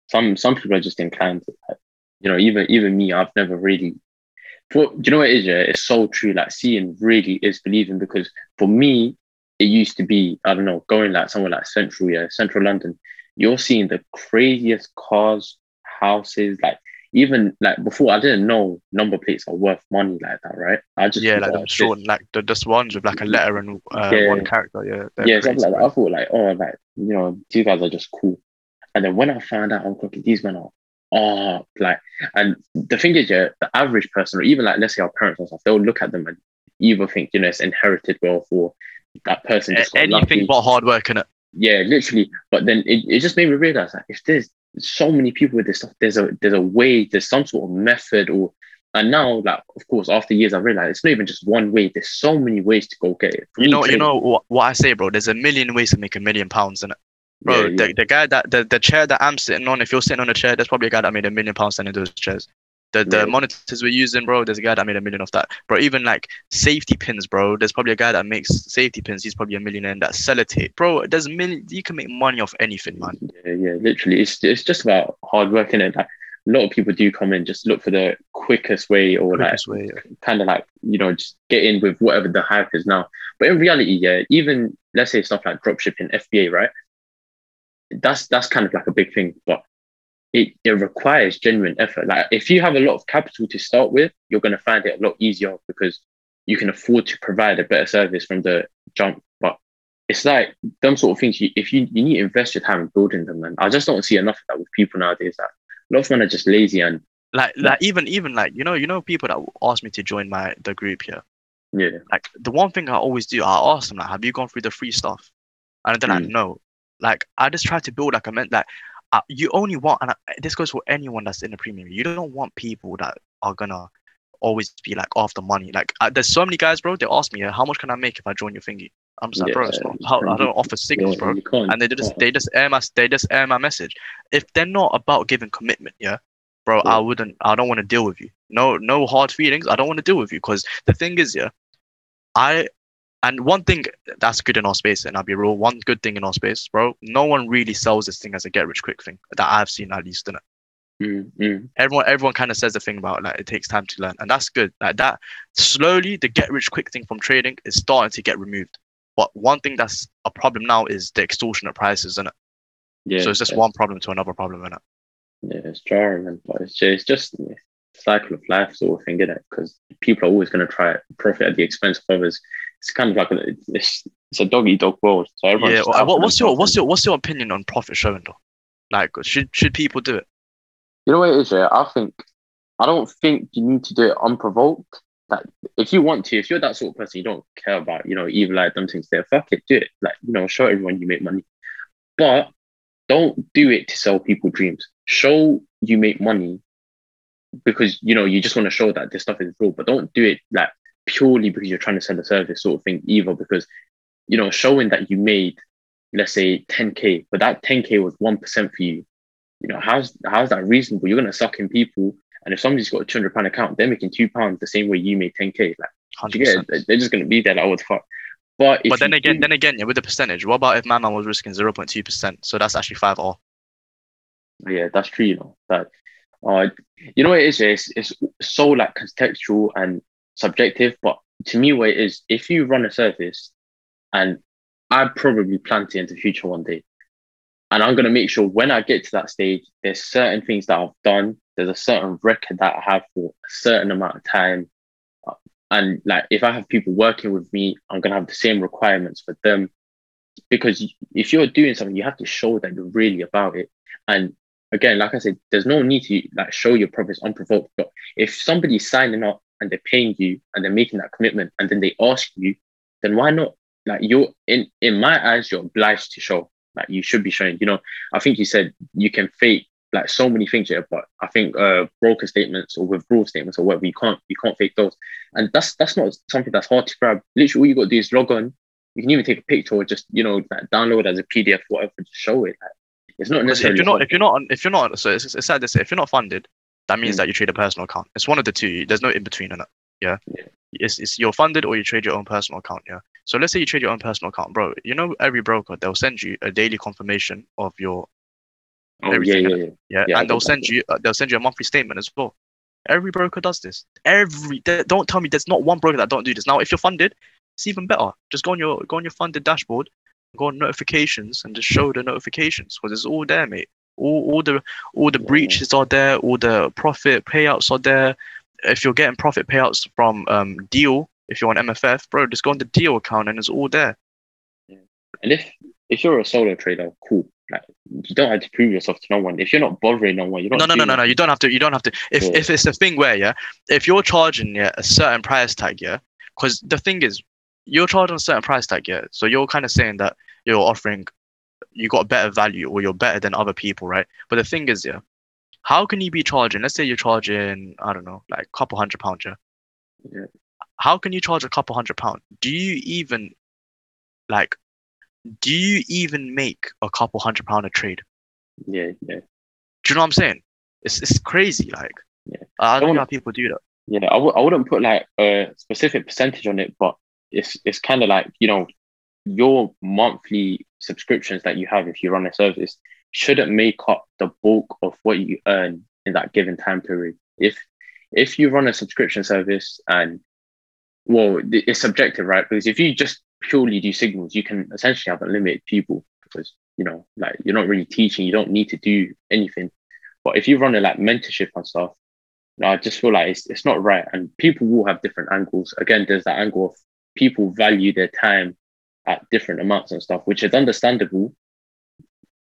some some people are just inclined to. Like, you know, even even me, I've never really. For, do you know what it is? Yeah, it's so true. Like seeing really is believing because for me, it used to be I don't know going like somewhere like Central, yeah, Central London. You're seeing the craziest cars, houses, like even like before I didn't know number plates are worth money like that, right? I just yeah like the short like the just ones with like a letter and uh, Yeah. one character yeah yeah, something like that. I thought like, oh, like you know, these guys are just cool. And then when I found out, I'm thinking these men are, oh, like, and the thing is, yeah, the average person, or even like let's say our parents and stuff, they'll look at them and either think, you know, it's inherited wealth or that person just anything lucky. but hard work in it yeah, literally. But then it, it just made me realize that if there's so many people with this stuff, there's a there's a way, there's some sort of method or And now, like, of course, after years, I realized it's not even just one way. There's so many ways to go get it. You know, you know what, what I say, bro. There's a million ways to make a million pounds in it. Bro, Yeah, yeah. The, the guy that the, the chair that I'm sitting on, if you're sitting on a chair, there's probably a guy that made a million pounds selling those chairs. The the Yeah. monitors we're using, bro, there's a guy that made a million of that. Bro, even like safety pins, bro. There's probably a guy that makes safety pins. He's probably a millionaire. That sellotape, bro. There's million. You can make money off anything, man. Yeah, yeah, literally. It's it's just about hard work, innit? Like a lot of people do come in just look for the quickest way or Quickest like way. kind of like, you know, just get in with whatever the hype is now. But in reality, yeah, even let's say stuff like dropshipping, FBA, right? That's that's kind of like a big thing, but it, it requires genuine effort. Like if you have a lot of capital to start with, you're gonna find it a lot easier because you can afford to provide a better service from the jump. But it's like them sort of things. You, if you you need to invest your time in building them, and I just don't see enough of that with people nowadays. That a lot of them are just lazy and Like like even even like you know you know people that ask me to join my the group here. yeah, like the one thing I always do, I ask them like, have you gone through the free stuff? And they're like, Mm. no. Like I just try to build like I meant like uh, you only want, and this goes for anyone that's in the premium. You don't want people that are gonna always be like after money. Like uh, there's so many guys, bro. They ask me, how much can I make if I join your thingy? I'm just like, Yeah, bro, not, how, I don't offer signals, yeah, bro. And they just they just air my they just air my message. If they're not about giving commitment, yeah, bro, I wouldn't. I don't want to deal with you. No, no hard feelings. I don't want to deal with you because the thing is, yeah, I and one thing that's good in our space, and I'll be real. One good thing in our space, bro. No one really sells this thing as a get rich quick thing that I've seen at least in it. Mm, mm. Everyone, everyone kind of says the thing about like it takes time to learn, and that's good. Like that, slowly the get rich quick thing from trading is starting to get removed. But one thing that's a problem now is the extortionate prices, and Yeah, so it's just one problem to another problem, innit? Yeah, it's jarring, man. But it's just, it's just a cycle of life sort of thing, is it? Because people are always going to try to profit at the expense of others. It's kind of like a, it's, it's a dog eat dog world. So everyone's Yeah. just wha- out What, what's your themselves what's your what's your opinion on profit showing though? Like, should should people do it? You know what it is, yeah? I think I don't think you need to do it unprovoked. Like if you want to, if you're that sort of person, you don't care about, you know, evil like them things there, fuck it, do it. Like, you know, show everyone you make money. But don't do it to sell people dreams. Show you make money because you know you just want to show that this stuff is real, but don't do it like purely because you're trying to sell a service sort of thing either because you know showing that you made let's say 10k but that 10k was 1% for you you know how's how's that reasonable you're going to suck in people and if somebody's got a 200 pound account they're making two pounds the same way you made 10k like do you get 100%. it? they're just going to be there like what the fuck but But then again, do- then again, yeah, with the percentage, what about if my man was risking zero point two percent? So that's actually five R. Yeah, that's true. You know that. Uh, you know it is. It's it's so like contextual and subjective. But to me, what it is, if you run a service, and I probably plan to into the future one day, and I'm gonna make sure when I get to that stage, there's certain things that I've done. There's a certain record that I have for a certain amount of time. Uh, And like, if I have people working with me, I'm gonna have the same requirements for them. Because if you're doing something, you have to show that you're really about it. And again, like I said, there's no need to like show your profits unprovoked. But if somebody's signing up and they're paying you and they're making that commitment and then they ask you, then why not? Like you're in in my eyes, you're obliged to show. Like you should be showing. You know, I think you said you can fake like so many things here, but I think uh broker statements or withdrawal statements or whatever, you can't you can't fake those. And that's that's not something that's hard to grab. Literally all you gotta do is log on. You can even take a picture or just, you know, like download as a PDF, whatever, just show it. Like, it's not necessarily if you're not, if you're not, if you're not, so it's, it's sad to say, if you're not funded, that means Mm. that you trade a personal account. It's one of the two. There's no in between in it. Yeah. Yeah. It's, it's you're funded or you trade your own personal account. Yeah. So let's say you trade your own personal account, bro. You know, every broker they'll send you a daily confirmation of your oh, yeah, everything, yeah, yeah. yeah, Yeah, I and they'll send you uh, they'll send you a monthly statement as well. Every broker does this. Every they- don't tell me there's not one broker that don't do this. Now, if you're funded, it's even better. Just go on your go on your funded dashboard, go on notifications, and just show the notifications because it's all there, mate. All all the all the Yeah. breaches are there. All the profit payouts are there. If you're getting profit payouts from um Deel, if you're on MFF, bro, just go on the Deel account and it's all there. And if if you're a solo trader, cool. Like you don't have to prove yourself to no one. If you're not bothering no one, you don't. No, no, no, no, no. You don't have to. You don't have to. If if it's a thing where yeah, if you're charging yeah a certain price tag yeah, because the thing is, you're charging a certain price tag yeah, so you're kind of saying that you're offering, you got better value or you're better than other people, right? But the thing is yeah, how can you be charging? Let's say you're charging, I don't know, like a couple hundred pounds. Yeah. Yeah. How can you charge a couple hundred pounds? Do you even like? Do you even make a couple hundred pound a trade? Yeah, yeah, Do you know what I'm saying? It's it's crazy. Like, Yeah. I don't know how people do that. yeah. I w- I wouldn't put like a specific percentage on it, but it's it's kind of like you know your monthly subscriptions that you have if you run a service shouldn't make up the bulk of what you earn in that given time period. If if you run a subscription service and well, it's subjective, right? Because if you just purely do signals, you can essentially have unlimited people because you know, like you're not really teaching, you don't need to do anything. But if you run a like mentorship and stuff, you know, I just feel like it's it's not right. And people will have different angles. Again, there's that angle of people value their time at different amounts and stuff, which is understandable.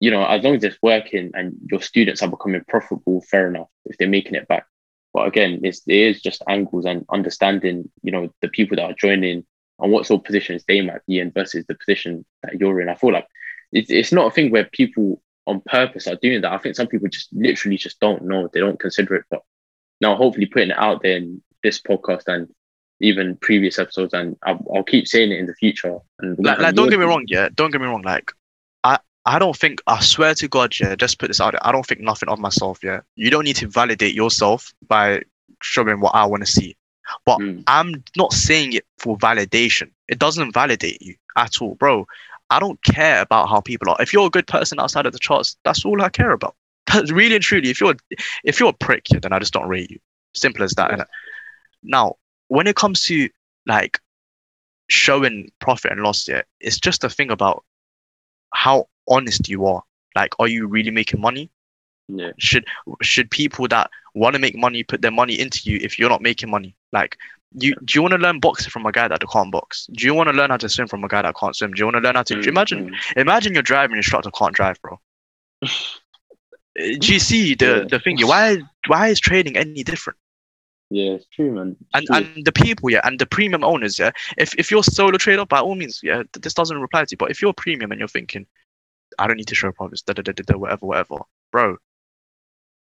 You know, as long as it's working and your students are becoming profitable, fair enough if they're making it back. But again, it's it is just angles and understanding, you know, the people that are joining and what sort of positions they might be in versus the position that you're in. I feel like it's it's not a thing where people on purpose are doing that. I think some people just literally just don't know. They don't consider it. But now, hopefully, putting it out there in this podcast and even previous episodes, and I'll, I'll keep saying it in the future. And Like, like don't get me wrong. Yeah, don't get me wrong. Like, I I don't think. I swear to God. Yeah, just put this out there. I don't think nothing of myself. Yeah, you don't need to validate yourself by showing what I want to see. But Mm. I'm not saying it for validation. It doesn't validate you at all, bro. I don't care about how people are. If you're a good person outside of the charts, that's all I care about. really and truly, if you're if you're a prick, yeah, then I just don't rate you. Simple as that. Innit? Now, when it comes to like showing profit and loss, yeah, it's just a thing about how honest you are. Like, are you really making money? Yeah, should should people that want to make money put their money into you if you're not making money? Like you do you want to learn boxing from a guy that can't box? Do you want to learn how to swim from a guy that can't swim? Do you want to learn how to you imagine Mm, imagine your driving instructor can't drive bro. Uh, do you see the Yeah. the thing? Why why is trading any different yeah, it's true, man. It's and true. and the people yeah and the premium owners yeah. If if you're a solo trader by all means yeah th- this doesn't reply to you. But if you're premium and you're thinking i don't need to show profits da, da, da, da, da, whatever whatever. Bro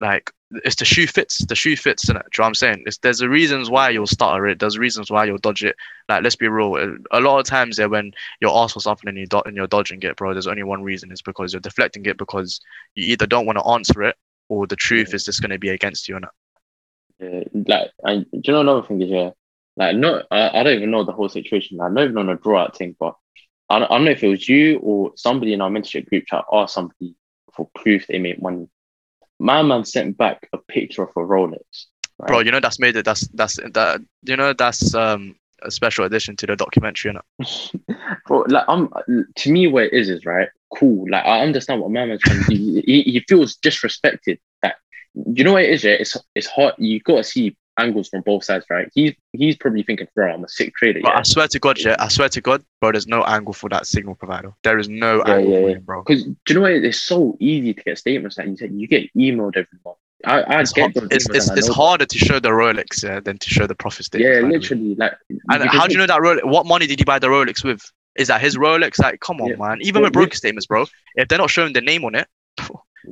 like it's the shoe fits the shoe fits do you know what i'm saying? It's, there's a reasons why you'll stutter it there's reasons why you'll dodge it. Like let's be real. A- a lot of times yeah when you're asked for something and, you do- and you're dodging it bro there's only one reason. It's because you're deflecting it because you either don't want to answer it or the truth Yeah. is just going to be against you and Yeah, like, and do you know another thing is yeah, like no, I, I don't even know the whole situation. I'm not even on a draw out thing, but I don't, I don't know if it was you or somebody in our mentorship group chat asked somebody for proof they made money. My man sent back a picture of a Rolex. Right? bro you know that's made it that's that's that you know that's um a special addition to the documentary innit? Bro, like I'm to me, where it is is right, cool. Like I understand what my man's trying to do. He, he feels disrespected. Like you know what it is, yeah. It's it's hard. You gotta see angles from both sides, right? He's he's probably thinking, bro, I'm a sick trader. But Yeah, I swear to God, yeah, I swear to God, bro, there's no angle for that signal provider. There is no Yeah, angle yeah, him, bro. because do you know what? It's so easy to get statements like you said. You get emailed every month. I I It's, get hard, it's, it's, it's harder to show the Rolex yeah, than to show the profit statement. Yeah, literally. Like, And how do you know that Rolex? What money did he buy the Rolex with? Is that his Rolex? Like, come on, man. Even with broker statements, bro, if they're not showing the name on it,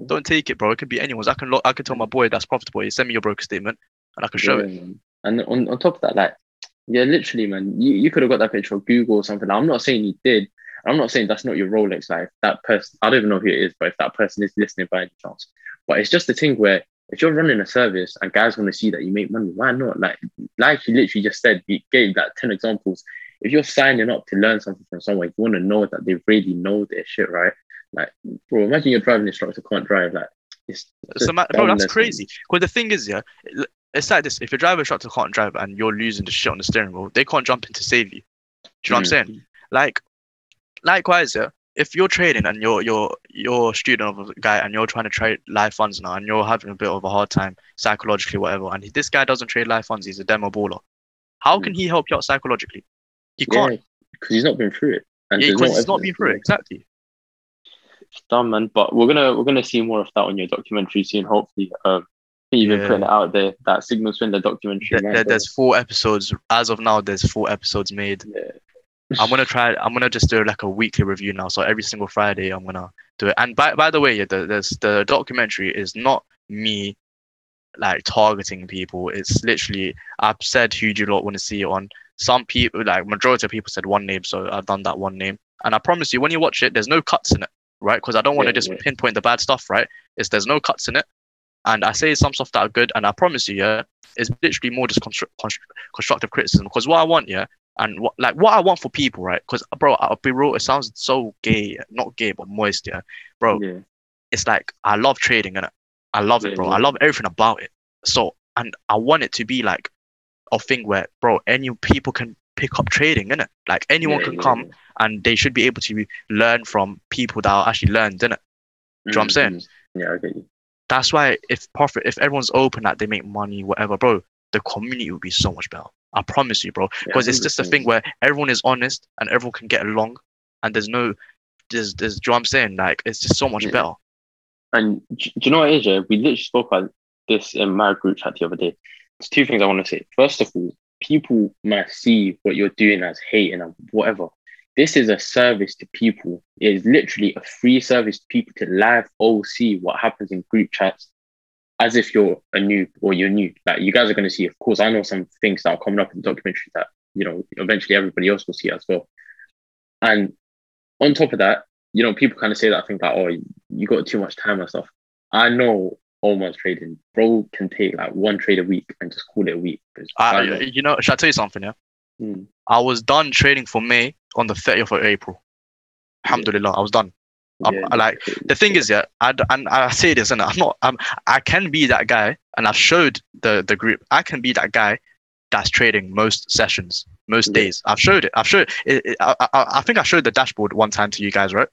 don't take it, bro. It could be anyone's. I can lo- I can tell my boy that's profitable. You send me your broker statement, and I can show Yeah, it. man. And on, on top of that, like, yeah, literally, man, you, you could have got that picture of Google or something. I'm not saying you did. I'm not saying that's not your Rolex. Like, that person, I don't even know who it is, but if that person is listening by any chance, but it's just a thing where if you're running a service and guys want to see that you make money, why not? Like, like you literally just said, you gave that 10 examples. If you're signing up to learn something from someone, you want to know that they really know their shit, right? Like, bro, imagine your driving instructor can't drive. Like, it's, it's So, bro, that's crazy. Because the thing is, yeah, it's like this: if your driver instructor can't drive and you're losing the shit on the steering wheel, they can't jump in to save you. Do you know what I'm Mm. saying? Like, likewise, yeah. If you're trading and you're you're you're a student of a guy and you're trying to trade live funds now and you're having a bit of a hard time psychologically, whatever, and this guy doesn't trade live funds, he's a demo baller. How can he help you out psychologically? He can't. Yeah, because he's not been through it. And Yeah, because he's not been through it. Exactly. Done, man. But we're gonna we're gonna see more of that on your documentary soon. Hopefully, um, you've been Yeah. putting it out there. That Signal Swindler documentary. There- there- there's four episodes as of now. There's four episodes made. yeah. I'm gonna try. I'm gonna just do like a weekly review now. So every single Friday, I'm gonna do it. And by by the way, yeah, the this, the documentary is not me like targeting people. It's literally I've said who do you lot want to see it on. Some people, like majority of people, said one name, so I've done that one name. And I promise you, when you watch it, there's no cuts in it, right? Because I don't want to Yeah, just yeah. pinpoint the bad stuff, right? It's there's no cuts in it, and I say some stuff that are good, and I promise you, yeah, it's literally more just constru- constru- constructive criticism. Because what I want, yeah, and what like what I want for people, right? Because bro, I'll be real, it sounds so gay, not gay, but moist, yeah, bro Yeah. it's like I love trading and I love it, bro. I love everything about it. So and I want it to be like a thing where, bro, any people can pick up trading, isn't it? Like anyone Yeah, can yeah, come yeah. and they should be able to learn from people that are actually learned, isn't it? you know what I'm saying? Mm, mm. Yeah, I get you. That's why if profit, if everyone's open that they make money, whatever, bro, the community would be so much better. I promise you, bro. Because it's just a thing where everyone is honest and everyone can get along, and there's no, there's, there's, do you know what I'm saying? Like it's just so much Yeah. better. And do, do you know what, AJ? We literally spoke about this in my group chat the other day. There's two things I want to say. First of all, people might see what you're doing as hate and whatever. This is a service to people. It is literally a free service to people to live all see what happens in group chats as if you're a noob or you're new. Like you guys are going to see, of course, I know some things that are coming up in the documentary that, you know, eventually everybody else will see as well. And on top of that, you know, people kind of say that thing like, oh, you got too much time and stuff. I know Omor's trading. Bro can take like one trade a week and just call it a week. I I, you know, should I tell you something? Yeah, Mm, I was done trading for May on the 30th of April. Alhamdulillah, I was done. I'm- yeah, I like the thing is, yeah, I, and I say this, and I'm not, I'm, I can be that guy, and I've showed the the group, I can be that guy that's trading most sessions, most Yeah. days. I've showed it. I've showed. It, it, I, I, I think I showed the dashboard one time to you guys, right?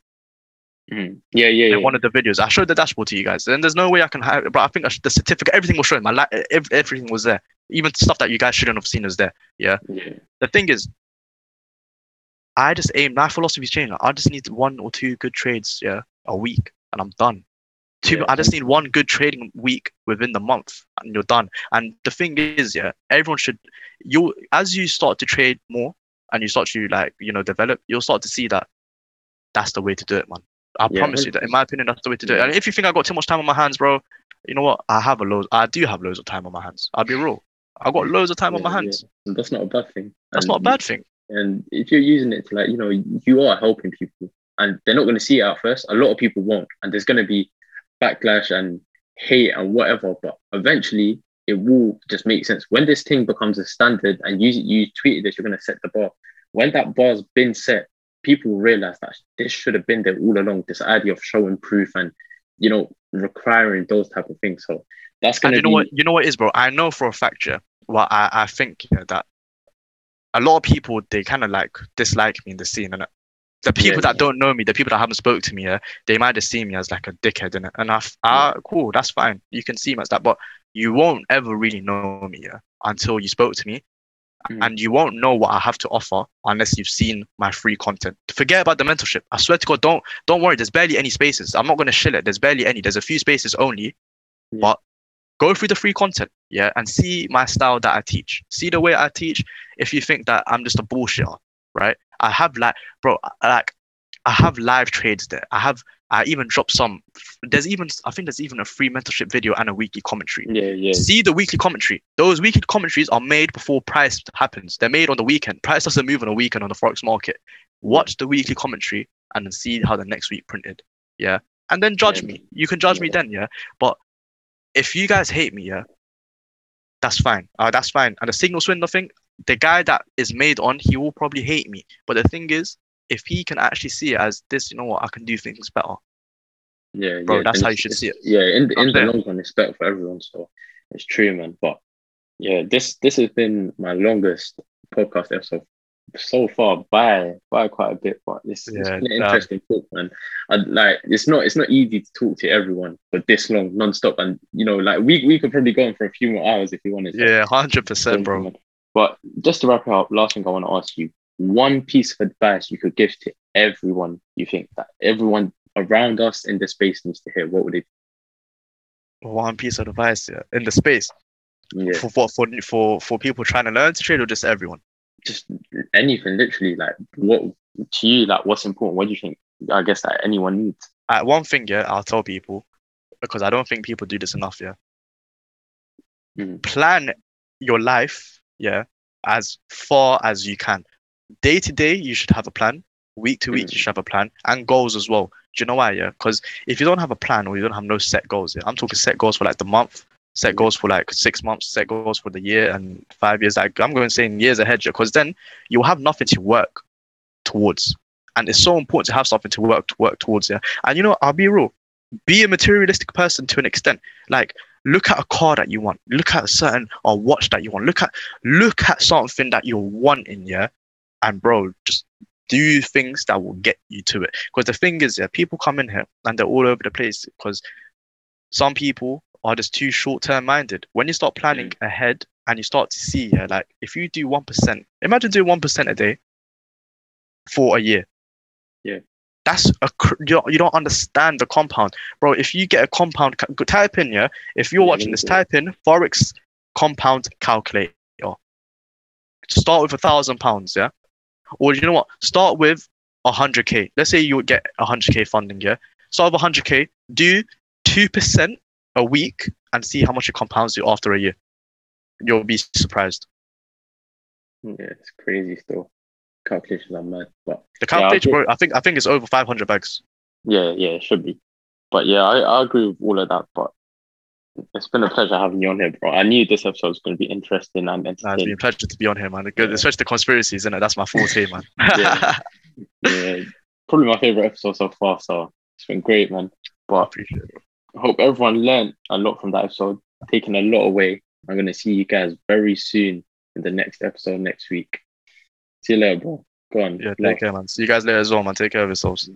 Mm. yeah, yeah, In yeah. one of the videos, I showed the dashboard to you guys, and there's no way I can have. But I think I should, the certificate, everything was showing. My ev- everything was there. Even stuff that you guys shouldn't have seen was there. yeah. the thing is, I just aim. My philosophy's changed. I just need one or two good trades, yeah, a week, and I'm done. Two, Yeah, I just need one good trading week within the month, and you're done. And the thing is, yeah, everyone should. You as you start to trade more, and you start to like, you know, develop, you'll start to see that that's the way to do it, man. I Yeah, promise you that. In my opinion, that's the way to do it. And if you think I got too much time on my hands, bro, you know what? I have a loads. I do have loads of time on my hands. I'll be real. I got loads of time on my hands. And that's not a bad thing. That's And not a bad thing. And if you're using it to like, you know, you are helping people and they're not going to see it at first. A lot of people won't. And there's going to be backlash and hate and whatever. But eventually it will just make sense. When this thing becomes a standard and you, you tweeted this, you're going to set the bar. When that bar's been set, people realize that this should have been there all along. This idea of showing proof and, you know, requiring those type of things. So that's And to you know be, what? You know what it is, bro. I know for a fact, yeah. Well, I, I think yeah, that a lot of people they kind of like dislike me in the scene, and the people Yeah, that yeah. don't know me, the people that haven't spoke to me, yeah, they might have seen me as like a dickhead, innit? And I, f- ah, cool, that's fine. You can see me as that, but you won't ever really know me, yeah, until you spoke to me, Mhm. and you won't know what I have to offer unless you've seen my free content. Forget about the mentorship. I swear to God, don't don't worry. There's barely any spaces. I'm not gonna shill it. There's barely any. There's a few spaces only, Yeah. but go through the free content, yeah, and see my style that I teach. See the way I teach. If you think that I'm just a bullshitter, right? I have like, bro, like, I have live trades there. I have, I even dropped some. There's even, I think there's even a free mentorship video and a weekly commentary. yeah, yeah. See the weekly commentary. Those weekly commentaries are made before price happens. They're made on the weekend. Price doesn't move on the weekend on the forex market. Watch the weekly commentary and then see how the next week printed. Yeah. And then judge Yeah. me. You can judge me then, yeah. But if you guys hate me, yeah, that's fine. Uh, that's fine. And the signal swindler thing, the guy that is made on, he will probably hate me. But the thing is, if he can actually see it as this, you know what, I can do things better. Yeah, Bro, yeah, that's and how you should see it. Yeah, in the, in the long run, it's better for everyone. So it's true, man. But yeah, this this has been my longest podcast episode so far by by quite a bit. But it's, it's Yeah, an interesting talk, man. I like it's not it's not easy to talk to everyone for this long, non-stop. And you know, like we we could probably go on for a few more hours if you wanted. Yeah, hundred percent, bro. But just to wrap it up, last thing I want to ask you: one piece of advice you could give to everyone you think that everyone around us in the space needs to hear. What would it? One piece of advice, yeah, in the space. Yeah, for for for for for people trying to learn to trade or just everyone? just anything, literally. Like, what to you? Like, what's important? What do you think? I guess that anyone needs. Uh, one thing, yeah, I'll tell people because I don't think people do this enough. Yeah, Mhm. Plan your life, yeah, as far as you can. Day to day, you should have a plan. Week to week, you should have a plan and goals as well. Do you know why? Yeah, because if you don't have a plan or you don't have no set goals, yeah, I'm talking set goals for like the month, set Mhm. goals for like six months, set goals for the year and five years. Like I'm going to say in years ahead, because then you'll have nothing to work towards. And it's so important to have something to work to work towards. Yeah. And you know, I'll be real. Be a materialistic person to an extent. Like look at a car that you want. Look at a certain or watch that you want. Look at look at something that you're wanting, yeah. And bro, just do things that will get you to it. Because the thing is, yeah, people come in here and they're all over the place because some people are just too short term minded. When you start planning ahead and you start to see, yeah, like if you do one percent, imagine doing one percent a day for a year. Yeah. That's a cr- you don't, you don't understand the compound, bro. If you get a compound, type in yeah. If you're Yeah, watching this, type in forex compound calculator. Start with a thousand pounds, yeah. Or you know what? Start with a hundred k. Let's say you would get a hundred k funding, yeah. Start with a hundred k. Do two percent a week and see how much it compounds you after a year. You'll be surprised. Yeah, it's crazy still. Calculations are mad, but The Yeah, I'll bro, I think I think it's over five hundred bags. yeah, yeah, it should be. But yeah, I, I agree with all of that. But it's been a pleasure having you on here, bro. I knew this episode was going to be interesting and Nah, it's been a pleasure to be on here, man. Good, Yeah. especially the conspiracies, innit? That's my forte, man. Yeah. yeah, probably my favorite episode so far. So it's been great, man. But I Appreciate it. Hope everyone learned a lot from that episode, taking a lot away. I'm going to see you guys very soon in the next episode next week. See you later, bro. Go on. Yeah, love. take care, man. See you guys later as well, man. Take care of yourselves.